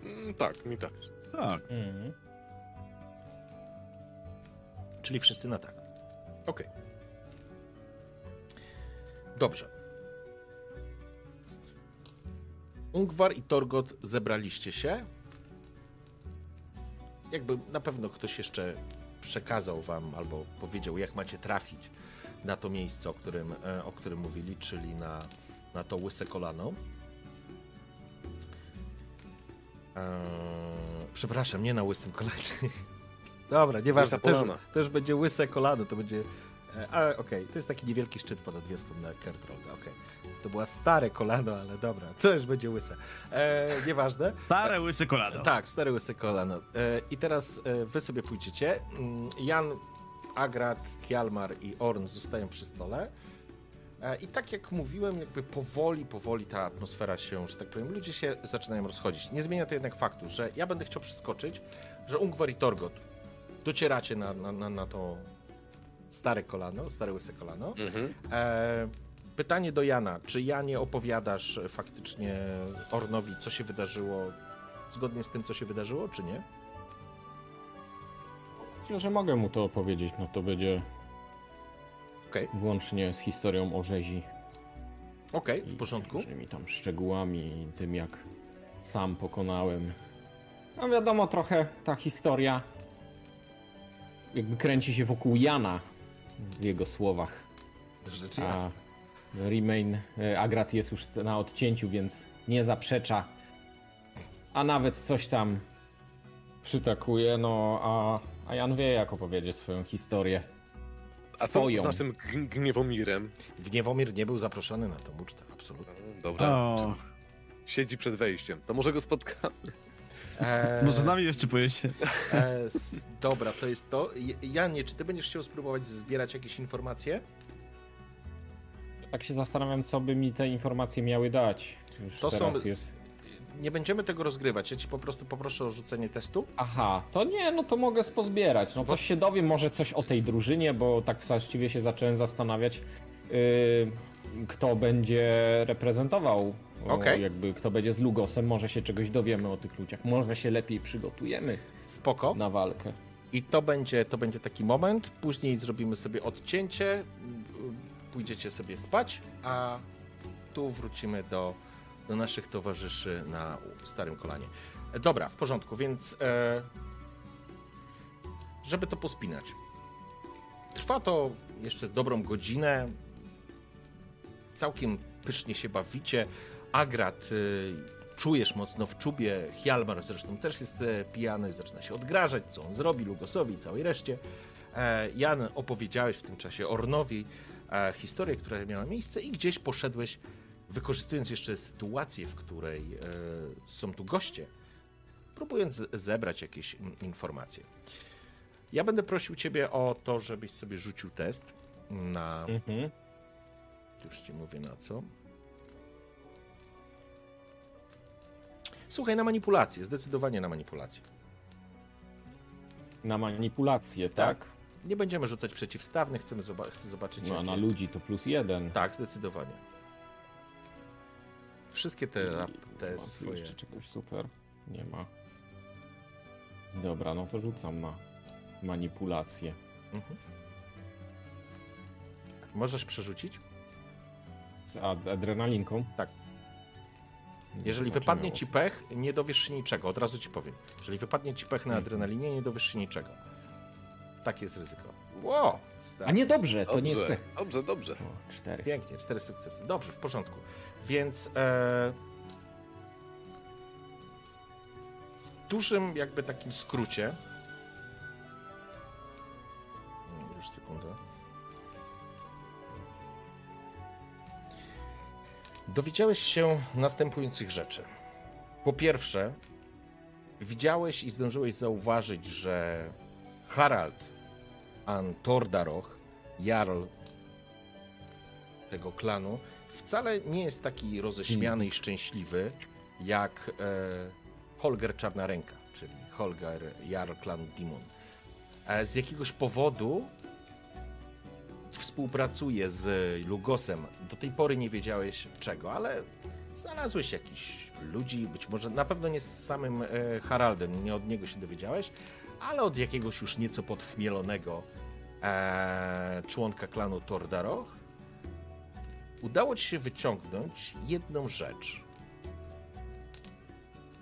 Mm, tak, mi tak. Tak. Mhm. Czyli wszyscy na tak. Okej. Dobrze. Ungwar i Torgot zebraliście się. Jakby na pewno ktoś jeszcze przekazał wam albo powiedział, jak macie trafić na to miejsce, o którym, e, o którym mówili, czyli na, na to łyse kolano. Eee, przepraszam, nie na łysym kolanie. Dobra, nieważne. Też, też będzie łyse kolano, to będzie. E, Ale okej, to jest taki niewielki szczyt ponad wioską na Kertrolda, okej. To była stare kolano, ale dobra, to już będzie łyse. E, nieważne. Stare łysy kolano. Tak, stare łyse kolano. E, I teraz e, wy sobie pójdziecie. Mm, Jan, Agrat, Hjalmar i Orn zostają przy stole. E, I tak jak mówiłem, jakby powoli, powoli ta atmosfera się, że tak powiem, ludzie się zaczynają rozchodzić. Nie zmienia to jednak faktu, że ja będę chciał przeskoczyć, że Ungwar i Torgot docieracie na, na, na, na to stare kolano, stare łyse kolano. Mhm. E, pytanie do Jana. Czy Janie opowiadasz faktycznie Ornowi, co się wydarzyło, zgodnie z tym, co się wydarzyło, czy nie? Myślę, że mogę mu to opowiedzieć. No to będzie Okej, włącznie z historią o rzezi. okej, i w porządku. różnymi tam szczegółami i tym, jak sam pokonałem. No wiadomo, trochę ta historia jakby kręci się wokół Jana w jego słowach. Rzecz A jasna. Remain, e, Agrat jest już na odcięciu, więc nie zaprzecza. A nawet coś tam przytakuje, no a, a Jan wie, jak opowiedzieć swoją historię. A co Swoją. z naszym gniewomirem? Gniewomir nie był zaproszony na tą ucztę, absolutnie. Dobra, O, siedzi przed wejściem. To może go spotkamy. Eee, może z nami jeszcze pojedzie. e, s- dobra, to jest to. J- Janie, czy ty będziesz chciał spróbować zbierać jakieś informacje? Tak się zastanawiam, co by mi te informacje miały dać. Już To są. teraz jest. Nie będziemy tego rozgrywać. Ja ci po prostu poproszę o rzucenie testu. Aha, to nie, no to mogę pozbierać. No coś się dowiem, może coś o tej drużynie, bo tak właściwie się zacząłem zastanawiać, yy, kto będzie reprezentował. O, Okej. Jakby kto będzie z Lugosem, może się czegoś dowiemy o tych ludziach. Może się lepiej przygotujemy Spoko. na walkę. I to będzie, to będzie taki moment. Później zrobimy sobie odcięcie. Pójdziecie sobie spać, a tu wrócimy do, do naszych towarzyszy na Starym Kolanie. E, Dobra, w porządku, więc e, żeby to pospinać. Trwa to jeszcze dobrą godzinę. Całkiem pysznie się bawicie. Agrat y, czujesz mocno w czubie. Hjalmar zresztą też jest e, pijany, zaczyna się odgrażać, co on zrobi Lugosowi i całej reszcie. E, Jan, opowiedziałeś w tym czasie Ornowi e, historię, która miała miejsce i gdzieś poszedłeś, wykorzystując jeszcze sytuację, w której są tu goście, próbując zebrać jakieś informacje. Ja będę prosił ciebie o to, żebyś sobie rzucił test na... Mhm. Już ci mówię na co. Słuchaj, na manipulację, zdecydowanie na manipulację. Na manipulację, tak? Tak. Nie będziemy rzucać przeciwstawnych, chcemy zoba- chcę zobaczyć. No jakie- na ludzi to plus jeden. Tak, zdecydowanie. Wszystkie te, Nie te swoje. jeszcze czegoś super. Nie ma. Dobra, no to rzucam na manipulację. Mhm. Możesz przerzucić? Z ad adrenalinką? Tak. Jeżeli zobaczymy. wypadnie ci pech, nie dowiesz się niczego. Od razu ci powiem. Jeżeli wypadnie ci pech na Mhm. adrenalinie, nie dowiesz się niczego. Takie jest ryzyko. Wow! A nie dobrze, to nie jest Dobrze, pech. dobrze, dobrze. O, cztery. Pięknie, cztery sukcesy. Dobrze, w porządku. Więc e, w dużym jakby takim skrócie. Dowiedziałeś się następujących rzeczy. Po pierwsze, widziałeś i zdążyłeś zauważyć, że Harald an Tordaroch, Jarl tego klanu, wcale nie jest taki roześmiany i szczęśliwy jak e, Holger Czarna Ręka, czyli Holger Jarl klanu Dimon. E, z jakiegoś powodu współpracuje z Lugosem. Do tej pory nie wiedziałeś czego, ale znalazłeś jakichś ludzi, być może na pewno nie z samym e, Haraldem, nie od niego się dowiedziałeś, ale od jakiegoś już nieco podchmielonego e, członka klanu Tordaroch udało ci się wyciągnąć jedną rzecz.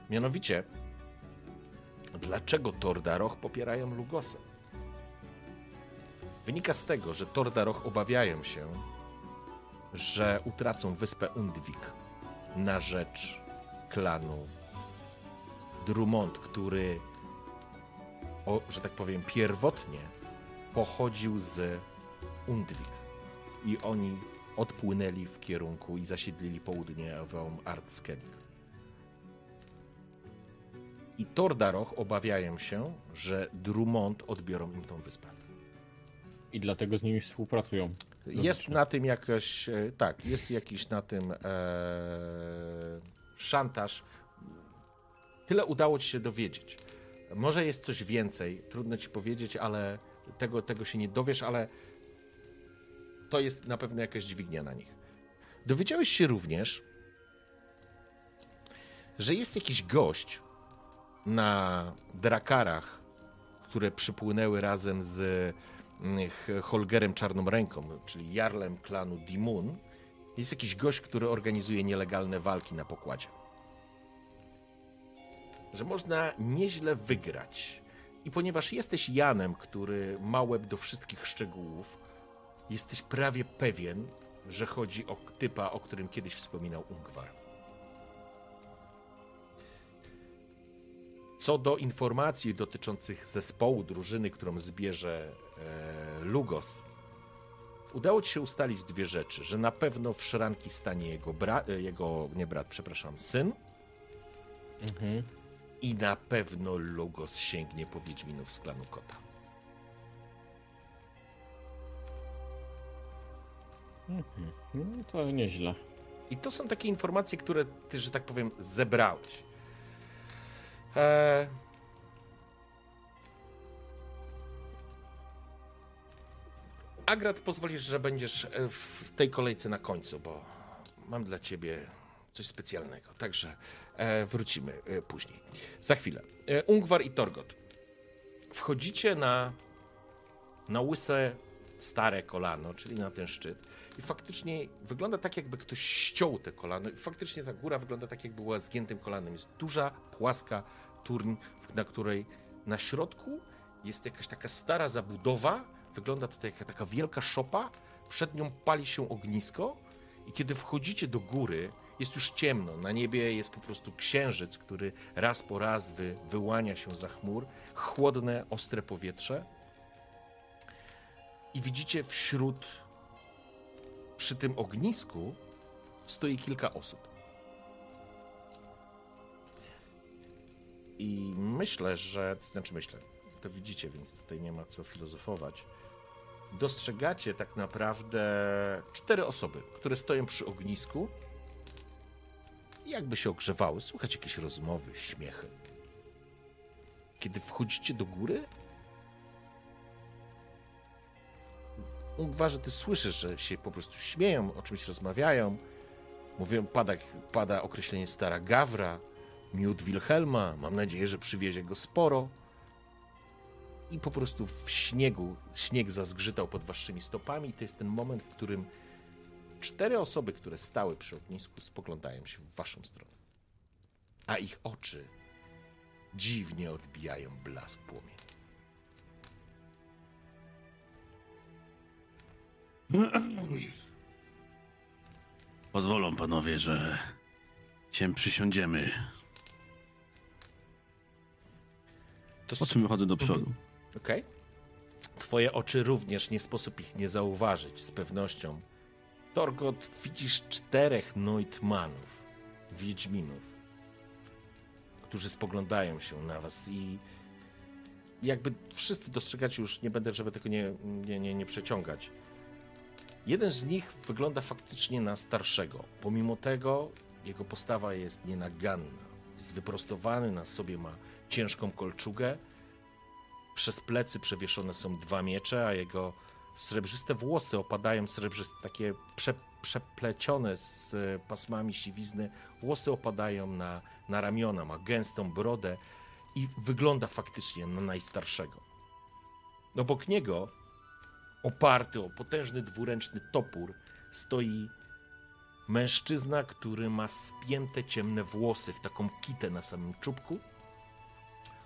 Mianowicie, dlaczego Tordaroch popierają Lugosa? Wynika z tego, że Tordaroch obawiają się, że utracą wyspę Undvik na rzecz klanu Drummond, który, o, że tak powiem, pierwotnie pochodził z Undvik. I oni odpłynęli w kierunku i zasiedlili południową Artskenik. I Tordaroch obawiają się, że Drummond odbiorą im tą wyspę. I dlatego z nimi współpracują. Jest na tym jakaś, e, tak, jest jakiś na tym e, szantaż. Tyle udało ci się dowiedzieć. Może jest coś więcej, trudno ci powiedzieć, ale tego, tego się nie dowiesz, ale to jest na pewno jakaś dźwignia na nich. Dowiedziałeś się również, że jest jakiś gość na drakarach, które przypłynęły razem z Holgerem Czarną Ręką, czyli jarlem klanu Dimun. Jest jakiś gość, który organizuje nielegalne walki na pokładzie. Że można nieźle wygrać. I ponieważ jesteś Janem, który ma łeb do wszystkich szczegółów, jesteś prawie pewien, że chodzi o typa, o którym kiedyś wspominał Ungwar. Co do informacji dotyczących zespołu drużyny, którą zbierze Lugos, udało ci się ustalić dwie rzeczy, że na pewno w szranki stanie jego brat, jego, nie brat, przepraszam, syn Mhm. i na pewno Lugos sięgnie po Wiedźminów z klanu Kota. No to nieźle. I to są takie informacje, które ty, że tak powiem, zebrałeś. Eee... Agrat, pozwolisz, że będziesz e, w tej kolejce na końcu, bo mam dla ciebie coś specjalnego. Także e, wrócimy e, później. Za chwilę. Ungwar i Torgot. Wchodzicie na, na łyse stare kolano, czyli na ten szczyt. I faktycznie wygląda tak, jakby ktoś ściął te kolano. I faktycznie ta góra wygląda tak, jakby była zgiętym kolanem. Jest duża, płaska turń, na której na środku jest jakaś taka stara zabudowa. Wygląda to jak taka wielka szopa. Przed nią pali się ognisko. I kiedy wchodzicie do góry, jest już ciemno. Na niebie jest po prostu księżyc, który raz po raz wy, wyłania się za chmur. Chłodne, ostre powietrze. I widzicie wśród przy tym ognisku stoi kilka osób. I myślę, że, to znaczy myślę, to widzicie, więc tutaj nie ma co filozofować. Dostrzegacie tak naprawdę cztery osoby, które stoją przy ognisku i jakby się ogrzewały. Słuchać jakieś rozmowy, śmiechy. Kiedy wchodzicie do góry, Ungwarze, ty słyszysz, że się po prostu śmieją, o czymś rozmawiają. Mówią, pada, pada określenie stara gawra, miód Wilhelma, mam nadzieję, że przywiezie go sporo. I po prostu w śniegu, śnieg zazgrzytał pod waszymi stopami. To jest ten moment, w którym cztery osoby, które stały przy ognisku, spoglądają się w waszą stronę. A ich oczy dziwnie odbijają blask płomieni. Pozwolą panowie, że się przysiądziemy. To Po czym wychodzę do przodu. Okej. Twoje oczy również nie sposób ich nie zauważyć, z pewnością. Torgot, widzisz czterech Noitmanów, Wiedźminów, którzy spoglądają się na was i jakby wszyscy dostrzegacie już, nie będę, żeby tego nie, nie, nie, nie przeciągać. Jeden z nich wygląda faktycznie na starszego. Pomimo tego jego postawa jest nienaganna. Jest wyprostowany, na sobie ma ciężką kolczugę, przez plecy przewieszone są dwa miecze, a jego srebrzyste włosy opadają, srebrzyste, takie prze, przeplecione z e, pasmami siwizny, włosy opadają na, na ramiona, ma gęstą brodę i wygląda faktycznie na najstarszego. Obok niego, oparty o potężny dwuręczny topór, stoi mężczyzna, który ma spięte ciemne włosy w taką kitę na samym czubku,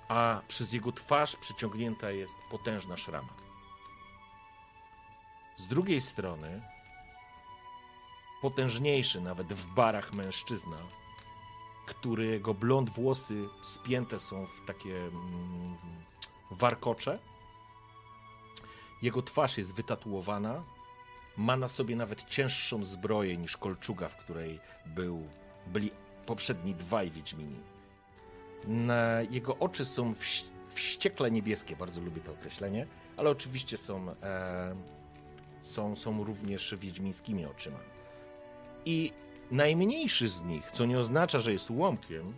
a przez jego twarz przyciągnięta jest potężna szrama. Z drugiej strony, potężniejszy nawet w barach mężczyzna, którego blond włosy spięte są w takie mm, warkocze. Jego twarz jest wytatuowana. Ma na sobie nawet cięższą zbroję niż kolczuga, w której był, byli poprzedni dwaj Wiedźmini. Jego oczy są wś- wściekle niebieskie, bardzo lubię to określenie, ale oczywiście są, e, są, są również wiedźmińskimi oczyma. I najmniejszy z nich, co nie oznacza, że jest łomkiem,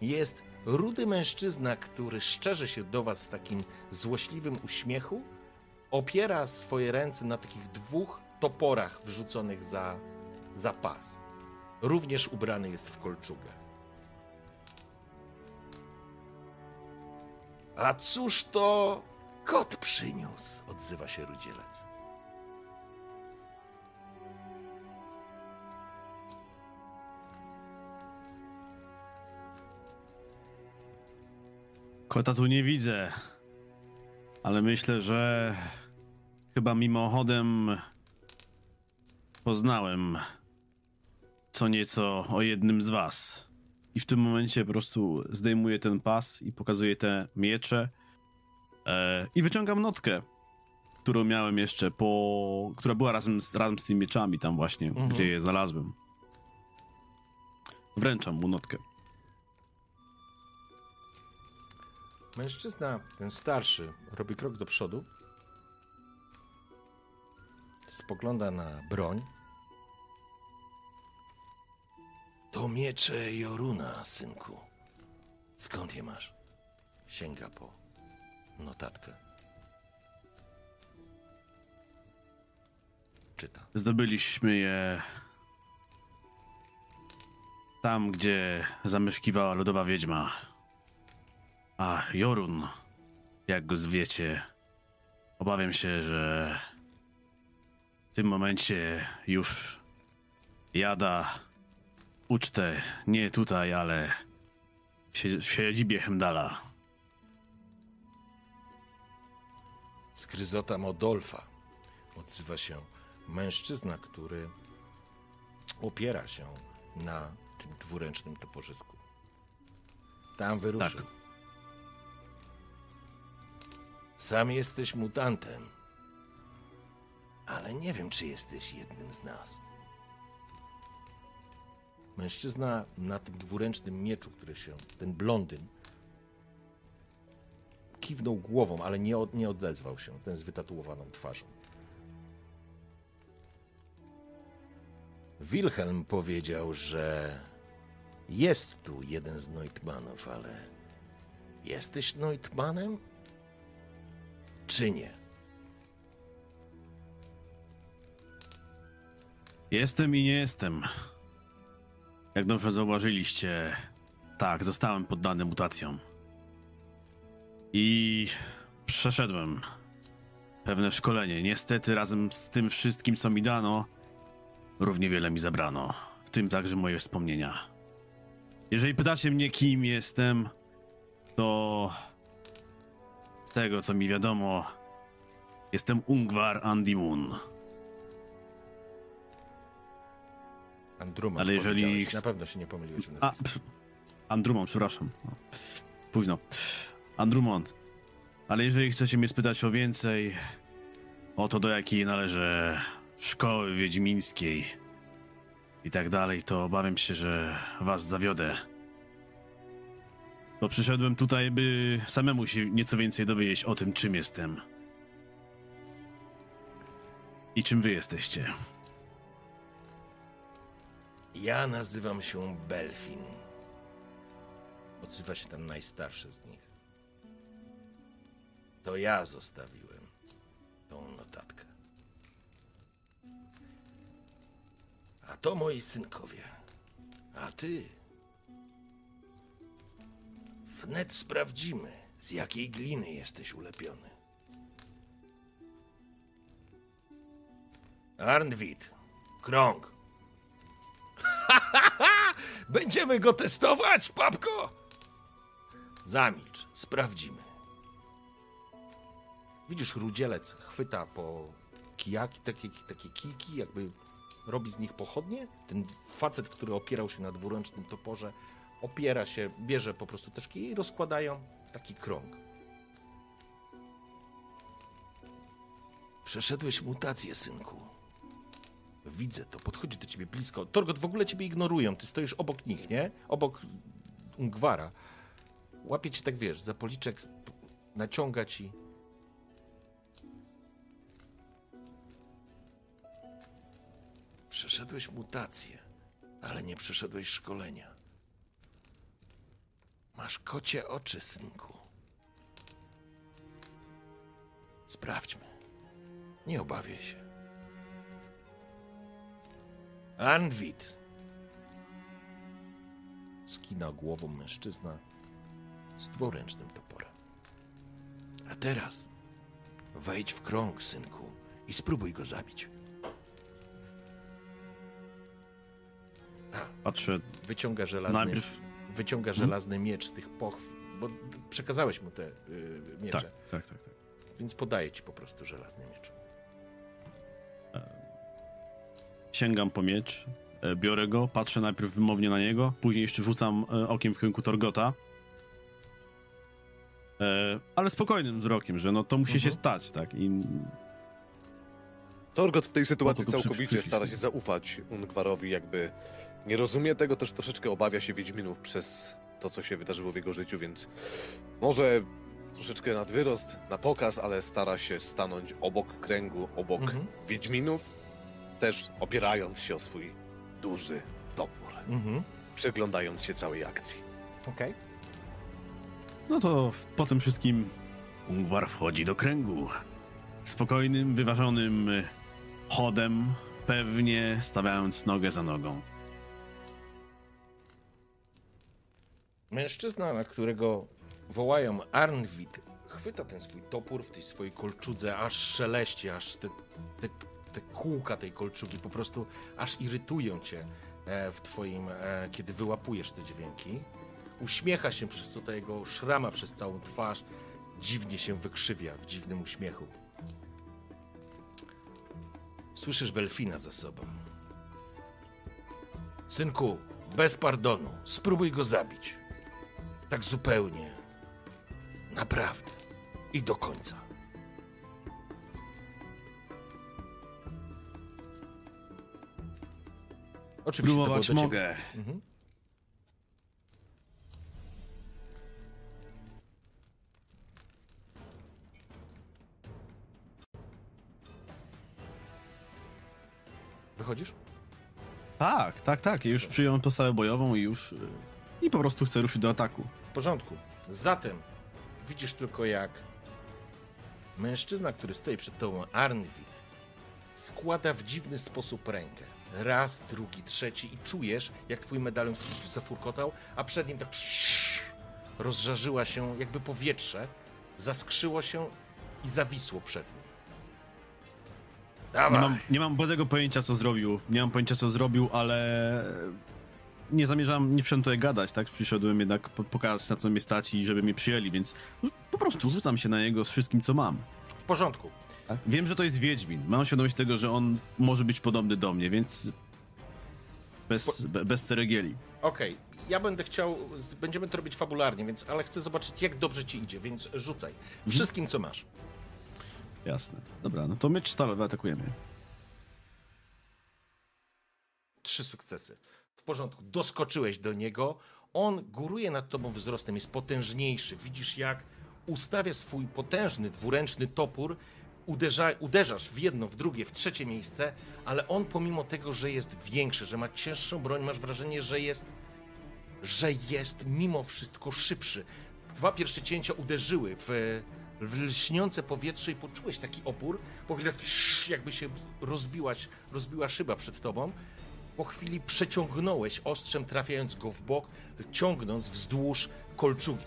jest rudy mężczyzna, który szczerze się do was w takim złośliwym uśmiechu, opiera swoje ręce na takich dwóch toporach wrzuconych za, za pas. Również ubrany jest w kolczugę. A cóż to kot przyniósł? Odzywa się rudzielec. Kota tu nie widzę, ale myślę, że chyba mimochodem poznałem co nieco o jednym z was. I w tym momencie po prostu zdejmuję ten pas i pokazuję te miecze e, i wyciągam notkę, którą miałem jeszcze po... która była razem z, razem z tymi mieczami tam właśnie, Mhm. gdzie je znalazłem. Wręczam mu notkę. Mężczyzna, ten starszy, robi krok do przodu. Spogląda na broń. To miecze Joruna, synku. Skąd je masz? Sięga po notatkę. Czyta. Zdobyliśmy je tam, gdzie zamieszkiwała lodowa wiedźma. A Jorun, jak go zwiecie, obawiam się, że w tym momencie już jada ucztę nie tutaj, ale w sie- w siedzibie Hemdala. Skryzota Modolfa. Odzywa się mężczyzna, który opiera się na tym dwuręcznym toporzysku. Tam wyruszył. Tak. Sam jesteś mutantem, ale nie wiem, czy jesteś jednym z nas. Mężczyzna na tym dwuręcznym mieczu, który się, ten blondyn, kiwnął głową, ale nie, od, nie odezwał się, ten z wytatuowaną twarzą. Wilhelm powiedział, że jest tu jeden z Neutmanów, ale jesteś Neutmanem? Czy nie? Jestem i nie jestem. Jak dobrze zauważyliście, tak, zostałem poddany mutacjom. I przeszedłem pewne szkolenie. Niestety, razem z tym wszystkim, co mi dano, równie wiele mi zabrano, w tym także moje wspomnienia. Jeżeli pytacie mnie, kim jestem, to z tego, co mi wiadomo, jestem Ungvar Andimun. Andruma, Ale jeżeli Na pewno się nie pomyliłeś A, Andrumon, przepraszam. No, Późno. Andrumon. Ale jeżeli chcecie mnie spytać o więcej, o to do jakiej należę szkoły wiedźmińskiej i tak dalej, to obawiam się, że was zawiodę. To przyszedłem tutaj, by samemu się nieco więcej dowiedzieć o tym, czym jestem. I czym wy jesteście. Ja nazywam się Belfin. Odzywa się tam najstarszy z nich. To ja zostawiłem tą notatkę. A to moi synkowie. A ty. Wnet sprawdzimy, z jakiej gliny jesteś ulepiony. Arnwid, krąg. Będziemy go testować, papko? Zamilcz, sprawdzimy. Widzisz, rudzielec chwyta po kijaki, takie, takie kijki, jakby robi z nich pochodnie. Ten facet, który opierał się na dwuręcznym toporze, opiera się, bierze po prostu też kije i rozkładają taki krąg. Przeszedłeś mutację, synku. Widzę to, podchodzi do ciebie blisko. Torgot w ogóle ciebie ignorują, ty stoisz obok nich, nie? Obok Ungwara. Łapie cię tak, wiesz, za policzek, naciąga ci. Przeszedłeś mutację, ale nie przeszedłeś szkolenia. Masz kocie oczy, synku. Sprawdźmy. Nie obawiaj się. Anwit. Skina głową mężczyzna z dwuręcznym toporem. A teraz wejdź w krąg, synku, i spróbuj go zabić. Patrzę Wyciąga żelazny, najpierw... wyciąga żelazny miecz z tych pochw, bo przekazałeś mu te y, miecze, Tak, tak, tak, tak. więc podaje ci po prostu żelazny miecz. Sięgam po miecz, e, biorę go, patrzę najpierw wymownie na niego, później jeszcze rzucam e, okiem w kierunku Torgota. E, Ale spokojnym wzrokiem, że no to musi Mhm. się stać, tak? I Torgot w tej sytuacji to przy- całkowicie przy- stara się zaufać Ungwarowi, jakby nie rozumie tego, też troszeczkę obawia się Wiedźminów przez to, co się wydarzyło w jego życiu, więc może troszeczkę nad wyrost, na pokaz, ale stara się stanąć obok kręgu, obok Mhm. Wiedźminów, też opierając się o swój duży topór, Mhm. przeglądając się całej akcji. Okej. no to po tym wszystkim Ungwar wchodzi do kręgu. Spokojnym, wyważonym chodem, pewnie stawiając nogę za nogą. Mężczyzna, na którego wołają Arnwid, chwyta ten swój topór w tej swojej kolczudze, aż szeleści, aż te, te, te kółka tej kolczugi po prostu aż irytują cię e, w twoim, e, kiedy wyłapujesz te dźwięki. Uśmiecha się, przez co ta jego szrama przez całą twarz dziwnie się wykrzywia w dziwnym uśmiechu. Słyszysz Belfina za sobą. Synku, bez pardonu, spróbuj go zabić. Tak zupełnie. Naprawdę. I do końca. Oczywiście to było Próbować do ciebie. mogę. Mhm. Wychodzisz? Tak, tak, tak. Już przyjąłem postawę bojową i już... e, I po prostu chcę ruszyć do ataku. W porządku. Zatem widzisz tylko jak mężczyzna, który stoi przed tobą, Arnwid, składa w dziwny sposób rękę. Raz, drugi, trzeci i czujesz, jak twój medalion zafurkotał, a przed nim tak (laughs) rozżarzyła się jakby powietrze, zaskrzyło się i zawisło przed nim. Nie Dawaj. mam, nie mam bladego pojęcia, co zrobił. Nie mam pojęcia, co zrobił, ale nie zamierzam, nie przyszedłem tutaj gadać, tak? Przyszedłem jednak po- pokazać, na co mnie stać i żeby mnie przyjęli, więc po prostu rzucam się na niego z wszystkim, co mam. W porządku. Tak? Wiem, że to jest Wiedźmin. Mam świadomość tego, że on może być podobny do mnie, więc bez, be, bez ceregieli. Okej, ja będę chciał, będziemy to robić fabularnie, więc, ale chcę zobaczyć, jak dobrze ci idzie, więc rzucaj. Wszystkim, co masz. Jasne. Dobra, no to miecz stalowy atakujemy. Trzy sukcesy. W porządku, doskoczyłeś do niego. On góruje nad tobą wzrostem, jest potężniejszy. Widzisz, jak ustawia swój potężny dwuręczny topór. Uderza, uderzasz w jedno, w drugie, w trzecie miejsce, ale on pomimo tego, że jest większy, że ma cięższą broń, masz wrażenie, że jest, że jest mimo wszystko szybszy. Dwa pierwsze cięcia uderzyły w, w lśniące powietrze i poczułeś taki opór. Po chwili tak jakby się rozbiłaś, rozbiła szyba przed tobą. Po chwili przeciągnąłeś ostrzem, trafiając go w bok, ciągnąc wzdłuż kolczugi.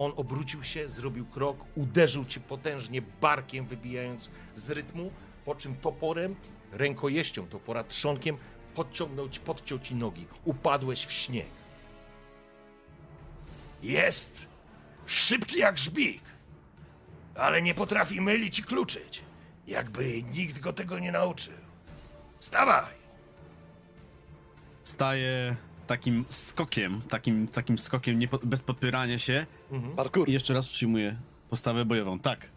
On obrócił się, zrobił krok, uderzył cię potężnie barkiem, wybijając z rytmu, po czym toporem, rękojeścią topora, trzonkiem podciągnął ci, podciął ci nogi. Upadłeś w śnieg. Jest szybki jak żbik, ale nie potrafi mylić i kluczyć. Jakby nikt go tego nie nauczył. Wstawaj! Staję takim skokiem, takim, takim skokiem nie po, bez podpierania się Parkour. i jeszcze raz przyjmuję postawę bojową. Tak.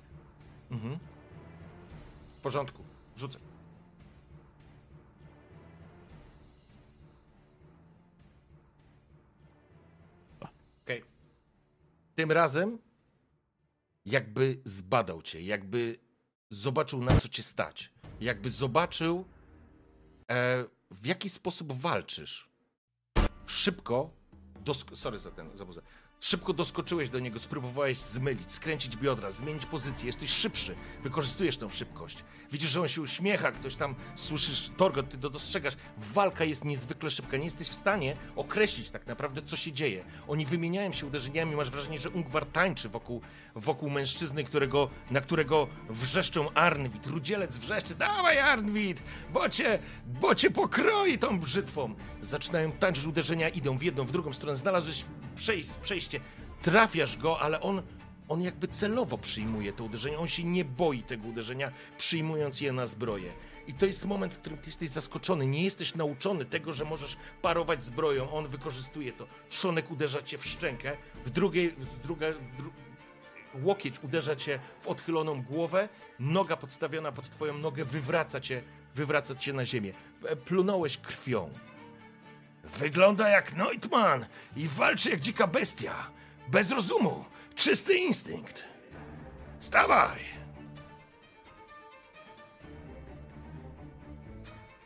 W porządku, rzucę. Okej. Tym razem jakby zbadał cię, jakby zobaczył na co cię stać, jakby zobaczył e, w jaki sposób walczysz. Szybko, sorry za ten zabuzę. Szybko doskoczyłeś do niego, spróbowałeś zmylić, skręcić biodra, zmienić pozycję. Jesteś szybszy, wykorzystujesz tą szybkość. Widzisz, że on się uśmiecha, ktoś tam słyszysz torgot, ty to dostrzegasz. Walka jest niezwykle szybka, nie jesteś w stanie określić tak naprawdę, co się dzieje. Oni wymieniają się uderzeniami, masz wrażenie, że Ungwar tańczy wokół, wokół mężczyzny, którego, na którego wrzeszczą Arnwid. Rudzielec wrzeszczy, dawaj Arnwid, bo cię, bo cię pokroi tą brzytwą. Zaczynają tańczyć, uderzenia idą w jedną, w drugą stronę. Znalazłeś przejście, przejście, trafiasz go, ale on, on jakby celowo przyjmuje to uderzenie. On się nie boi tego uderzenia, przyjmując je na zbroję. I to jest moment, w którym ty jesteś zaskoczony. Nie jesteś nauczony tego, że możesz parować zbroją. On wykorzystuje to. Trzonek uderza cię w szczękę, w drugiej, w druga, dru... łokieć uderza cię w odchyloną głowę, noga podstawiona pod twoją nogę wywraca cię, wywraca cię na ziemię. E, Plunąłeś krwią. Wygląda jak Neutman i walczy jak dzika bestia. Bez rozumu. Czysty instynkt. Wstawaj!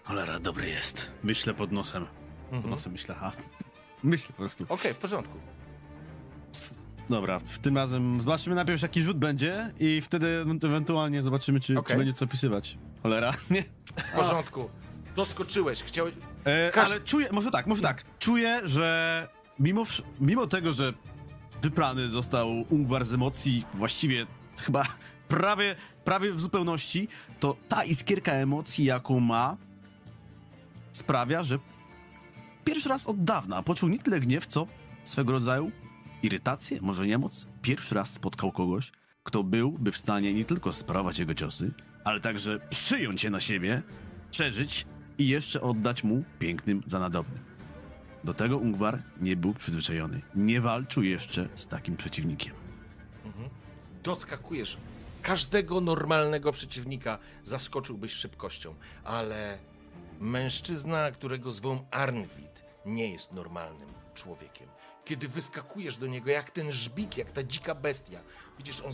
Cholera, dobry jest. Myślę pod nosem. Pod nosem myślę, ha. (laughs) Myślę po prostu. Okej, w porządku. Dobra, w tym razem zobaczymy najpierw jaki rzut będzie i wtedy ewentualnie zobaczymy, czy, Okej. czy będzie co opisywać. Cholera, (laughs) nie? W porządku. Doskoczyłeś, chciałeś... E, Każ- Ale czuję, może tak, może tak. Czuję, że mimo, mimo tego, że wyprany został Ungwar z emocji właściwie chyba (laughs) prawie, prawie w zupełności, to ta iskierka emocji, jaką ma, sprawia, że pierwszy raz od dawna poczuł nie tyle gniew, co swego rodzaju irytację, może niemoc. Pierwszy raz spotkał kogoś, kto byłby w stanie nie tylko sprawować jego ciosy, ale także przyjąć je na siebie, przeżyć i jeszcze oddać mu pięknym za nadobny. Do tego Ungwar nie był przyzwyczajony. Nie walczył jeszcze z takim przeciwnikiem. doskakujesz. Każdego normalnego przeciwnika zaskoczyłbyś szybkością, ale mężczyzna, którego zwą Arnwid, nie jest normalnym człowiekiem. Kiedy wyskakujesz do niego jak ten żbik, jak ta dzika bestia, widzisz, on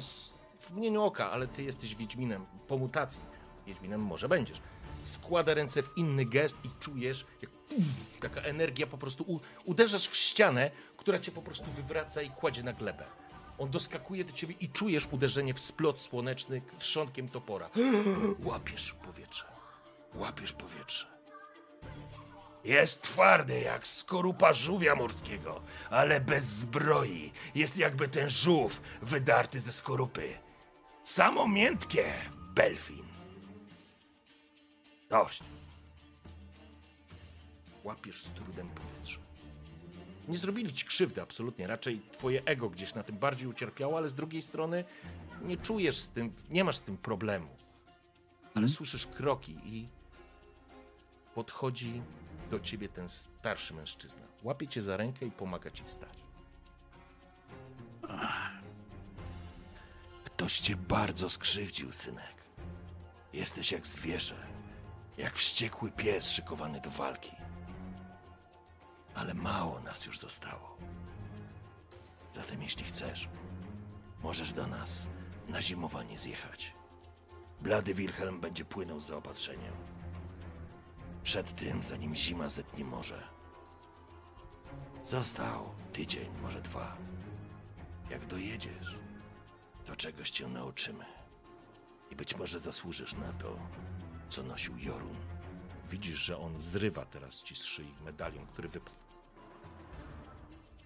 w mgnieniu oka, ale ty jesteś Wiedźminem po mutacji. Wiedźminem może będziesz. Składa ręce w inny gest i czujesz, jak taka energia po prostu u, uderzasz w ścianę, która cię po prostu wywraca i kładzie na glebę. On doskakuje do ciebie i czujesz uderzenie w splot słoneczny trzonkiem topora. (gasps) Łapiesz powietrze. Łapiesz powietrze. Jest twardy jak skorupa żółwia morskiego, ale bez zbroi. Jest jakby ten żółw wydarty ze skorupy. Samo miętkie, Belfin. Dość. Łapiesz z trudem powietrze. Nie zrobili ci krzywdy, absolutnie. Raczej twoje ego gdzieś na tym bardziej ucierpiało, ale z drugiej strony nie czujesz z tym, nie masz z tym problemu. Ale słyszysz kroki i podchodzi do ciebie ten starszy mężczyzna. Łapie cię za rękę i pomaga ci wstać. Ktoś cię bardzo skrzywdził, synek. Jesteś jak zwierzę, jak wściekły pies szykowany do walki. Ale mało nas już zostało. Zatem jeśli chcesz, możesz do nas na zimowanie zjechać. Blady Wilhelm będzie płynął z zaopatrzeniem. Przed tym, zanim zima zetnie morze. Został tydzień, może dwa. Jak dojedziesz, to czegoś cię nauczymy. I być może zasłużysz na to, co nosił Jorun. Widzisz, że on zrywa teraz ci z szyi medalion, który wypadł.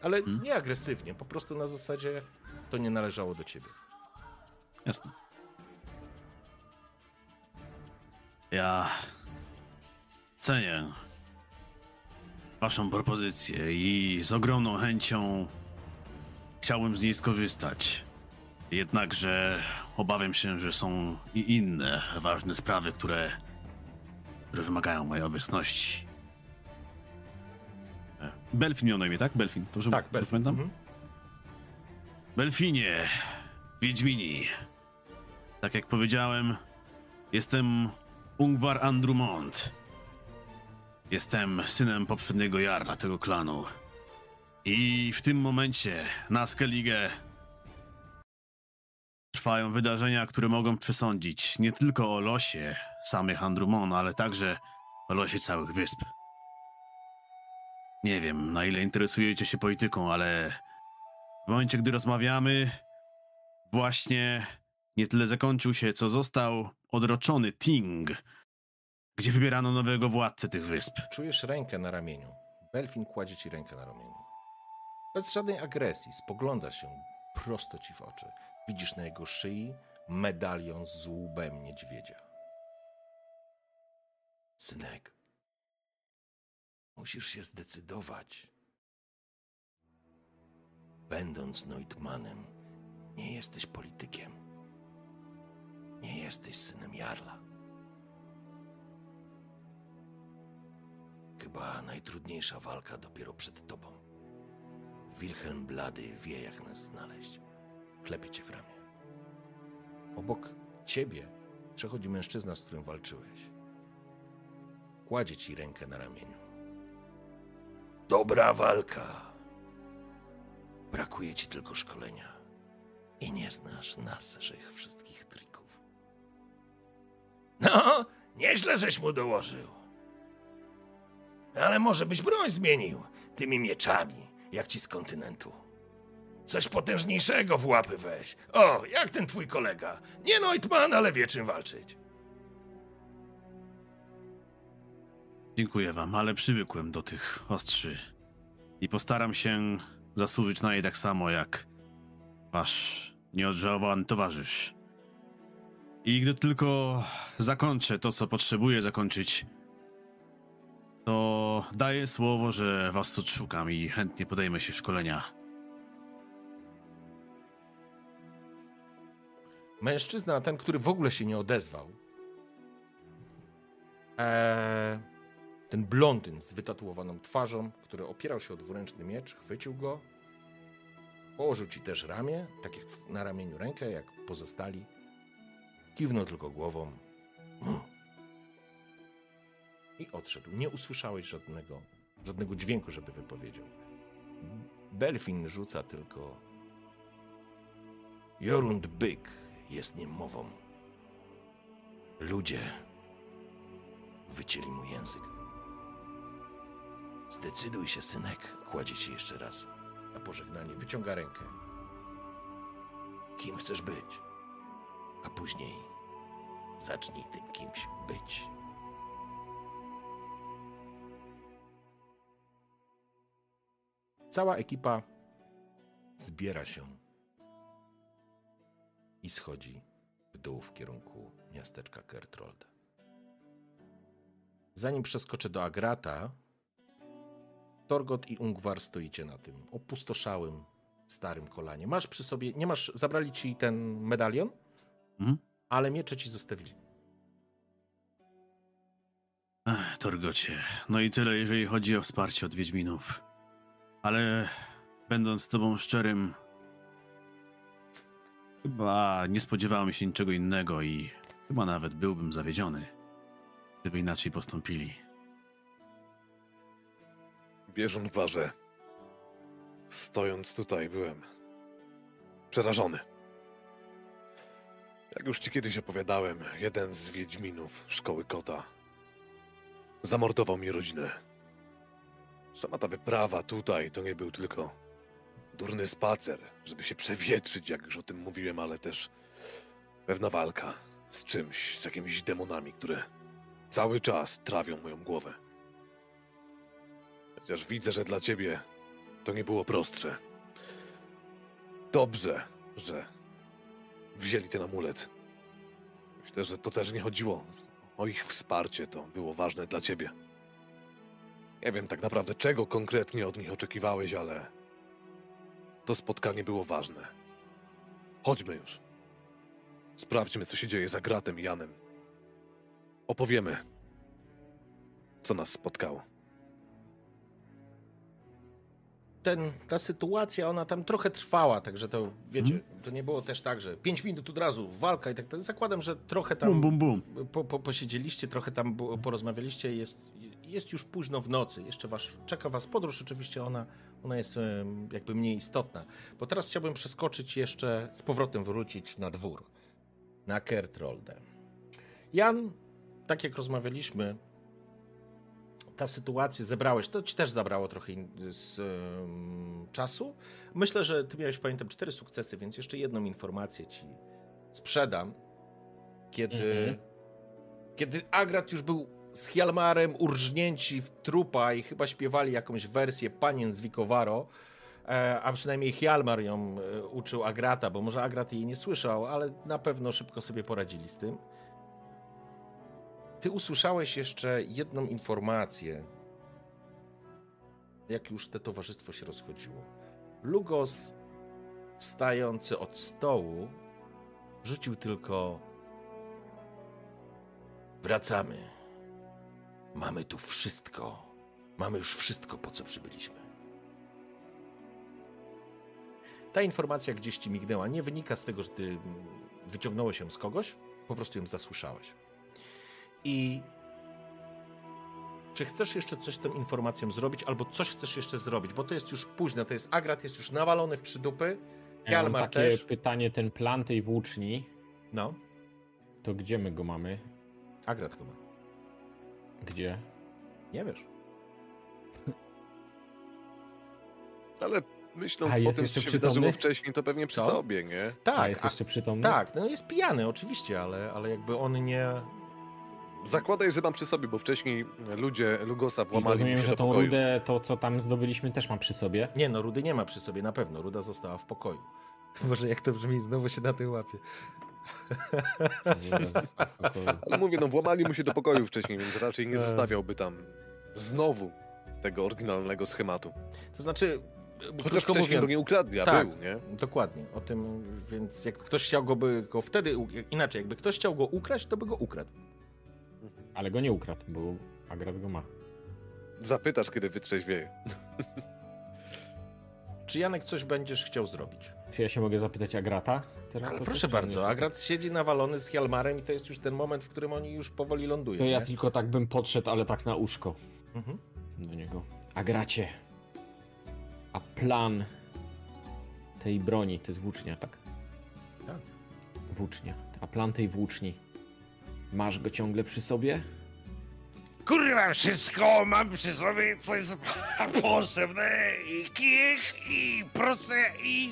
Ale nie agresywnie, po prostu na zasadzie to nie należało do ciebie. Jasne. Ja cenię waszą propozycję i z ogromną chęcią chciałbym z niej skorzystać. Jednakże obawiam się, że są i inne ważne sprawy, które, które wymagają mojej obecności. E, Belfin miał na imię, tak? Belfin. Dobrze, Tak, Belfin. pamiętam? Mhm. Belfinie, Wiedźmini. Tak jak powiedziałem, jestem Ungvar Andrumont. Jestem synem poprzedniego jarla tego klanu. I w tym momencie na Skellige trwają wydarzenia, które mogą przesądzić nie tylko o losie samych Andrumon, ale także o losie całych wysp. Nie wiem, na ile interesujecie się polityką, ale w momencie, gdy rozmawiamy, właśnie nie tyle zakończył się, co został odroczony Ting, gdzie wybierano nowego władcę tych wysp. Czujesz rękę na ramieniu. Belfin kładzie ci rękę na ramieniu. Bez żadnej agresji, spogląda się prosto ci w oczy. Widzisz na jego szyi medalion z łbem niedźwiedzia. Synek, musisz się zdecydować. Będąc Neutmanem, nie jesteś politykiem. Nie jesteś synem Jarla. Chyba najtrudniejsza walka dopiero przed tobą. Wilhelm Blady wie, jak nas znaleźć. Klepie cię w ramię. Obok ciebie przechodzi mężczyzna, z którym walczyłeś. Kładzie ci rękę na ramieniu. Dobra walka. Brakuje ci tylko szkolenia. I nie znasz naszych wszystkich trików. No, nieźle żeś mu dołożył. Ale może byś broń zmienił tymi mieczami, jak ci z kontynentu. Coś potężniejszego w łapy weź. O, jak ten twój kolega. Nie Neutman, ale wie czym walczyć. Dziękuję wam, ale przywykłem do tych ostrzy i postaram się zasłużyć na nie tak samo jak wasz nieodżałowany towarzysz. I gdy tylko zakończę to, co potrzebuję zakończyć, to daję słowo, że was tu szukam i chętnie podejmę się szkolenia. Mężczyzna, ten, który w ogóle się nie odezwał, eee, ten blondyn z wytatuowaną twarzą, który opierał się o dwuręczny miecz, chwycił go, położył ci też ramię, tak jak na ramieniu rękę, jak pozostali. Kiwnął tylko głową i odszedł. Nie usłyszałeś żadnego, żadnego dźwięku, żeby wypowiedział. Belfin rzuca tylko Jorund Byk jest niemową. Ludzie wycięli mu język. Zdecyduj się, synek, kładzie ci jeszcze raz. na pożegnanie, wyciąga rękę. Kim chcesz być? A później zacznij tym kimś być. Cała ekipa zbiera się i schodzi w dół w kierunku miasteczka Kertrold. Zanim przeskoczę do Agrata, Torgot i Ungwar stoicie na tym opustoszałym, starym kolanie. Masz przy sobie, nie masz, zabrali ci ten medalion, Mhm. ale miecze ci zostawili. Ech, Torgocie, no i tyle, jeżeli chodzi o wsparcie od Wiedźminów. Ale będąc z tobą szczerym, chyba nie spodziewałem się niczego innego i chyba nawet byłbym zawiedziony, gdyby inaczej postąpili. Bierzun gwarze. Stojąc tutaj byłem przerażony. Jak już ci kiedyś opowiadałem, jeden z Wiedźminów szkoły kota zamordował mi rodzinę. Sama ta wyprawa tutaj to nie był tylko durny spacer, żeby się przewietrzyć, jak już o tym mówiłem, ale też pewna walka z czymś, z jakimiś demonami, które cały czas trawią moją głowę. Chociaż widzę, że dla ciebie to nie było prostsze. Dobrze, że wzięli ten amulet. Myślę, że to też nie chodziło o ich wsparcie, to było ważne dla ciebie. Nie wiem tak naprawdę, czego konkretnie od nich oczekiwałeś, ale to spotkanie było ważne. Chodźmy już. Sprawdźmy, co się dzieje za gratem i Janem. Opowiemy, co nas spotkało. ten, ta sytuacja, ona tam trochę trwała, także to, wiecie, to nie było też tak, że 5 minut od razu walka i tak dalej. Zakładam, że trochę tam Bum, bum, bum. Po, po, posiedzieliście, trochę tam porozmawialiście, jest, jest już późno w nocy, jeszcze was, czeka was podróż, oczywiście ona, ona jest jakby mniej istotna. Bo teraz chciałbym przeskoczyć jeszcze, z powrotem wrócić na dwór, na Kertrolde. Jan, tak jak rozmawialiśmy, ta sytuacja, zebrałeś, to ci też zabrało trochę z, czasu. Myślę, że ty miałeś, pamiętam, cztery sukcesy, więc jeszcze jedną informację ci sprzedam. Kiedy, Mhm. kiedy Agrat już był z Hjalmarem urżnięci w trupa i chyba śpiewali jakąś wersję panien z Wikowaro, e, a przynajmniej Hjalmar ją e, uczył Agrata, bo może Agrat jej nie słyszał, ale na pewno szybko sobie poradzili z tym. Ty usłyszałeś jeszcze jedną informację, jak już te towarzystwo się rozchodziło. Lugos, wstający od stołu, rzucił tylko: Wracamy. Mamy tu wszystko. Mamy już wszystko, po co przybyliśmy. Ta informacja gdzieś ci mignęła. Nie wynika z tego, że ty mm, wyciągnąłeś ją z kogoś, po prostu ją zasłyszałeś. I czy chcesz jeszcze coś z tą informacją zrobić, albo coś chcesz jeszcze zrobić, bo to jest już późno, to jest Agrat, jest już nawalony w trzy dupy, Ja mam takie też. pytanie, ten plan tej włóczni, No, to gdzie my go mamy? Agrat go ma. Gdzie? Nie wiesz. (laughs) Ale myśląc A, po jest tym, jeszcze co się przytomny? wydarzyło wcześniej, to pewnie przy Co? sobie, nie? Tak, A jest a- jeszcze przytomny? tak, no jest pijany oczywiście, ale, ale jakby on nie... Zakładaj, że mam przy sobie, bo wcześniej ludzie Lugosa I włamali rozumiem, mu się że do tą pokoju. rudę, to co tam zdobyliśmy, też ma przy sobie. Nie no, Rudy nie ma przy sobie, na pewno. Ruda została w pokoju. (laughs) Może jak to brzmi, znowu się na tym łapie. (laughs) Ale mówię, no włamali mu się do pokoju wcześniej, więc raczej nie E. zostawiałby tam znowu tego oryginalnego schematu. To znaczy, Chociaż krótko wcześniej mówiąc, go nie ukradli, a tak. był, nie? Dokładnie, o tym, więc jak ktoś chciał go by go wtedy, inaczej, jakby ktoś chciał go ukraść, to by go ukradł. Ale go nie ukradł, bo Agrat go ma. Zapytasz, kiedy wytrzeźwieje. Czy Janek coś będziesz chciał zrobić? Czy ja się mogę zapytać Agrata teraz? Ale proszę bardzo, Agrat siedzi nawalony z Hjalmarem i to jest już ten moment, w którym oni już powoli lądują. To ja nie? tylko tak bym podszedł, ale tak na uszko Mhm. do niego. Agracie, a plan tej broni, to jest włócznia, tak? Tak. Włócznia. A plan tej włóczni, masz go ciągle przy sobie? Kurwa, wszystko mam przy sobie, co jest potrzebne. I kijek, i proce, i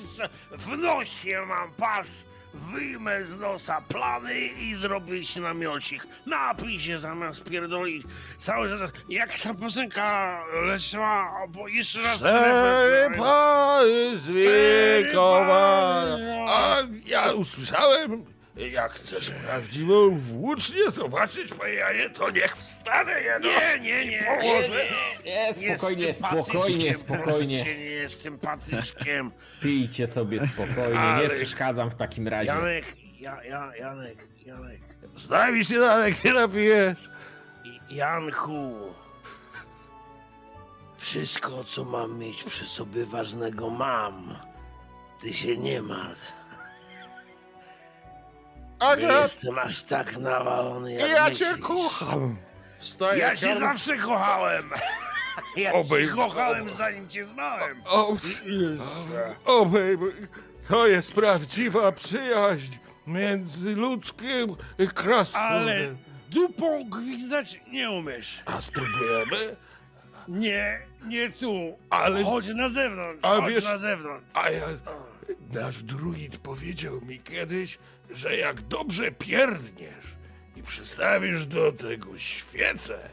w nosie mam, patrz. Wyjmę z nosa plany i zrobić namiocik. Napij się zamiast pierdolić. Cały czas, jak ta piosenka leciała, bo jeszcze raz... Przepa z Wikowara. A ja usłyszałem, Jak chcesz prawdziwą włócznię zobaczyć, panie Janie, to niech wstanę jedno Nie, nie, nie. położę. Nie, spokojnie, spokojnie, spokojnie. Nie jestem patyczkiem. Pijcie sobie spokojnie, nie przeszkadzam w takim razie. Janek, ja, ja, Janek, Janek. Z nami się Janek nie napijesz. Janku. Wszystko, co mam mieć przy sobie ważnego, mam. Ty się nie martw. Nie Agat, jestem aż tak nawalony jak ja myślisz. cię kocham. Wstaję, Ja cię zawsze kochałem. (laughs) Ja Obej- cię kochałem, zanim cię znałem. O, o, baby, to jest prawdziwa przyjaźń między ludzkim i krasnoludem. Ale dupą gwizdać nie umiesz. A spróbujemy? Nie, nie tu. Ale- Chodź na zewnątrz. A chodź wiesz- na zewnątrz. A ja... Nasz druid powiedział mi kiedyś, że jak dobrze pierdniesz i przystawisz do tego świecę,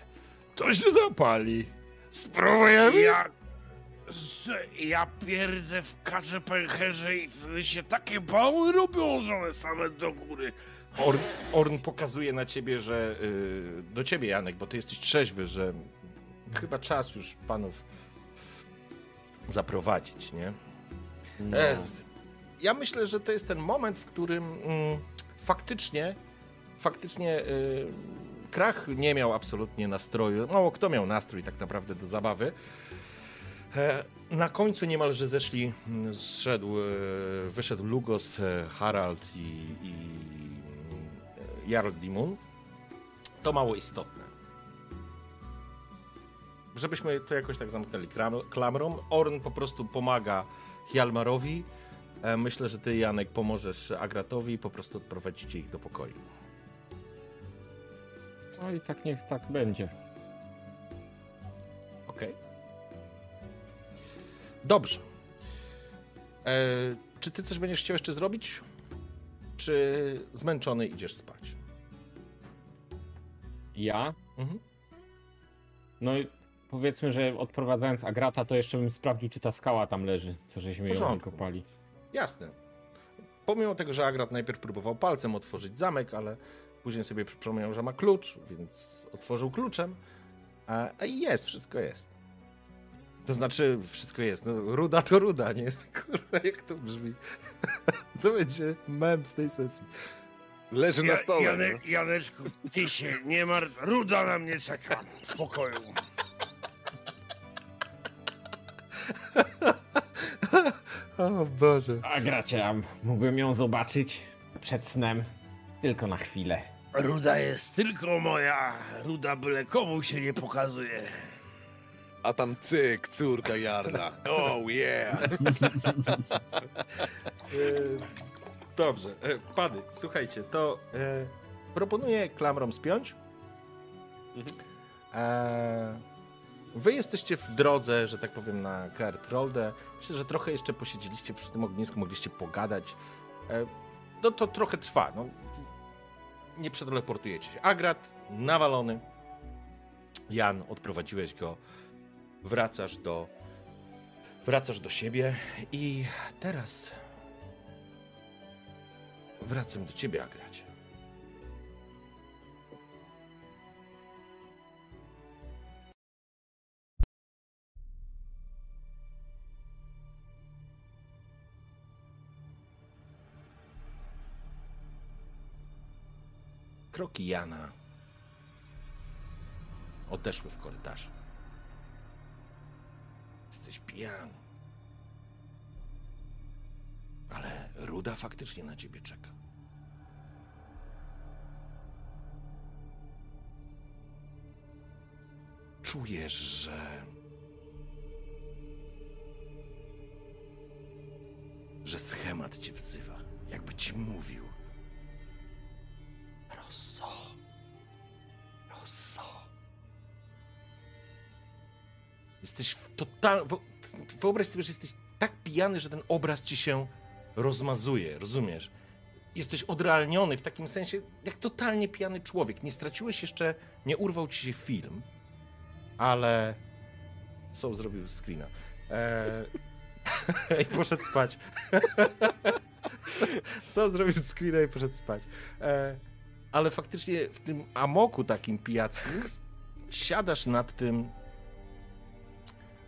to się zapali. Spróbujemy? Ja, ja pierdzę w kacze pęcherze i wtedy się takie bały robią, że one same do góry. Orn, Orn pokazuje na ciebie, że. y, do ciebie, Janek, bo ty jesteś trzeźwy, że chyba czas już panów zaprowadzić, nie? No. E, ja myślę, że to jest ten moment, w którym mm, faktycznie, faktycznie y, Krach nie miał absolutnie nastroju. Mało kto miał nastrój tak naprawdę do zabawy. E, Na końcu niemalże zeszli, mm, zszedł, e, wyszedł Lugos, e, Harald i, i Jarl Dimun. To mało istotne. Żebyśmy to jakoś tak zamknęli klamrą. Orn po prostu pomaga Hjalmarowi. E, Myślę, że ty, Janek, pomożesz Agratowi i po prostu odprowadzicie ich do pokoju. No i tak niech tak będzie. Okej. Dobrze. E, czy ty coś będziesz chciał jeszcze zrobić? Czy zmęczony idziesz spać? Ja? Mhm. No i powiedzmy, że odprowadzając Agrata, to jeszcze bym sprawdził, czy ta skała tam leży, co żeśmy ją porządku. Jasne. Pomimo tego, że Agrat najpierw próbował palcem otworzyć zamek, ale później sobie przypomniał, że ma klucz, więc otworzył kluczem. A, a i jest, wszystko jest. To znaczy, wszystko jest. No, ruda to ruda, nie? (laughs) Kurwa, jak to brzmi. (laughs) To będzie mem z tej sesji. Leży na stole. Jane, Janeczku, ty się nie martw. Ruda na mnie czeka. W pokoju. O Boże. A mógłbym ją zobaczyć przed snem. Tylko na chwilę. Ruda jest tylko moja. Ruda byle komu się nie pokazuje. A tam cyk, córka Jarla. Oh yeah. (laughs) Dobrze, e, pany, słuchajcie, to e, proponuję klamrom spiąć. E, wy jesteście w drodze, że tak powiem, na Kertrolde. Myślę, że trochę jeszcze posiedzieliście przy tym ognisku, mogliście pogadać. E, no to trochę trwa. No. Nie przeteleportujecie się. Agrat nawalony. Jan, odprowadziłeś go. Wracasz do. Wracasz do siebie i teraz Wracam do ciebie, Agracie. Kroki Jana odeszły w korytarzu. Jesteś pijany. Ale Ruda faktycznie na ciebie czeka. Czujesz, że. że schemat cię wzywa, jakby ci mówił. Rosso. Rosso. Jesteś w total. Wyobraź sobie, że jesteś tak pijany, że ten obraz ci się rozmazuje, rozumiesz? Jesteś odrealniony w takim sensie, jak totalnie pijany człowiek. Nie straciłeś jeszcze, nie urwał ci się film, ale. Soul zrobił screena. Eee... (laughs) I poszedł spać. (laughs) Sam zrobił screena i poszedł spać. E, ale faktycznie w tym amoku takim pijackim siadasz nad tym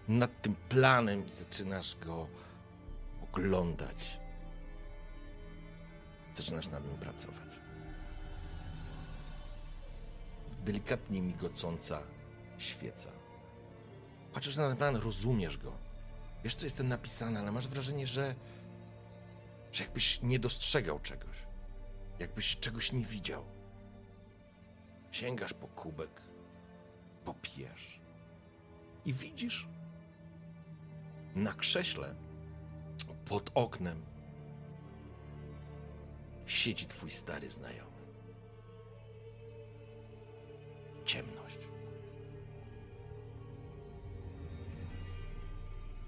nad tym planem i zaczynasz go oglądać. Zaczynasz nad nim pracować. Delikatnie migocąca świeca. Patrzysz na ten plan, rozumiesz go. Wiesz, co jest ten napisane, ale masz wrażenie, że, że jakbyś nie dostrzegał czegoś. Jakbyś czegoś nie widział. Sięgasz po kubek, popijesz i widzisz na krześle pod oknem siedzi twój stary znajomy. Ciemność.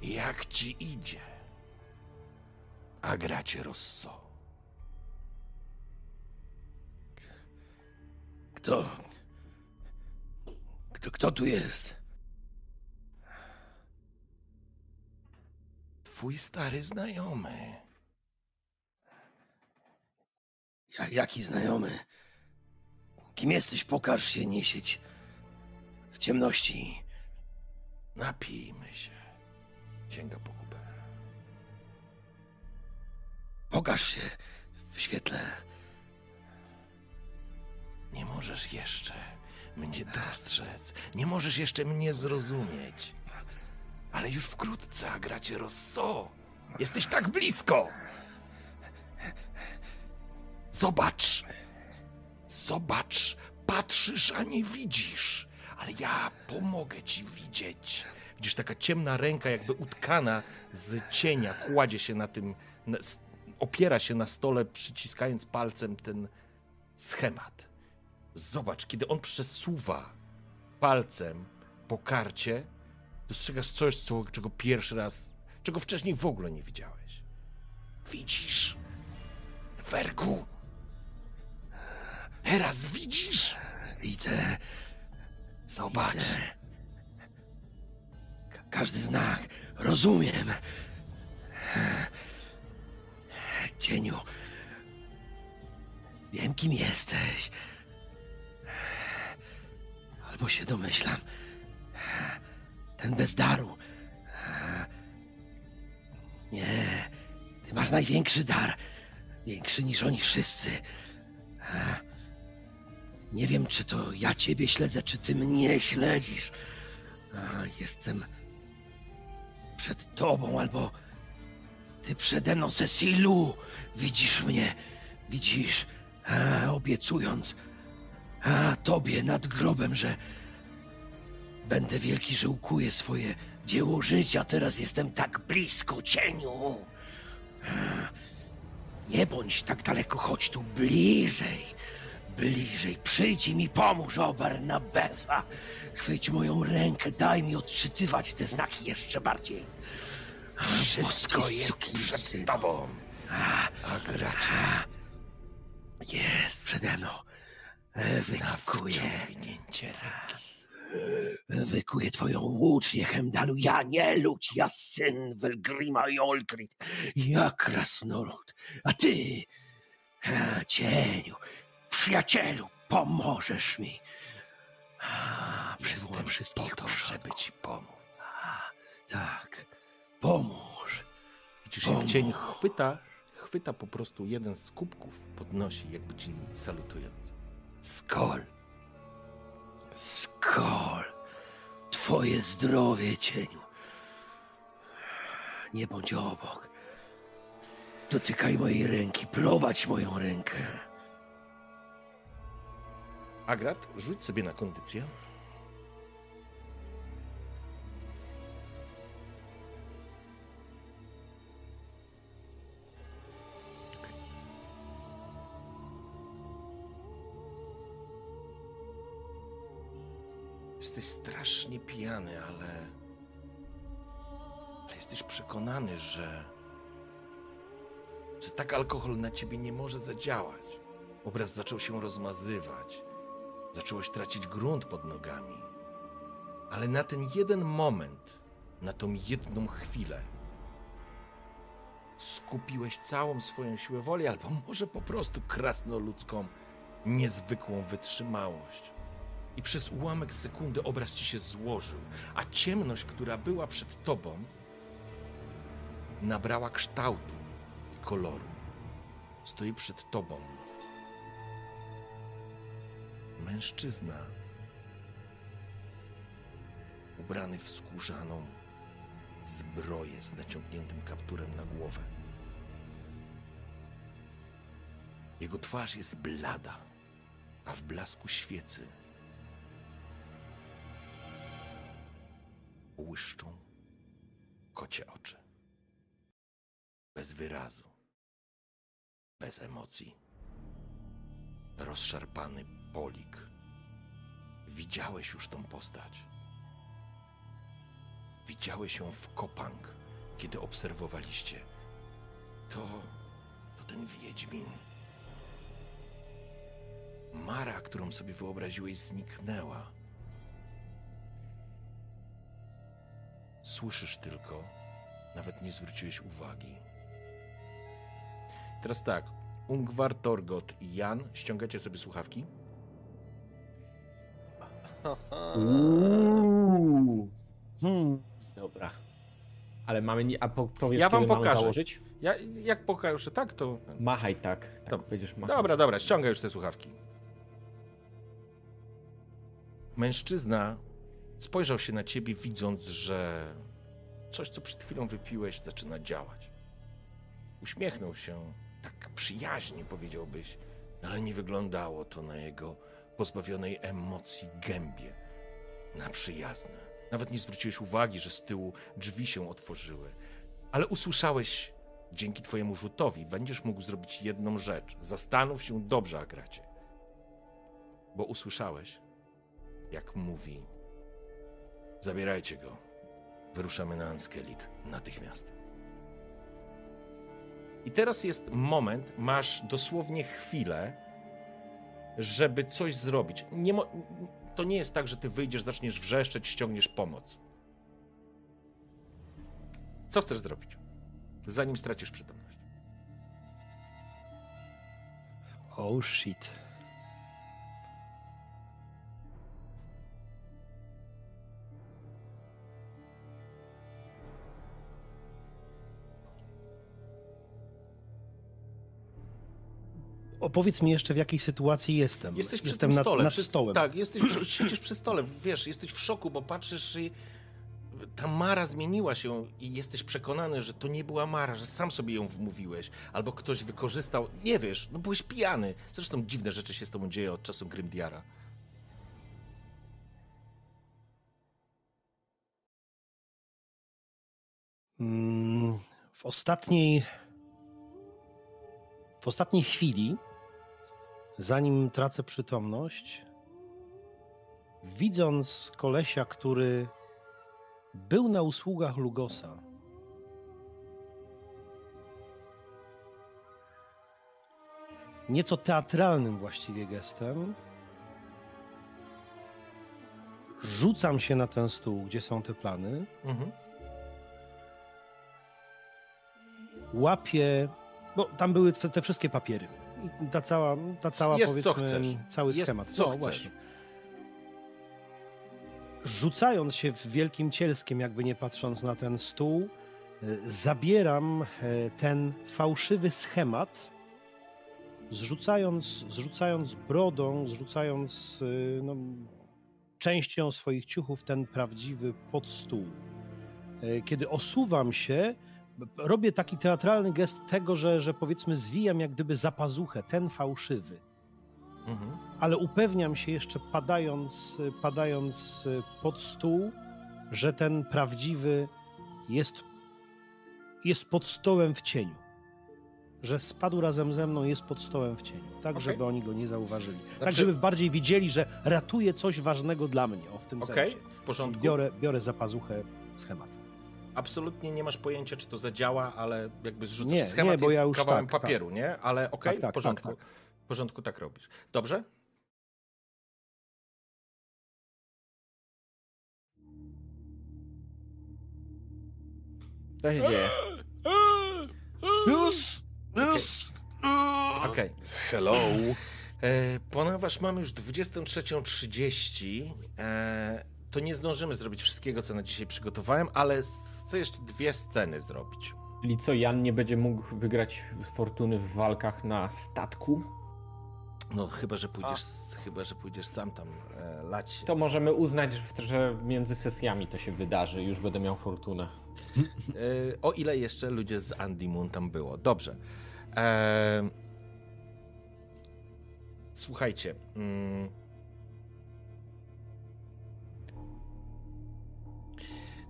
Jak ci idzie? A gracie Rosso. Kto? Kto, kto tu jest? Twój stary znajomy. Ja, jaki znajomy? Kim jesteś? Pokaż się, nie siedź w ciemności. Napijmy się. Sięga po kubę. Pokaż się w świetle. Nie możesz jeszcze mnie dostrzec. Nie możesz jeszcze mnie zrozumieć. Ale już wkrótce gracie Rosso. Jesteś tak blisko. Zobacz. Zobacz. Patrzysz, a nie widzisz. Ale ja pomogę ci widzieć. Widzisz, taka ciemna ręka, jakby utkana z cienia, kładzie się na tym, opiera się na stole, przyciskając palcem ten schemat. Zobacz, kiedy on przesuwa palcem po karcie, dostrzegasz coś, co, czego pierwszy raz, czego wcześniej w ogóle nie widziałeś. Widzisz? Wergu. Teraz widzisz? Widzę, Zobacz. widzę. Ka- każdy znak. Rozumiem. Cieniu. Wiem, kim jesteś. Albo się domyślam. Ten bez daru. Nie. Ty masz największy dar. Większy niż oni wszyscy. Nie wiem, czy to ja ciebie śledzę, czy ty mnie śledzisz. Jestem przed tobą, albo ty przede mną, Cecilu. Widzisz mnie, widzisz, obiecując a, tobie nad grobem, że będę wielki, że ukuję swoje dzieło życia. Teraz jestem tak blisko cieniu. Nie bądź tak daleko, chodź tu bliżej. Bliżej, przyjdź i mi pomóż, o Barnabeza. Chwyć moją rękę, daj mi odczytywać te znaki jeszcze bardziej. Wszystko jest przed tobą. A gracie Jest przede mną. Wykuję, wykuję twoją łucznię, Hemdalu. Ja nie ludź, ja syn Welgrima i Olgrid. Ja krasnolud. A ty, cieniu, przyjacielu, pomożesz mi. A, Jestem wszystkich po to, żeby ci pomóc. A, Tak, pomóż. Widzisz, jak cień chwyta, chwyta po prostu jeden z kubków, podnosi, jakby ci salutując. Skol. Skol, twoje zdrowie, cieniu. Nie bądź obok. Dotykaj mojej ręki, prowadź moją rękę. Agrat, rzuć sobie na kondycję. Jesteś strasznie pijany, ale. ale jesteś przekonany, że. że tak alkohol na ciebie nie może zadziałać. Obraz zaczął się rozmazywać. Zacząłeś tracić grunt pod nogami. Ale na ten jeden moment, na tą jedną chwilę, skupiłeś całą swoją siłę woli, albo może po prostu krasnoludzką, niezwykłą wytrzymałość. I przez ułamek sekundy obraz ci się złożył, a ciemność, która była przed tobą, nabrała kształtu i koloru. Stoi przed tobą mężczyzna ubrany w skórzaną zbroję z naciągniętym kapturem na głowę. Jego twarz jest blada, a w blasku świecy błyszczą kocie oczy. Bez wyrazu, bez emocji. Rozszarpany polik. Widziałeś już tą postać. Widziałeś ją w Kopang, kiedy obserwowaliście. To, to ten Wiedźmin. Mara, którą sobie wyobraziłeś, zniknęła. Słyszysz tylko, nawet nie zwróciłeś uwagi. Teraz tak, Ungwar, Torgot i Jan, ściągacie sobie słuchawki. Uuu. Hmm. Dobra. Ale mamy nie. A po, powiesz, Ja wam pokażę. założyć? Ja, jak pokażę tak, to... Machaj tak. tak Dobra. będziesz machał. Dobra, dobra, ściągaj już te słuchawki. Mężczyzna spojrzał się na ciebie, widząc, że coś, co przed chwilą wypiłeś, zaczyna działać. Uśmiechnął się, tak przyjaźnie powiedziałbyś, ale nie wyglądało to na jego pozbawionej emocji gębie, na przyjazne. Nawet nie zwróciłeś uwagi, że z tyłu drzwi się otworzyły, ale usłyszałeś dzięki twojemu rzutowi będziesz mógł zrobić jedną rzecz. Zastanów się dobrze, Agracie. Bo usłyszałeś, jak mówi: Zabierajcie go. Wyruszamy na Anskelik natychmiast. I teraz jest moment, masz dosłownie chwilę, żeby coś zrobić. Nie mo- to nie jest tak, że ty wyjdziesz, zaczniesz wrzeszczeć, ściągniesz pomoc. Co chcesz zrobić? Zanim stracisz przytomność. Oh shit. Opowiedz mi jeszcze, w jakiej sytuacji jestem. Jesteś przy jestem tym nad, stole. nad przy, stołem. Tak, jesteś przy, (clears throat) siedzisz przy stole, wiesz, jesteś w szoku, bo patrzysz i ta Mara zmieniła się i jesteś przekonany, że to nie była Mara, że sam sobie ją wmówiłeś, albo ktoś wykorzystał, nie wiesz, no byłeś pijany. Zresztą dziwne rzeczy się z tobą dzieje od czasu Grimdiara. Mm, W ostatniej. W ostatniej chwili, zanim tracę przytomność, widząc kolesia, który był na usługach Lugosa, nieco teatralnym właściwie gestem, rzucam się na ten stół, gdzie są te plany. Mhm. łapię, bo tam były te, te wszystkie papiery. I ta cała, ta cała Jest, powiedzmy, co chcesz. cały Jest, schemat. co no, chcesz. właśnie. Rzucając się w wielkim cielskiem, jakby nie patrząc na ten stół, e, zabieram e, ten fałszywy schemat, zrzucając, zrzucając brodą, zrzucając e, no, częścią swoich ciuchów ten prawdziwy pod stół. Kiedy osuwam się, robię taki teatralny gest tego, że, że powiedzmy zwijam jak gdyby za pazuchę, ten fałszywy. Mhm. Ale upewniam się jeszcze padając, padając pod stół, że ten prawdziwy jest, jest pod stołem w cieniu. Że spadł razem ze mną, jest pod stołem w cieniu. Tak, Okej. żeby oni go nie zauważyli. Tak, Znaczy- żeby bardziej widzieli, że ratuje coś ważnego dla mnie. O, w tym Okej, sensie. w porządku. Biorę, biorę za pazuchę schemat. Absolutnie nie masz pojęcia, czy to zadziała, ale jakby zrzucasz Nie, schemat nie, bo jest ja już kawałem tak, papieru, nie? Ale okej, Tak, tak, w porządku. tak, tak. W porządku tak robisz. Dobrze? Co się dzieje? Już! Już! Okej. Hello. E, Ponieważ mamy już 23.30, e, to nie zdążymy zrobić wszystkiego, co na dzisiaj przygotowałem, ale chcę jeszcze dwie sceny zrobić. Czyli co, Jan nie będzie mógł wygrać fortuny w walkach na statku? No chyba, że pójdziesz, chyba, że pójdziesz sam tam e, lać. To możemy uznać, że między sesjami to się wydarzy. Już będę miał fortunę. E, o ile jeszcze ludzie z Andy Moon tam było. Dobrze. E, słuchajcie. Mm,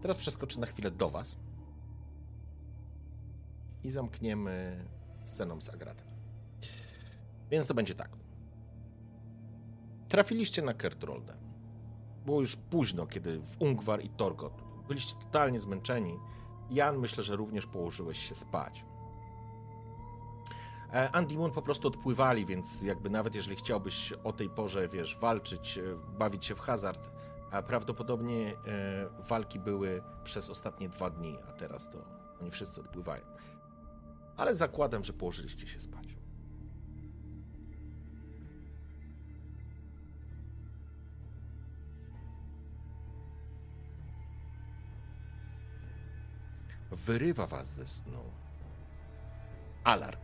teraz przeskoczę na chwilę do Was. I zamkniemy sceną z Agratem. Więc to będzie tak. Trafiliście na Kertroldę. Było już późno, kiedy w Ungwar i Torgot byliście totalnie zmęczeni. Jan, myślę, że również położyłeś się spać. E, Andy Moon po prostu odpływali, więc jakby nawet jeżeli chciałbyś o tej porze, wiesz, walczyć, e, bawić się w hazard, a prawdopodobnie e, walki były przez ostatnie dwa dni, a teraz to oni wszyscy odpływają. Ale zakładam, że położyliście się spać. Wyrywa was ze snu. Alarm.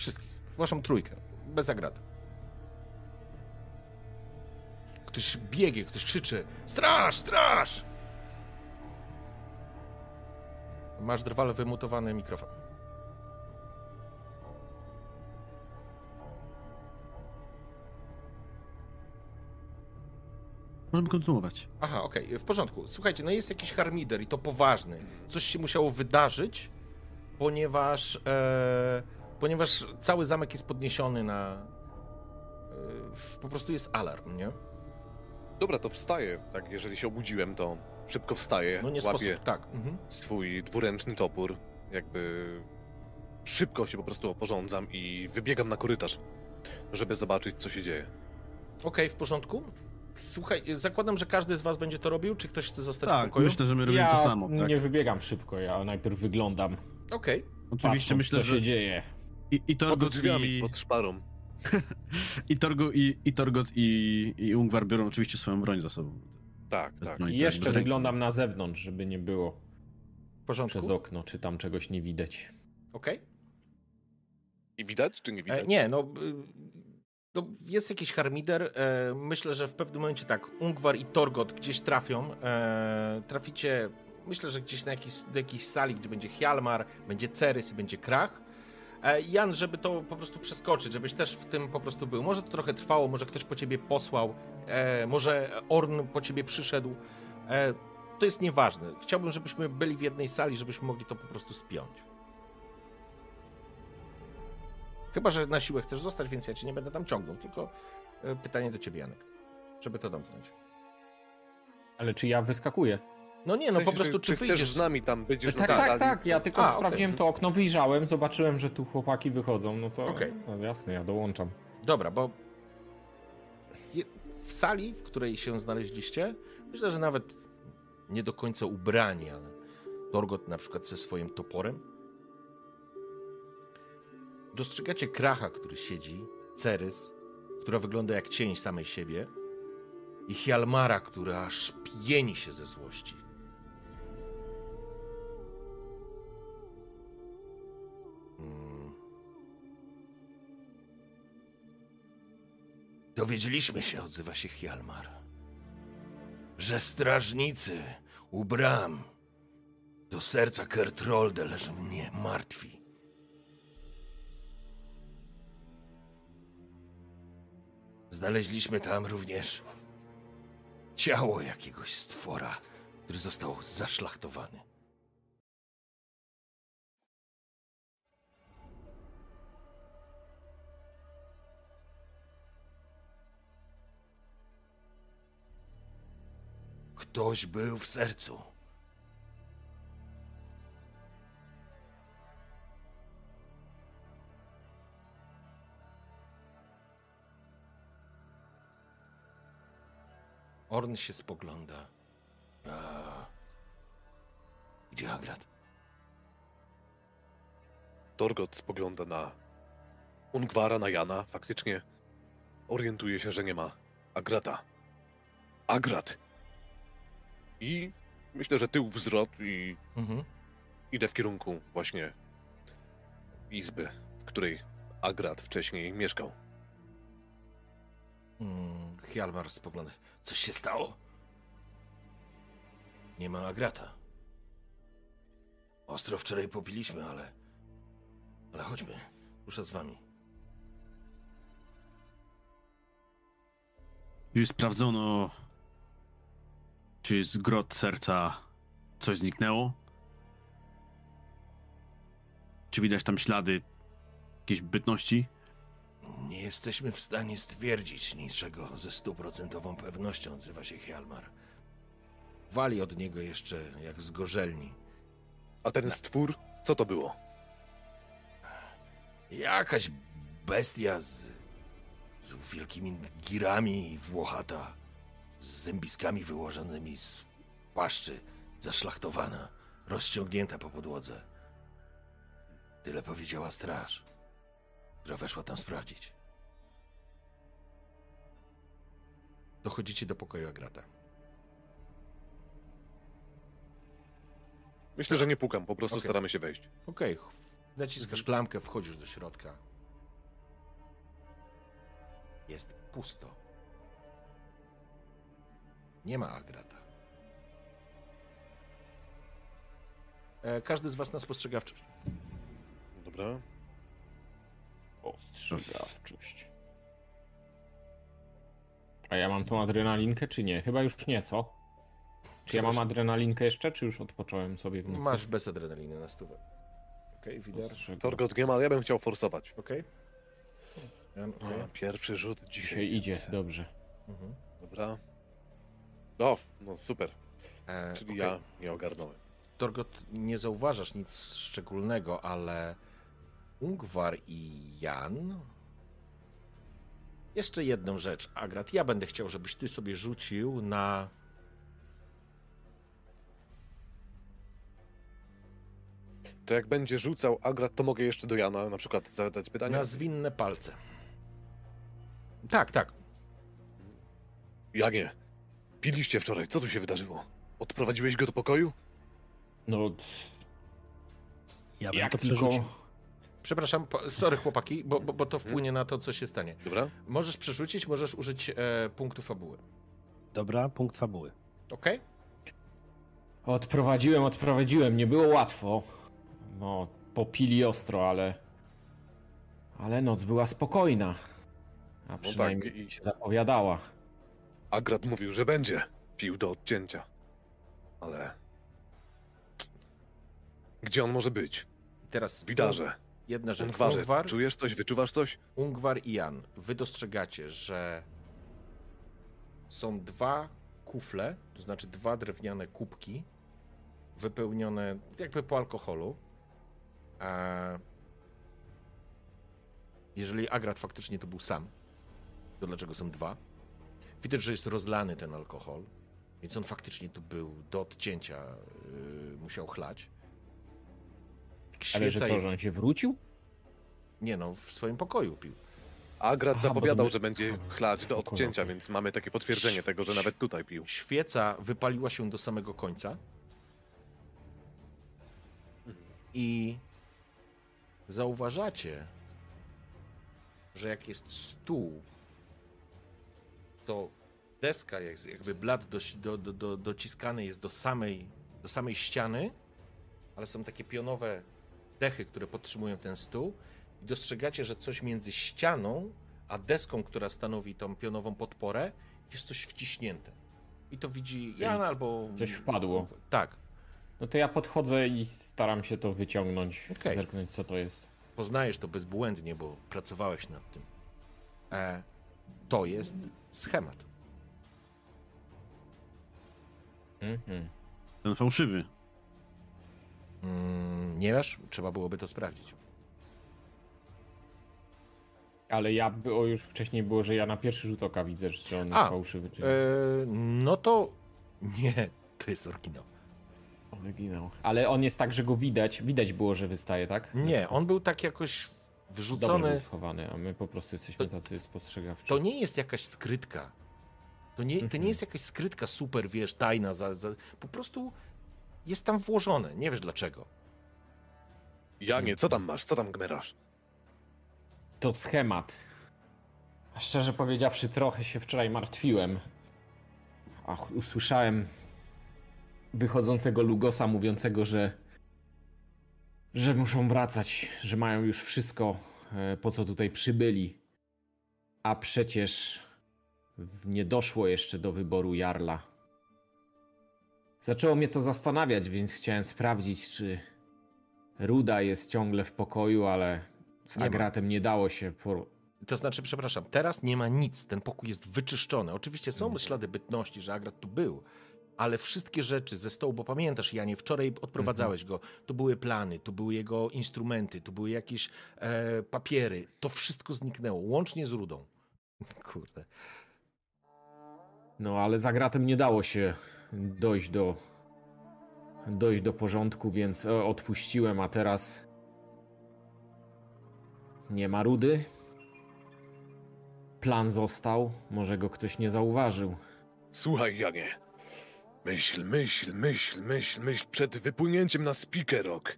Wszystkich. Waszą trójkę. Bez zagrad. Ktoś biegnie, ktoś krzyczy. Straż, straż! Masz drwal wymutowany mikrofon. Możemy kontynuować. Aha, okej, w porządku. Słuchajcie, no jest jakiś harmider i to poważny. Coś się musiało wydarzyć, ponieważ, e, ponieważ cały zamek jest podniesiony na. W- po prostu jest alarm, nie? Dobra, to wstaję. Tak, jeżeli się obudziłem, to szybko wstaję. No nie łapię sposób. Tak. Mhm. swój dwuręczny topór. Jakby szybko się po prostu oporządzam i wybiegam na korytarz, żeby zobaczyć, co się dzieje. Okej, w porządku. Słuchaj, zakładam, że każdy z was będzie to robił, czy ktoś chce zostać w Tak, pokoju? myślę, że my robimy ja to samo. Tak? nie wybiegam szybko, ja najpierw wyglądam. Okej. Oczywiście patrząc, myślę, co że się dzieje. I, i Pod Torgot drzwiami, i, pod szparą. (laughs) i, Torgo, i, i Torgot i, i Ungwar biorą oczywiście swoją broń za sobą. Tak, Bez tak. I jeszcze wyglądam na zewnątrz, żeby nie było W porządku. przez okno, czy tam czegoś nie widać. Okej. I widać, czy nie widać? E, nie, no, y, no. Jest jakiś harmider. E, myślę, że w pewnym momencie tak, Ungwar i Torgot gdzieś trafią. E, traficie, myślę, że gdzieś na jakiś, do jakiejś sali, gdzie będzie Hjalmar, będzie Cerys i będzie Krach. E, Jan, żeby to po prostu przeskoczyć, żebyś też w tym po prostu był. Może to trochę trwało, może ktoś po ciebie posłał, e, może Orn po ciebie przyszedł. E, to jest nieważne. Chciałbym, żebyśmy byli w jednej sali, żebyśmy mogli to po prostu spiąć. Chyba, że na siłę chcesz zostać, więc ja cię nie będę tam ciągnął. Tylko pytanie do ciebie, Janek. Żeby to domknąć. Ale czy ja wyskakuję? No nie, W no sensie, po prostu czy, czy chcesz wyjdziesz... z nami tam, będziesz tak, tak, sali? tak. Ja tylko A, sprawdziłem okej. to okno, wyjrzałem, zobaczyłem, że tu chłopaki wychodzą. No to Okej. no jasne, ja dołączam. Dobra, bo w sali, w której się znaleźliście, myślę, że nawet nie do końca ubrani, ale Torgot na przykład ze swoim toporem. Dostrzegacie Kracha, który siedzi, Cerys, która wygląda jak cień samej siebie i Hjalmara, która aż pieni się ze złości. Dowiedzieliśmy się, odzywa się Hjalmar, że strażnicy u bram do serca Kertrolde leżą mnie martwi. Znaleźliśmy tam również ciało jakiegoś stwora, który został zaszlachtowany. Ktoś był w sercu. Orn się spogląda. Gdzie Agrat? Torgot spogląda na Ungwara, na Jana. Faktycznie orientuje się, że nie ma Agrata. Agrat! I myślę, że tył wzrot i Mhm. idę w kierunku właśnie izby, w której Agrat wcześniej mieszkał. Mm, Hjalmar spogląda. Coś się stało? Nie ma Agrata. Ostro wczoraj popiliśmy, ale... Ale chodźmy. Ruszę z wami. Już sprawdzono, czy z grot serca coś zniknęło? Czy widać tam ślady jakiejś bytności? Nie jesteśmy w stanie stwierdzić niczego ze stuprocentową pewnością, odzywa się Hjalmar. Wali od niego jeszcze jak z gorzelni. A ten stwór, co to było? Jakaś bestia z, z wielkimi girami i włochata, z zębiskami wyłożonymi z paszczy, zaszlachtowana, rozciągnięta po podłodze. Tyle powiedziała straż, która weszła tam sprawdzić. Dochodzicie do pokoju Agrata. Myślę, że nie pukam, po prostu Okej. staramy się wejść. Okej, ch- naciskasz klamkę, wchodzisz do środka. Jest pusto. Nie ma Agrata. E, każdy z was na spostrzegawczość. Dobra. Ostrzegawczość. A ja mam tą adrenalinkę, czy nie? Chyba już nie, co? Czy ja mam adrenalinkę jeszcze, czy już odpocząłem sobie w nocy? Masz bez adrenaliny na stówę. Okej, Wider. Ostrzegam. Torgot ma, ale ja bym chciał forsować. Okej. Okej. A, pierwszy rzut dzisiaj. Dzisiaj idzie, dobrze. Mhm. Dobra. No, no super. E, Czyli okej. ja nie ogarnąłem. Torgot, nie zauważasz nic szczególnego, ale Ungwar i Jan. Jeszcze jedną rzecz, Agrat. Ja będę chciał, żebyś ty sobie rzucił na. To jak będzie rzucał Agrat, to mogę jeszcze do Jana na przykład zadać pytanie? na zwinne palce. Tak, tak. Janie, piliście wczoraj, co tu się wydarzyło? Odprowadziłeś go do pokoju? No, Ja bym jak to przerzucił. Przepraszam, sorry chłopaki, bo, bo, bo to wpłynie na to, co się stanie. Dobra? Możesz przerzucić, możesz użyć e, punktu fabuły. Dobra, punkt fabuły. Ok? Odprowadziłem, odprowadziłem, nie było łatwo. No, popili ostro, ale... Ale noc była spokojna. A przynajmniej tak, i- się zapowiadała. Agrat mówił, że będzie pił do odcięcia. Ale... Gdzie on może być? Teraz Widarze, jedna rzecz. Ungwarze, Ungwar, czujesz coś, wyczuwasz coś? Ungwar i Jan, wy dostrzegacie, że są dwa kufle, to znaczy dwa drewniane kubki wypełnione jakby po alkoholu. A jeżeli Agrat faktycznie to był sam, to dlaczego są dwa? Widać, że jest rozlany ten alkohol, więc on faktycznie tu był do odcięcia, yy, musiał chlać. Ale że Świeca co, jest... że on się wrócił? Nie no, w swoim pokoju pił. Agrat Aha, zapowiadał, my- że będzie chlać do odcięcia, okej. więc mamy takie potwierdzenie tego, że nawet tutaj pił. Świeca wypaliła się do samego końca. I zauważacie, że jak jest stół, to deska, jak- jakby blat do, do, do, do, dociskany jest do samej, do samej ściany, ale są takie pionowe dechy, które podtrzymują ten stół. I dostrzegacie, że coś między ścianą a deską, która stanowi tą pionową podporę, jest coś wciśnięte. I to widzi Jan albo. Coś wpadło. Tak. No to ja podchodzę i staram się to wyciągnąć, Okej. zerknąć co to jest. Poznajesz to bezbłędnie, bo pracowałeś nad tym. E, to jest schemat. Mhm. Ten fałszywy. Mm, nie wiesz? Trzeba byłoby to sprawdzić. Ale ja, było już wcześniej było, że ja na pierwszy rzut oka widzę, że on jest A, fałszywy. Czy... E, no to nie, to jest oryginał. Wyginął. Ale on jest tak, że go widać. Widać było, że wystaje, tak? Nie, on był tak jakoś Dobrze schowany, a my po prostu jesteśmy tacy spostrzegawczy. To nie jest jakaś skrytka. To nie, to Mhm. nie jest jakaś skrytka super, wiesz, tajna. Za, za, po prostu jest tam włożone. Nie wiesz dlaczego. Janie, co tam masz? Co tam gmerasz? To schemat. A szczerze powiedziawszy, trochę się wczoraj martwiłem. Ach, usłyszałem wychodzącego Lugosa mówiącego, że że muszą wracać, że mają już wszystko, e, po co tutaj przybyli. A przecież nie doszło jeszcze do wyboru Jarla. Zaczęło mnie to zastanawiać, więc chciałem sprawdzić, czy Ruda jest ciągle w pokoju, ale z Nie ma. Agratem nie dało się por... To znaczy, przepraszam, teraz nie ma nic. Ten pokój jest wyczyszczony. Oczywiście są ślady bytności, że Agrat tu był, ale wszystkie rzeczy ze stołu, bo pamiętasz, Janie, wczoraj odprowadzałeś go. Tu były plany, tu były jego instrumenty, tu były jakieś e, papiery. To wszystko zniknęło, łącznie z rudą. (laughs) Kurde. No ale z Agratem nie dało się dojść do dojść do porządku, więc e, odpuściłem, a teraz nie ma Rudy. Plan został, może go ktoś nie zauważył. Słuchaj, Janie. Myśl, myśl, myśl, myśl, myśl przed wypłynięciem na Spikerok.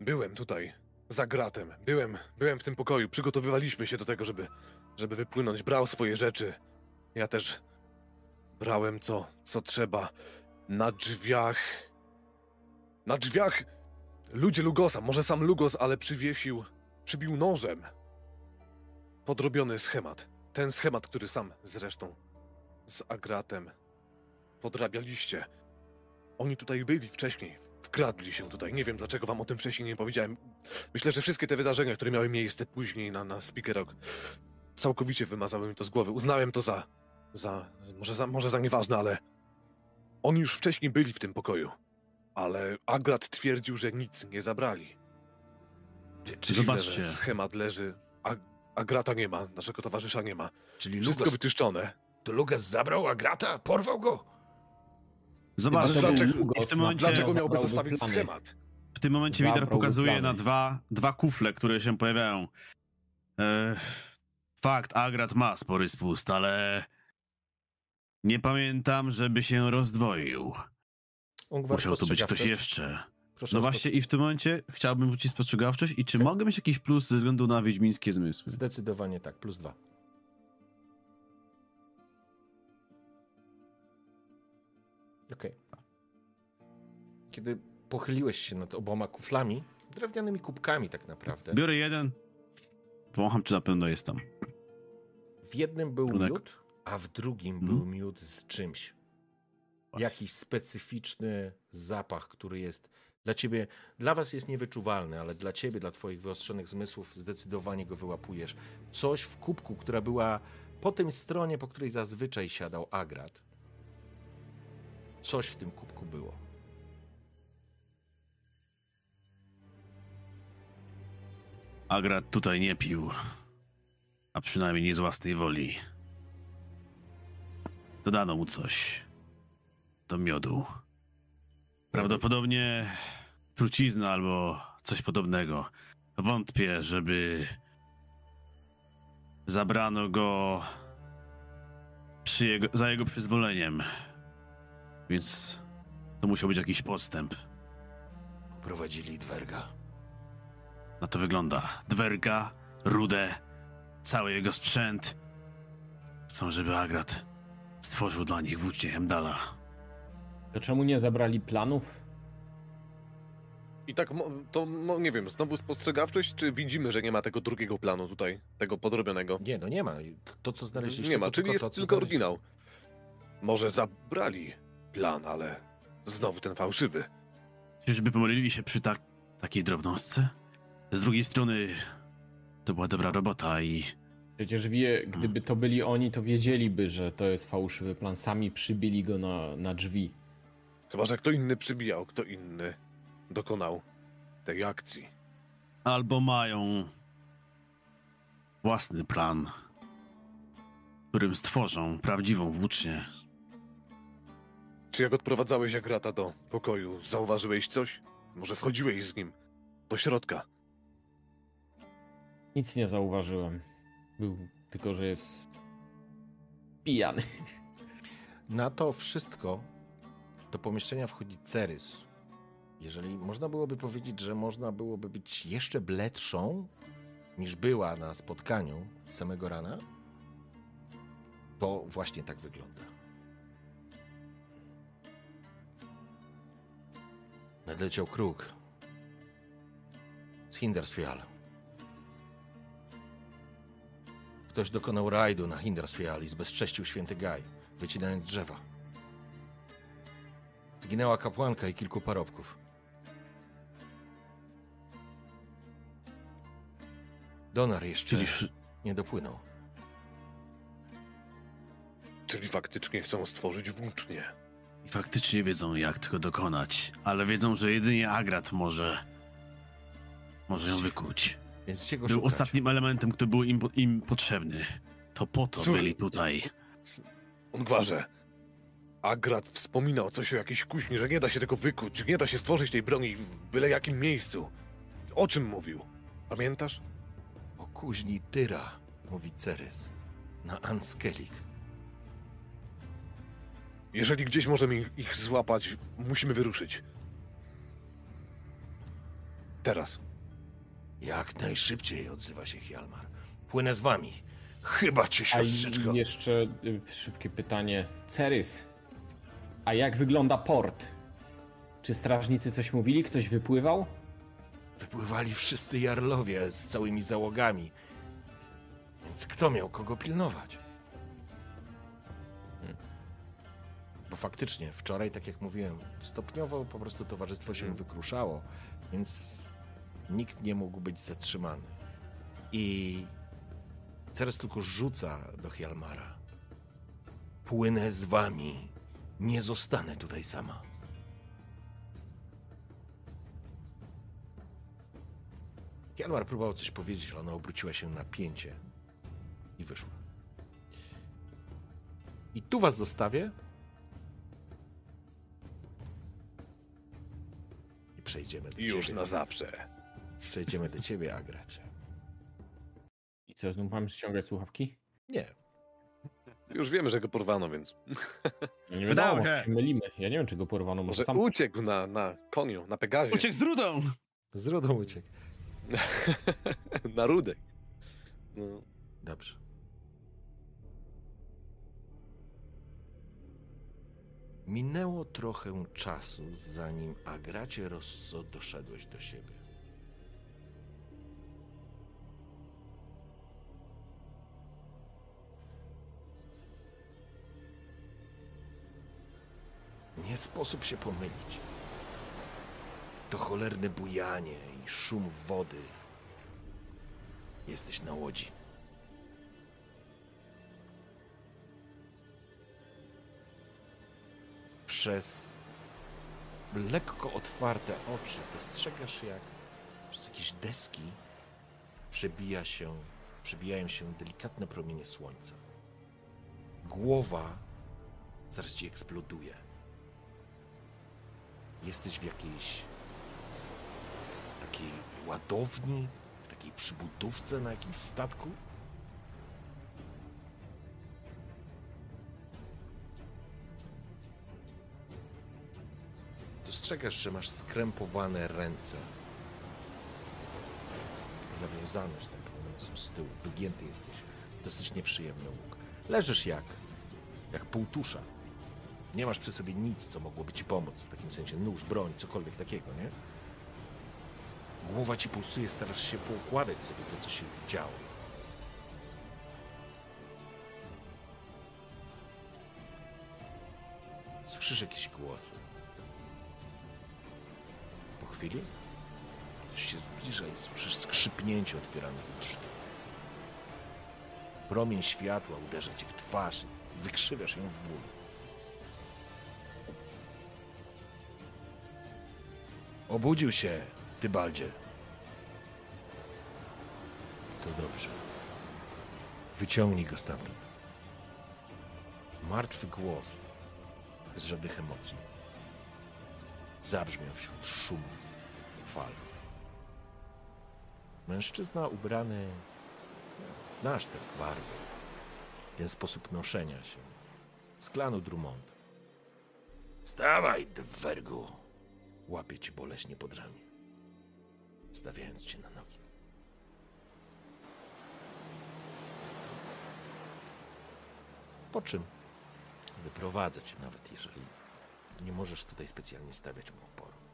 Byłem tutaj, za gratem. Byłem, byłem w tym pokoju. Przygotowywaliśmy się do tego, żeby, żeby wypłynąć. Brał swoje rzeczy. Ja też brałem co, co trzeba. Na drzwiach. Na drzwiach ludzie Lugosa, może sam Lugos, ale przywiesił, przybił nożem. Podrobiony schemat. Ten schemat, który sam zresztą z Agratem podrabialiście. Oni tutaj byli wcześniej, wkradli się tutaj. Nie wiem, dlaczego wam o tym wcześniej nie powiedziałem. Myślę, że wszystkie te wydarzenia, które miały miejsce później na, na Speaker Rock, całkowicie wymazały mi to z głowy. Uznałem to za, za, może za, może za nieważne, ale oni już wcześniej byli w tym pokoju. Ale Agrat twierdził, że nic nie zabrali. Dziwne, Zobaczcie. schemat leży, a Agrata nie ma, naszego towarzysza nie ma. Czyli Wszystko Lugas, wyczyszczone. to Lugas zabrał Agrata? Porwał go? Zobacz, dlaczego- w tym momencie- Dlaczego miałby zostawić plany. schemat? w tym momencie Wider Zabrał pokazuje plany. na dwa, dwa kufle, które się pojawiają. E, fakt, Agrat ma spory spust, ale nie pamiętam, żeby się rozdwoił. Musiał to być ktoś jeszcze. Proszę No właśnie i w tym momencie chciałbym rzucić spostrzegawczość i czy mogę mieć jakiś plus ze względu na wiedźmińskie zmysły? Zdecydowanie tak, plus dwa. Okej. Kiedy pochyliłeś się nad oboma kuflami, drewnianymi kubkami tak naprawdę, Biorę jeden, wącham czy na pewno jest tam. w jednym był Trunek. miód, a w drugim Mhm. był miód z czymś. Jakiś specyficzny zapach, który jest dla ciebie, dla was jest niewyczuwalny, ale dla ciebie, dla twoich wyostrzonych zmysłów zdecydowanie go wyłapujesz. Coś w kubku, która była po tej stronie, po której zazwyczaj siadał Agrat. Coś w tym kubku było. Agrat tutaj nie pił, a przynajmniej nie z własnej woli. Dodano mu coś do miodu. Prawdopodobnie trucizna albo coś podobnego. Wątpię, żeby zabrano go jego, za jego przyzwoleniem. Więc to musiał być jakiś podstęp. Prowadzili Dwerga. Na to wygląda. Dwerga, Rudę, cały jego sprzęt. Chcą, żeby Agrat stworzył dla nich włócznie Hemdala. To czemu nie zabrali planów? I tak, to nie wiem, znowu spostrzegawczość, czy widzimy, że nie ma tego drugiego planu tutaj, tego podrobionego? Nie, no nie ma. To, co znaleźliście, Nie ma, to czyli jest tylko oryginał. Może zabrali plan, ale znowu ten fałszywy. Czyżby pomylili się przy tak, takiej drobnostce? Z drugiej strony to była dobra robota i Przecież wie, gdyby to byli oni, to wiedzieliby, że to jest fałszywy plan. Sami przybili go na, na drzwi. Chyba, że kto inny przybijał, kto inny dokonał tej akcji. albo mają własny plan, którym stworzą prawdziwą włócznię. Czy jak odprowadzałeś Agrata do pokoju, zauważyłeś coś? Może wchodziłeś z nim do środka? Nic nie zauważyłem. Był tylko, że jest pijany. Na to wszystko do pomieszczenia wchodzi Cerys. Jeżeli można byłoby powiedzieć, że można byłoby być jeszcze bledszą niż była na spotkaniu z samego rana, to właśnie tak wygląda. Nadleciał kruk z Hindersfjall. Ktoś dokonał rajdu na Hindersfjall i zbezcześcił święty Gaj, wycinając drzewa. Zginęła kapłanka i kilku parobków. Donar jeszcze Czyli nie dopłynął. Czyli faktycznie chcą stworzyć włócznię. I faktycznie wiedzą, jak tego dokonać, ale wiedzą, że jedynie Agrat może. może ją wykuć. Więc gdzie go Był szukać? ostatnim elementem, który był im, im potrzebny. To po to Cóż- byli tutaj. On gwarze. Agrat wspominał coś o jakiejś kuźni, że nie da się tego wykuć, nie da się stworzyć tej broni w byle jakim miejscu. O czym mówił? Pamiętasz? O kuźni Tyra, mówi Cerys, na Anskelik. Jeżeli gdzieś możemy ich- ich złapać, musimy wyruszyć. Teraz. Jak najszybciej odzywa się Hjalmar. Płynę z wami. Chyba cię, A siostrzyczko. i jeszcze y, szybkie pytanie. Cerys, a jak wygląda port? Czy strażnicy coś mówili? Ktoś wypływał? Wypływali wszyscy jarlowie z całymi załogami. Więc kto miał kogo pilnować? Bo faktycznie, wczoraj, tak jak mówiłem, stopniowo po prostu towarzystwo się wykruszało, więc nikt nie mógł być zatrzymany. I Ceres tylko rzuca do Hjalmara. Płynę z wami. Nie zostanę tutaj sama. Hjalmar próbował coś powiedzieć, ale ona obróciła się na pięcie i wyszła. I tu was zostawię. Przejdziemy do Już ciebie. na zawsze. Przejdziemy do ciebie, Agracie. I co, znów mam ściągać słuchawki? Nie, Już wiemy, że go porwano, więc No nie Wydało wiadomo, się. mylimy. Ja nie wiem, czy go porwano. Może może sam... uciekł na, na koniu, na Pegazie, Uciekł z rudą! z rudą uciekł. (laughs) na Rudej. No. Dobrze. Minęło trochę czasu, zanim Agracie Rosso doszedłeś do siebie. Nie sposób się pomylić. To cholerne bujanie i szum wody. Jesteś na łodzi. Przez lekko otwarte oczy dostrzegasz, jak przez jakieś deski przebija się, przebijają się delikatne promienie słońca. Głowa zaraz ci eksploduje. Jesteś w jakiejś takiej ładowni, w takiej przybudówce na jakimś statku. Dostrzegasz, że masz skrępowane ręce. Zawiązane, że tak powiem, z tyłu. Wygięty jesteś. Dosyć nieprzyjemny łuk. Leżysz jak, jak półtusza. Nie masz przy sobie nic, co mogłoby ci pomóc. W takim sensie nóż, broń, cokolwiek takiego, nie? Głowa ci pulsuje, starasz się poukładać sobie to, co się działo. Słyszysz jakieś głosy. Chwili coś się zbliża i słyszysz skrzypnięcie otwieranych drzwi. Promień światła uderza ci w twarz i wykrzywiasz ją w bólu. Obudził się, Tybaldzie. To dobrze. Wyciągnij go stamtąd. Martwy głos bez żadnych emocji. Zabrzmiał wśród szumu fal. Mężczyzna ubrany, znasz te barwy, ten sposób noszenia się, z klanu Drummond. Wstawaj, dwergu! Łapie cię boleśnie pod ramię, stawiając cię na nogi. Po czym wyprowadzę cię nawet, jeżeli nie możesz tutaj specjalnie stawiać mu oporu.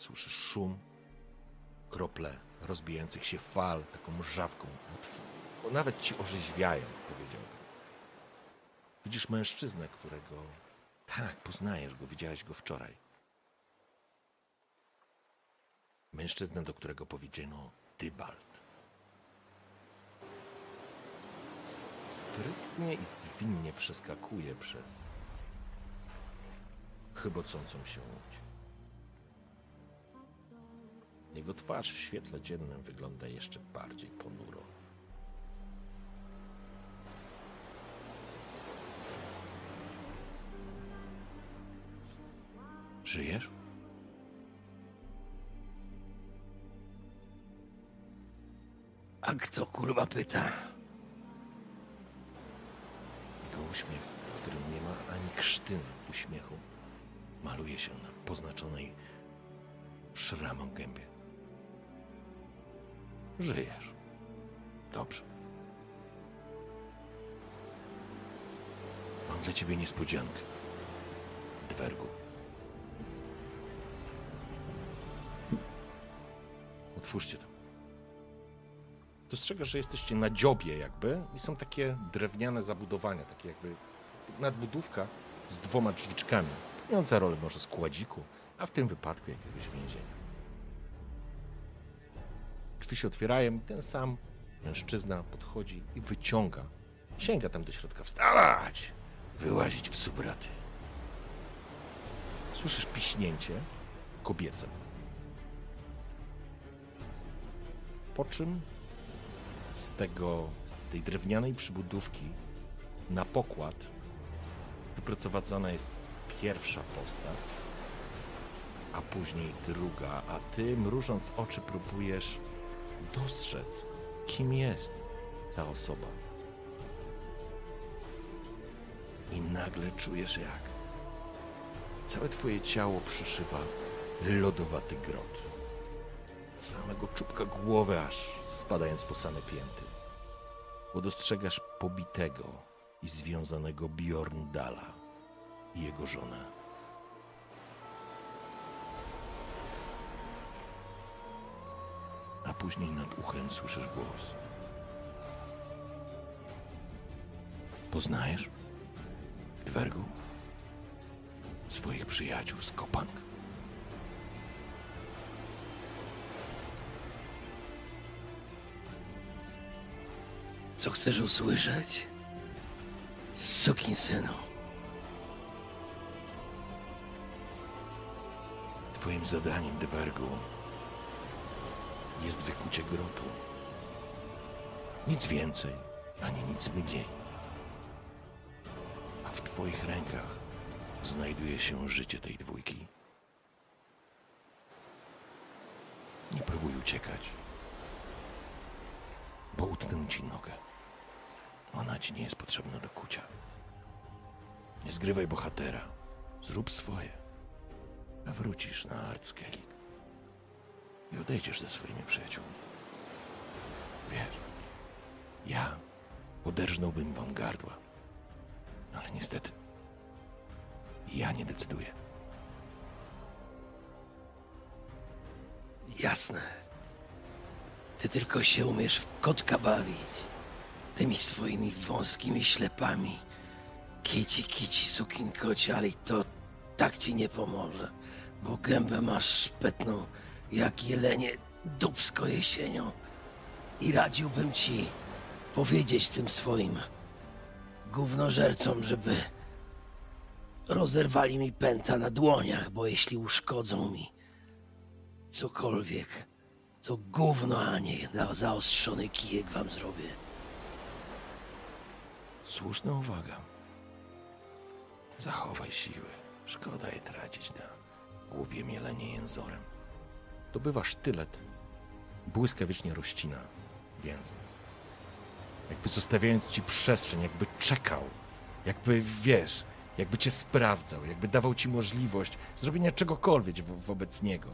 Słyszysz szum, krople rozbijających się fal taką mrzawką. Bo nawet ci orzeźwiają, powiedziałbym. Widzisz mężczyznę, którego... Tak, poznajesz go, widziałeś go wczoraj. Mężczyznę, do którego powiedziano Tybalt. Sprytnie i zwinnie przeskakuje przez chybocącą się łódź. Jego twarz w świetle dziennym wygląda jeszcze bardziej ponuro. Żyjesz? A kto kurwa pyta? Jego uśmiech, w którym nie ma ani krztyny uśmiechu, maluje się na poznaczonej szramą gębie. Żyjesz. Dobrze. Mam dla ciebie niespodziankę. Dwergu. Otwórzcie to. Dostrzegasz, że jesteście na dziobie jakby i są takie drewniane zabudowania, takie jakby nadbudówka z dwoma drzwiczkami, pełniąca rolę może składziku, a w tym wypadku jakiegoś więzienia. Drzwi się otwierają ten sam mężczyzna podchodzi i wyciąga, sięga tam do środka, wstawać, wyłazić psu braty. Słyszysz piśnięcie kobiece. Po czym z tego, z tej drewnianej przybudówki na pokład wypracowana jest pierwsza postać, a później druga, a ty mrużąc oczy próbujesz dostrzec, kim jest ta osoba. I nagle czujesz jak całe twoje ciało przeszywa lodowaty grot. Od samego czubka głowy aż spadając po same pięty. Bo dostrzegasz pobitego i związanego Bjorndala i jego żonę. Później nad uchem słyszysz głos. Poznajesz, Dwergu, swoich przyjaciół z Kopang? Co chcesz usłyszeć? Sukinsynu. Twoim zadaniem, Dwergu, jest wykucie grotu. Nic więcej, ani nic mniej. A w twoich rękach znajduje się życie tej dwójki. Nie próbuj uciekać, bo utnę ci nogę. Ona ci nie jest potrzebna do kucia. Nie zgrywaj bohatera. Zrób swoje, a wrócisz na Arckelik i odejdziesz ze swoimi przyjaciółmi. Wiesz, ja poderżnąłbym wam gardła, ale niestety ja nie decyduję. Jasne. Ty tylko się umiesz w kotka bawić. Tymi swoimi wąskimi ślepami. Kici, kici, sukinkocie, ale to tak ci nie pomoże. Bo gębę masz szpetną, jak jelenie dubsko jesienią. I radziłbym ci powiedzieć tym swoim gównożercom, żeby rozerwali mi pęta na dłoniach, bo jeśli uszkodzą mi cokolwiek, to gówno, a nie zaostrzony kijek wam zrobię. Słuszna uwaga. Zachowaj siły. Szkoda je tracić na głupie mielenie jęzorem. Dobywa sztylet. Błyskawicznie rozcina więzy. Jakby zostawiając ci przestrzeń, jakby czekał. Jakby, wiesz, jakby cię sprawdzał, jakby dawał ci możliwość zrobienia czegokolwiek wo wobec niego.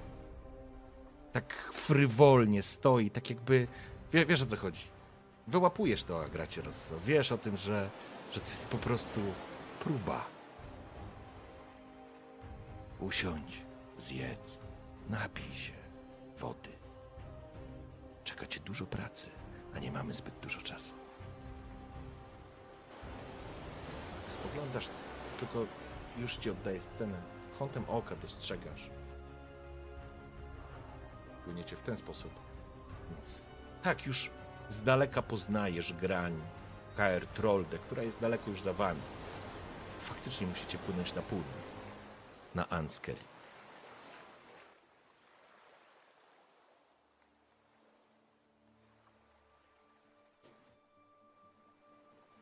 Tak frywolnie stoi, tak jakby... Wie, wiesz o co chodzi. Wyłapujesz to, Agracie Rosso. Wiesz o tym, że, że to jest po prostu próba. Usiądź, zjedz, napij się wody. Czeka cię dużo pracy, a nie mamy zbyt dużo czasu. Spoglądasz, tylko już ci oddaję scenę. Kątem oka dostrzegasz. Płyniecie w ten sposób. Więc tak, już z daleka poznajesz grań KR Trolde, która jest daleko już za wami. Faktycznie musicie płynąć na północ. Na Anskeri.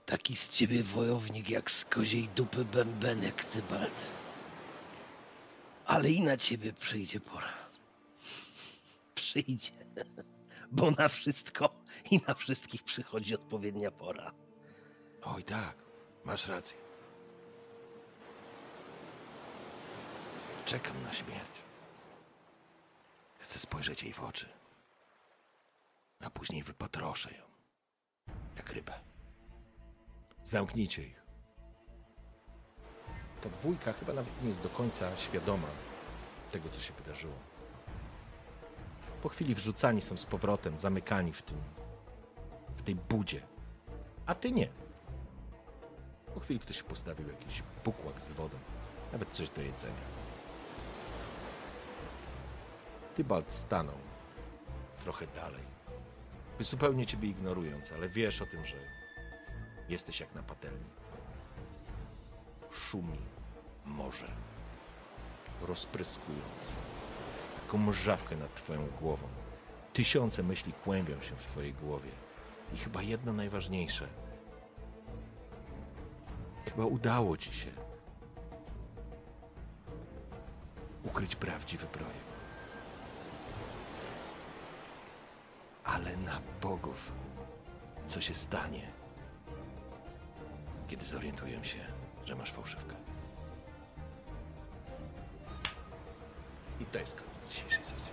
Taki z ciebie wojownik jak z koziej dupy bębenek, Cybalt. Ale i na ciebie przyjdzie pora. Przyjdzie. (laughs) Bo na wszystko i na wszystkich przychodzi odpowiednia pora. Oj tak, masz rację. Czekam na śmierć. Chcę spojrzeć jej w oczy. A później wypatroszę ją. Jak rybę. Zamknijcie ich. Ta dwójka chyba nawet nie jest do końca świadoma tego, co się wydarzyło. Po chwili wrzucani są z powrotem, zamykani w tym, w tej budzie. A ty nie. Po chwili ktoś postawił jakiś bukłak z wodą, nawet coś do jedzenia. Tybalt stanął trochę dalej, zupełnie ciebie ignorując, ale wiesz o tym, że Jesteś jak na patelni. Szumi morze, rozpryskując taką mrzawkę nad twoją głową. Tysiące myśli kłębią się w twojej głowie. I chyba jedno najważniejsze. Chyba udało ci się ukryć prawdziwy projekt. Ale na bogów, co się stanie, kiedy zorientuję się, że masz fałszywkę. I to jest koniec dzisiejszej sesji.